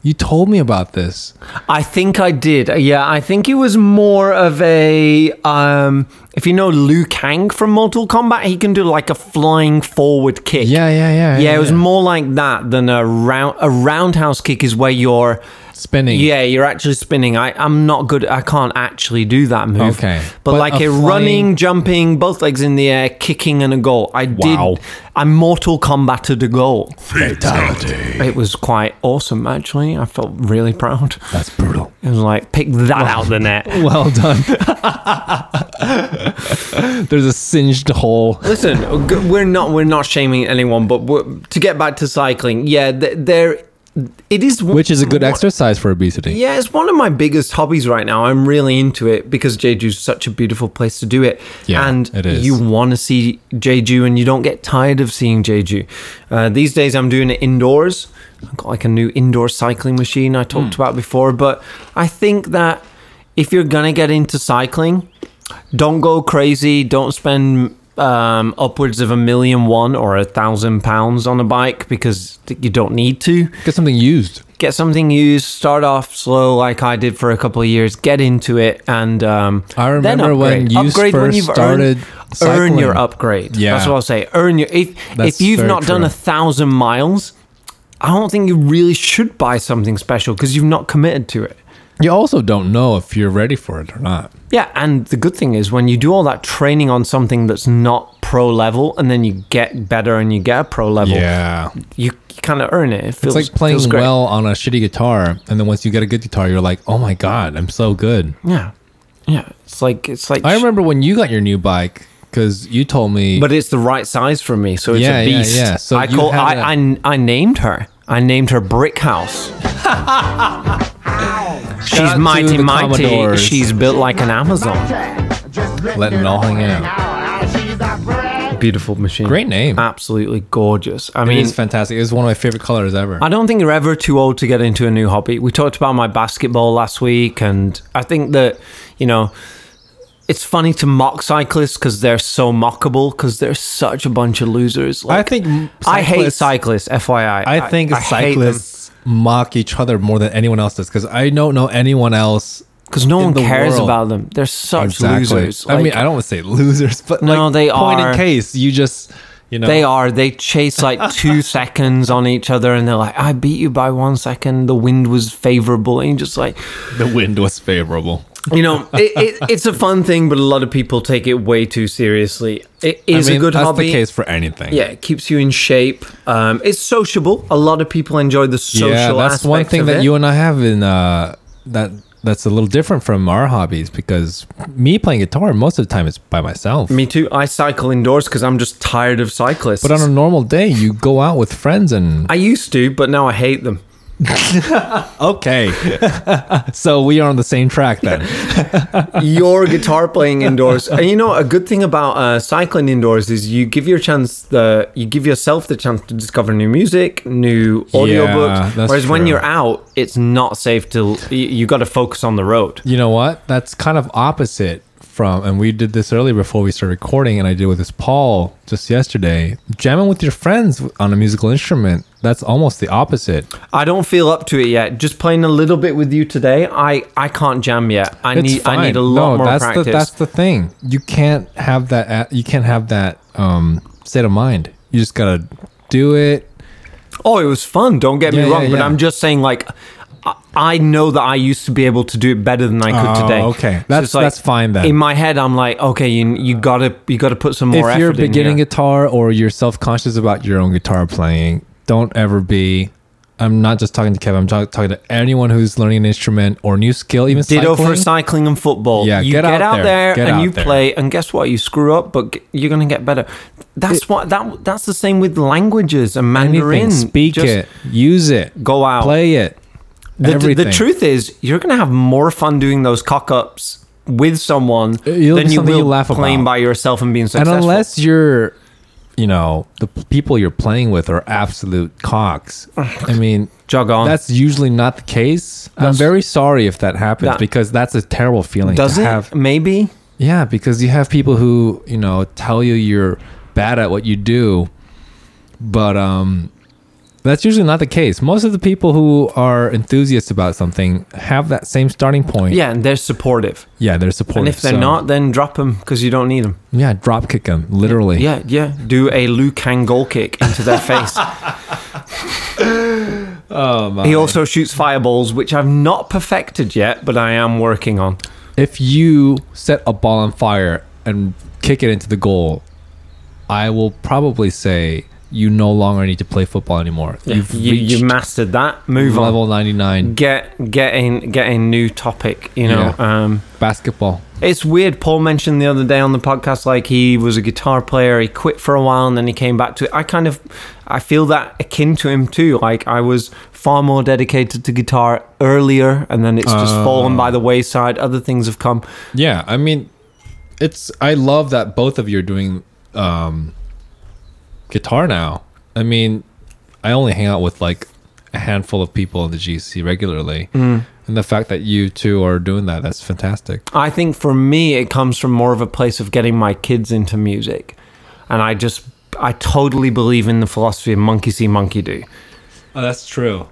You told me about this. I think I did. Yeah, I think it was more of a. Um, if you know Liu Kang from Mortal Kombat, he can do like a flying forward kick. Yeah, yeah, yeah. Yeah, it was more like that than a round a roundhouse kick is where you're spinning. yeah, you're actually spinning. I, I'm not good. I can't actually do that move. Okay. But, But like a a, flying- running, jumping, both legs in the air, kicking and a goal. I Wow. did. I Mortal Kombated a goal. Fatality. It was quite awesome, actually. I felt really proud. That's brutal. It was like, pick that out of the net. (laughs) Well done. There's a singed hole. Listen, g- we're not we're not shaming anyone, but we're, to get back to cycling, yeah, th- there it is Which is a good one- exercise for obesity. Yeah, it's one of my biggest hobbies right now. I'm really into it because Jeju's such a beautiful place to do it. Yeah, and it is. you want to see Jeju and you don't get tired of seeing Jeju. Uh, these days I'm doing it indoors. I've got like a new indoor cycling machine I talked about before, but I think that if you're going to get into cycling, don't go crazy. Don't spend um, upwards of a million one or a thousand pounds on a bike because you don't need to Get something used. get something used, start off slow like I did for a couple of years, get into it, and um, I remember when you upgrade when first you've started earned, earn your upgrade. Yeah. that's what I'll say. Earn your if That's if you've not done a thousand miles, I don't think you really should buy something special because you've not committed to it. You also don't know if you're ready for it or not. Yeah, and the good thing is when you do all that training on something that's not pro level, and then you get better and you get a pro level, Yeah. you, you kind of earn it. It feels It's like playing well on a shitty guitar, and then once you get a good guitar, you're like, "Oh my god, I'm so good." Yeah, yeah. It's like it's like I remember when you got your new bike because you told me. but it's the right size for me, so it's Yeah, a beast. yeah. yeah. So I call I, I I named her. I named her Brick House. (laughs) She's mighty mighty. Commodores. She's built like an Amazon. letting it all hang out. Beautiful machine. Great name. Absolutely gorgeous. I I mean, mean, it's fantastic. It's one of my favorite colors ever. I don't think you're ever too old to get into a new hobby. We talked about my basketball last week, and I think that, you know, it's funny to mock cyclists because they're so mockable because they're such a bunch of losers. I Like, think I hate cyclists- cyclists, FYI. I think cyclists mock each other more than anyone else does because I don't know anyone else. Because no one cares world. about them. They're such losers. I mean, I don't want to say losers, but No, like, they point are. in case you just, you know, They are. They chase like two (laughs) seconds on each other, and they're like, "I beat you by one second. The wind was favorable," and you're just like, the wind was favorable. You know, it, it, it's a fun thing, but a lot of people take it way too seriously. It is I mean, a good that's hobby. the case for anything. Yeah, it keeps you in shape. Um, it's sociable. A lot of people enjoy the social. yeah, that's one thing that it. you and I have in uh, that that's a little different from our hobbies because me playing guitar most of the time is by myself. Me too. I cycle indoors because I'm just tired of cyclists. but on a normal day, you go out with friends and I used to, but now I hate them. (laughs) okay. (laughs) so we are on the same track then. (laughs) your guitar playing indoors. And you know, a good thing about uh, cycling indoors is you give your chance the you give yourself the chance to discover new music, new audiobooks. that's Whereas when you're out, it's not safe to. You, you got to focus on the road. You know what? That's kind of opposite from, and we did this earlier before we started recording, and I did with this Paul just yesterday. Jamming with your friends on a musical instrument. That's almost the opposite. I don't feel up to it yet. Just playing a little bit with you today, I I can't jam yet. I It's need I need a lot no, more that's practice. The, that's the thing. You can't have that. at- You can't have that um, state of mind. You just gotta do it. Oh, it was fun. Don't get Yeah, me yeah, wrong, but. I'm just saying, like, I, know that I used to be able to do it better than I could Oh, today. okay. That's- it's like, that's fine then. In my head, I'm like, okay, you you gotta you gotta put some more effort. if you're in beginning guitar or you're self-conscious about your own guitar playing don't ever be i'm not just talking to kevin i'm talk, talking to anyone who's learning an instrument or new skill even Ditto cycling. for cycling and football. Yeah, you get get, out out, there. Get and out you there. play, and guess what? You screw up, but you're gonna get better. That's what that that's the same with languages and Mandarin. anything speak Just it use it Go out. play it The, everything the truth is, you're gonna have more fun doing those cock ups with someone It'll than you will you laugh playing about. by yourself and being successful. and unless you're you know the p- people you're playing with are absolute cocks i mean jog on. that's usually not the case i'm That's- very sorry if that happens That- because that's a terrible feeling Does to it? have Maybe. Yeah, because you have people who, you know, tell you you're bad at what you do, but um That's usually not the case. Most of the people who are enthusiasts about something have that same starting point. Yeah, and they're supportive. Yeah, they're supportive. And if they're so- not, then drop them because you don't need them. yeah, drop kick them literally. Yeah, yeah. Do a Liu Kang goal kick into their face. (laughs) Oh my. he also shoots fireballs, which I've not perfected yet, but I am working on. if you set a ball on fire and kick it into the goal, I will probably say you no longer need to play football anymore. You've you, reached you mastered that. Move on. level 99 Get get in get a new topic. You know. Um, basketball. It's weird. Paul mentioned the other day on the podcast, like he was a guitar player. He quit for a while and then he came back to it. I kind of, I feel that akin to him too. Like I was far more dedicated to guitar earlier, and then it's just fallen by the wayside. Other things have come. Yeah, I mean, it's. I love that both of you are doing um, guitar now. I mean, I only hang out with like a handful of people in the GC regularly, Mm. and the fact that you two are doing that—that's fantastic. I think for me, it comes from more of a place of getting my kids into music, and I just, I totally believe in the philosophy of monkey see, monkey do. Oh, that's true.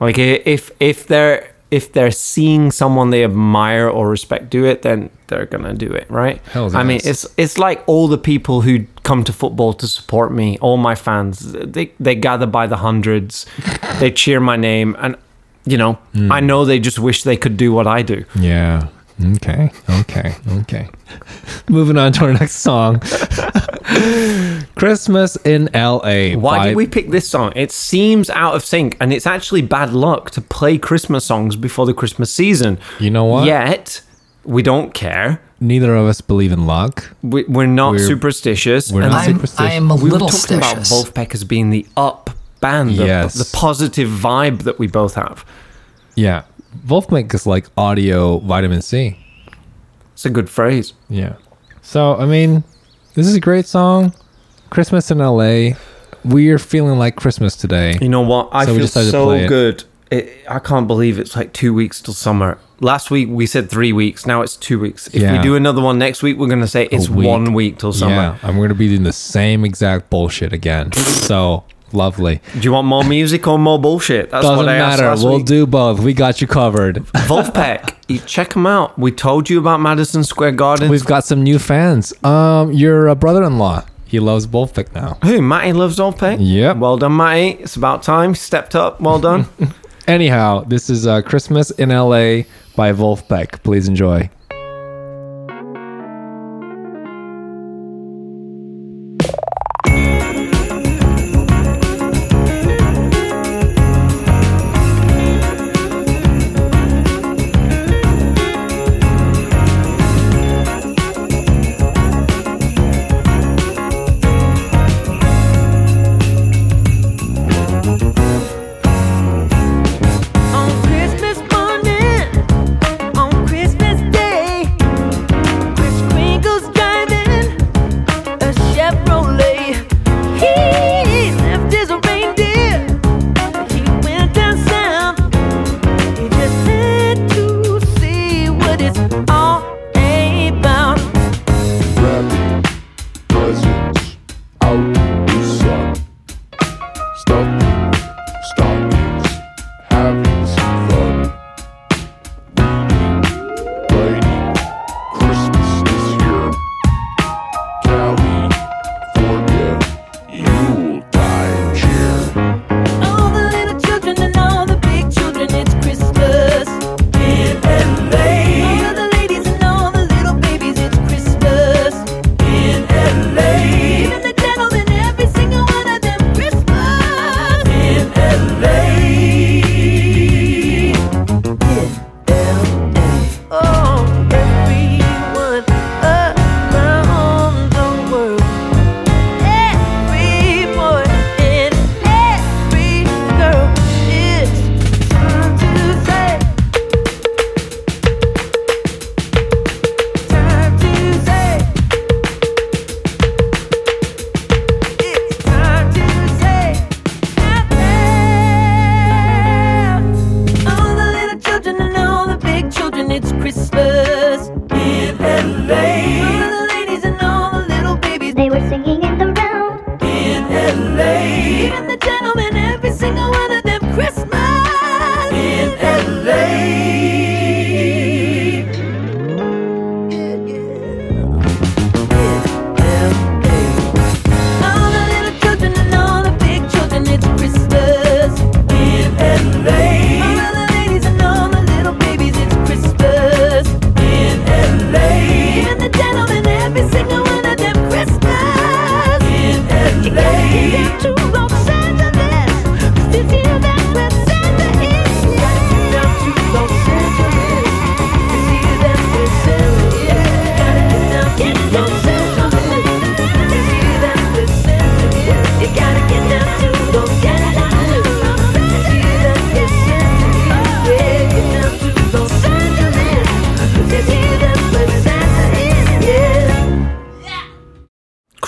Like if if they're if they're seeing someone they admire or respect do it, then they're gonna do it, right? Hell's I mean, it's it's like all the people who come to football to support me, all my fans. They they gather by the hundreds, (laughs) they cheer my name, and you know, Hmm. I know they just wish they could do what I do. Yeah. Okay. Okay. Okay. (laughs) Moving on to our next song. (laughs) Christmas in LA. Why by- did we pick this song? It seems out of sync, and it's actually bad luck to play Christmas songs before the Christmas season. You know what? Yet we don't care. Neither of us believe in luck. We, we're not We're- superstitious. we're and not I'm, superstitious. I'm a we were little talking about. Vulfpeck as being the up band, the, Yes. the positive vibe that we both have. Yeah. Vulfpeck is like audio vitamin C. It's a good phrase. Yeah. So, I mean, this is a great song. Christmas in LA. We're feeling like Christmas today. You know what? I So feel so good. It, I can't believe it's like two weeks till summer. Last week we said three weeks. Now it's two weeks. If we do another one next week, we're going to say it's week. one week till summer. Yeah. And we're going to be doing the same exact bullshit again. so, lovely. Do you want more music or more bullshit? That's Doesn't what I matter. We'll week. do both. We got you covered. Vulfpeck, you check them out. We told you about Madison Square Garden. We've got some new fans. Um, your uh, brother-in-law. He loves Vulfpeck now. Who? Matty loves Vulfpeck. Yep. Well done, Matty. It's about time. Stepped up. Well done. (laughs) Anyhow, this is uh, Christmas in LA by Vulfpeck. Please enjoy.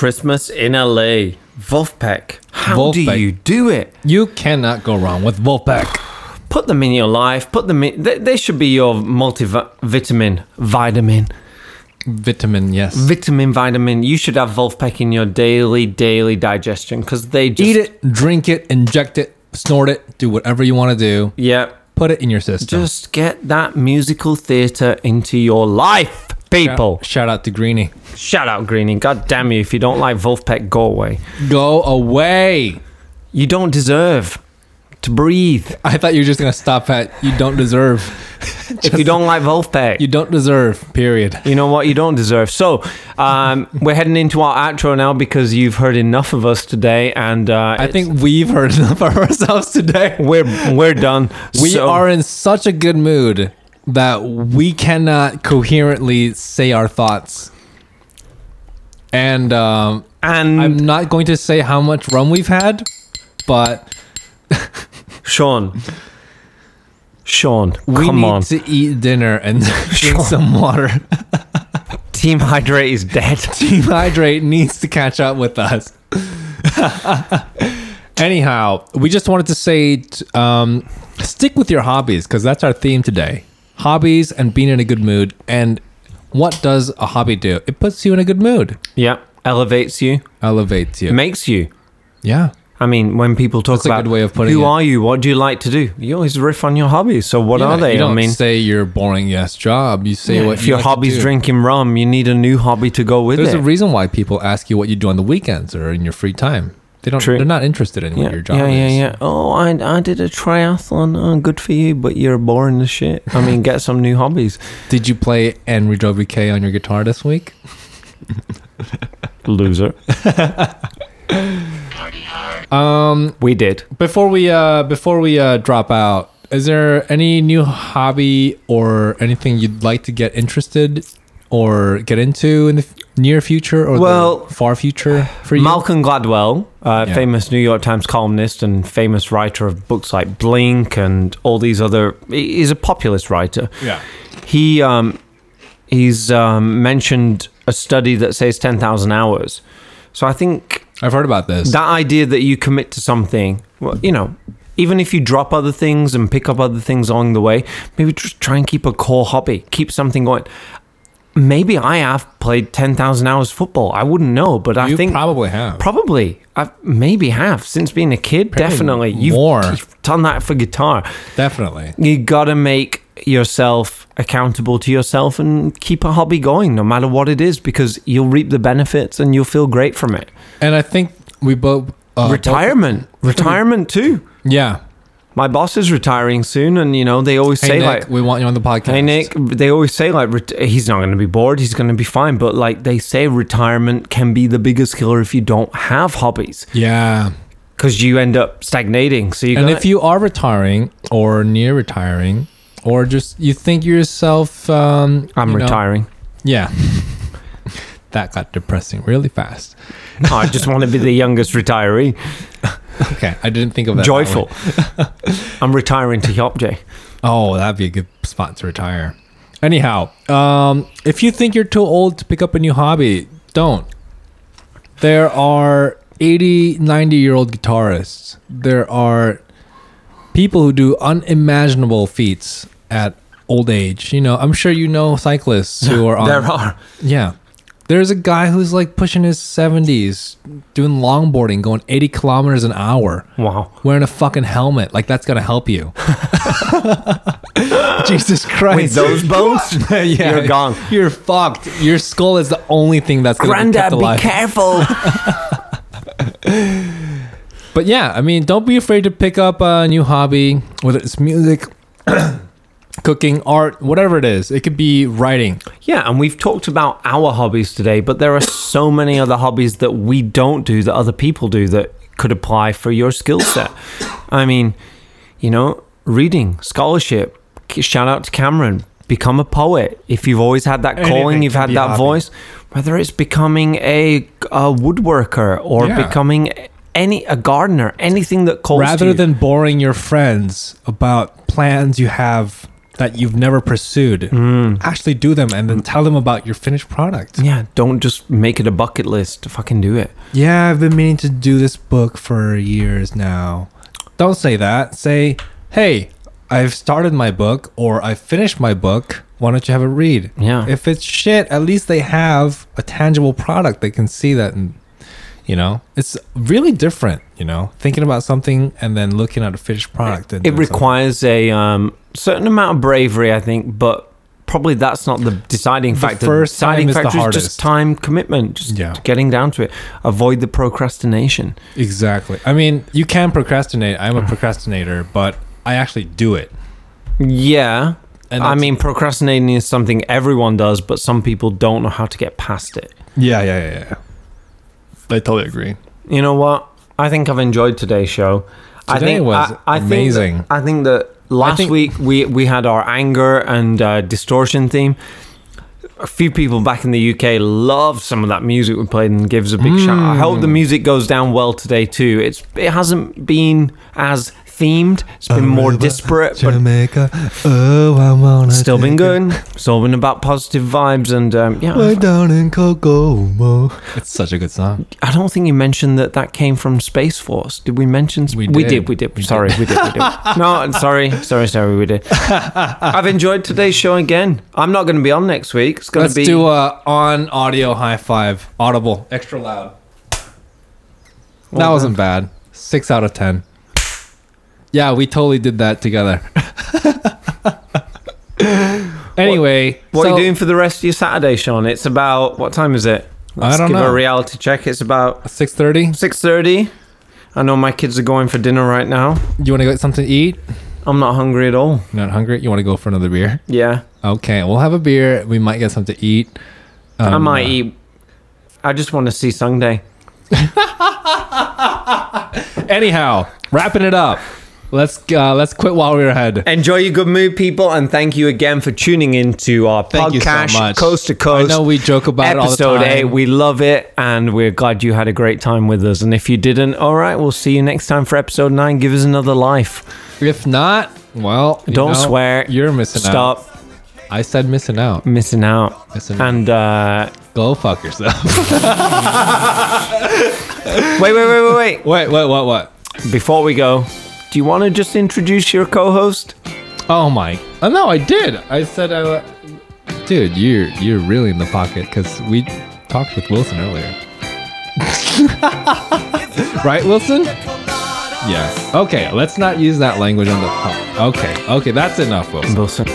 Christmas in LA. Vulfpeck. How do you do it? You cannot go wrong with Vulfpeck. Put them in your life. Put them in. They, they should be your multivitamin, vitamin, Vitamin, yes. vitamin, vitamin. You should have Vulfpeck in your daily, daily digestion because they just Eat it, drink it, inject it, snort it, do whatever you want to do. Yeah, Put it in your system. just get that musical theater into your life, people. Shout, shout out to Greenie. Shout out Greenie. God damn you! If you don't like Vulfpeck, go away. Go away. You don't deserve to breathe. I thought you were just gonna stop at you don't deserve. if you don't like Vulfpeck, You don't deserve. Period. You know what? You don't deserve. So, um, we're heading into our outro now because you've heard enough of us today, and uh, I think we've heard (laughs) enough of ourselves today. we're we're done. We So- are in such a good mood that we cannot coherently say our thoughts. And um, and I'm not going to say how much rum we've had, but (laughs) Shorne. Shorne, we come need on. to eat dinner and (laughs) drink some water. (laughs) Team Hydrate is dead. Team Hydrate needs to catch up with us. Anyhow, we just wanted to say um, stick with your hobbies because that's our theme today hobbies and being in a good mood. And what does a hobby do? It puts you in a good mood, yeah, elevates you, elevates you. makes you. yeah. I mean, when people talk That's a about good way of putting who it. are you, what do you like to do, you always riff on your hobbies. So, what Yeah, are they? You don't I mean, say your boring yes job. You say what if you your like to hobby's do. drinking rum, you need a new hobby to go with it. There's it. a reason why people ask you what you do on the weekends or in your free time. They don't. True. They're not interested in yeah, what your job is. yeah, yeah, is. yeah. Oh, I, I did a triathlon. Oh, good for you, but you're boring as shit. I mean, get some new hobbies. (laughs) Did you play Henri WK on your guitar this week? (laughs) Loser. (laughs) Um, We did. before we uh before we uh drop out, is there any new hobby or anything you'd like to get interested or get into in the near future or Well, the far future for you? Malcolm Gladwell, uh, Yeah. famous New York Times columnist and famous writer of books like Blink and all these other. He's a populist writer. Yeah. He um, he's um, mentioned a study that says ten thousand hours. So I think I've heard about this. that idea that you commit to something, well, you know, even if you drop other things and pick up other things along the way, maybe just try and keep a core hobby, keep something going. Maybe I have played 10,000 hours football. I wouldn't know, but I you think probably have. probably I maybe have since being a kid. definitely. You've, more. you've done that for guitar. Definitely. You got to make yourself accountable to yourself and keep a hobby going no matter what it is because you'll reap the benefits and you'll feel great from it. And I think we both uh, both- retirement (laughs) retirement too yeah. My boss is retiring soon and you know they always Hey say Nick, like we want you on the podcast. hey nick they always say like ret- he's not going to be bored he's going to be fine but like they say retirement can be the biggest killer if you don't have hobbies Yeah. because you end up stagnating so you And if you are retiring or near retiring, or just you think yourself, um, i'm you know- retiring yeah. (laughs) that got depressing really fast. i just want to be the youngest retiree (laughs) (laughs) Okay, I didn't think of that. that joyful way. (laughs) i'm retiring to Hopj. Oh, that'd be a good spot to retire. Anyhow, um, if you think you're too old to pick up a new hobby, don't. There are 80, 90 year old guitarists. There are people who do unimaginable feats at old age. You know, I'm sure you know cyclists who (laughs) are on. there are Yeah. There's a guy who's like pushing his 70s doing longboarding, going 80 kilometers an hour wow wearing a fucking helmet. Like that's gonna help you. (laughs) Jesus Christ. with those bones (laughs) yeah, you're gone You're fucked. Your skull is the only thing that's gonna be kept granddad be careful (laughs) but yeah, I mean, don't be afraid to pick up a new hobby, whether it's music, (clears throat) cooking, art, whatever it is. It could be writing. Yeah, and we've talked about our hobbies today, but there are so many other hobbies that we don't do that other people do that could apply for your skill set. I mean, you know, reading, scholarship. Shout out to Cameron. Become a poet. If you've always had that calling, Anything you've had that hobby. voice, whether it's becoming a, a woodworker or Yeah. becoming any a gardener, anything that calls to Rather than boring your friends about plans you have that you've never pursued. Mm. Actually do them and then tell them about your finished product. Yeah, don't just make it a bucket list. Fucking do it. Yeah, I've been meaning to do this book for years now. Don't say that. Say, hey, I've started my book or I finished my book. Why don't you have a read? Yeah. If it's shit, at least they have a tangible product. They can see that and you know, it's really different, you know, thinking about something and then looking at a finished product. And It doing something. requires a um, certain amount of bravery, I think, but probably that's not the deciding The factor. first deciding time is the factor is hardest. just time commitment, just Yeah. getting down to it. Avoid the procrastination. Exactly. I mean, you can procrastinate. I'm a procrastinator, but I actually do it. Yeah. And I mean, procrastinating is something everyone does, but some people don't know how to get past it. Yeah, yeah, yeah, yeah. I totally agree. You know what? I think I've enjoyed today's show. I Today think was I, I amazing. Think that, I think that last think- week we we had our anger and uh, distortion theme. A few people back in the UK loved some of that music we played and gives a big shout. I hope the Mm. music goes down well today too. It's it hasn't been as themed. It's been more disparate, but Jamaica. Oh, I wanna still been take it. good. Still been about positive vibes and um, yeah. Way down in Kokomo. It's such a good song. I don't think you mentioned that that came from Space Force. Did we mention? Sp- We We did. did. We did. We sorry, did. we did. We did. (laughs) no, sorry, sorry, sorry. We did. (laughs) I've enjoyed today's show again. I'm not going to be on next week. It's going Let's to be. do a on audio high five. Audible. Extra loud. that Well wasn't bad. Six out of ten. Yeah, we totally did that together. (laughs) anyway, what are so- you doing for the rest of your Saturday, Shorne? It's about what time is it? Let's don't give know. a reality check. It's about Six thirty. six thirty. I know my kids are going for dinner right now. You want to get something to eat? I'm not hungry at all. You're not hungry? You want to go for another beer? Yeah, Okay, we'll have a beer. We might get something to eat. I Um, might uh, eat. I just want to see Sunday. (laughs) Anyhow, wrapping it up. Let's uh, let's quit while we're ahead. Enjoy your good mood, people, and thank you again for tuning in to our Thank so podcast, much. Coast to Coast. I know we joke about it all the episode time. eight. We love it, and we're glad you had a great time with us. And if you didn't, all right, we'll see you next time for episode nine. Give us another life. If not, well, Don't know, swear. You're missing out. Stop I said missing out. missing out. Missing out. And uh, Go fuck yourself. wait, (laughs) wait, wait, wait, wait. wait, wait, what, what? Before we go, do you want to just introduce your co-host? Oh my! Oh no, I did. I said, I, dude, you're you're really in the pocket because we talked with Wilson earlier. (laughs) right, Wilson? Yes. Okay, let's not use that language on the. Okay, okay, that's enough, Wilson. Wilson.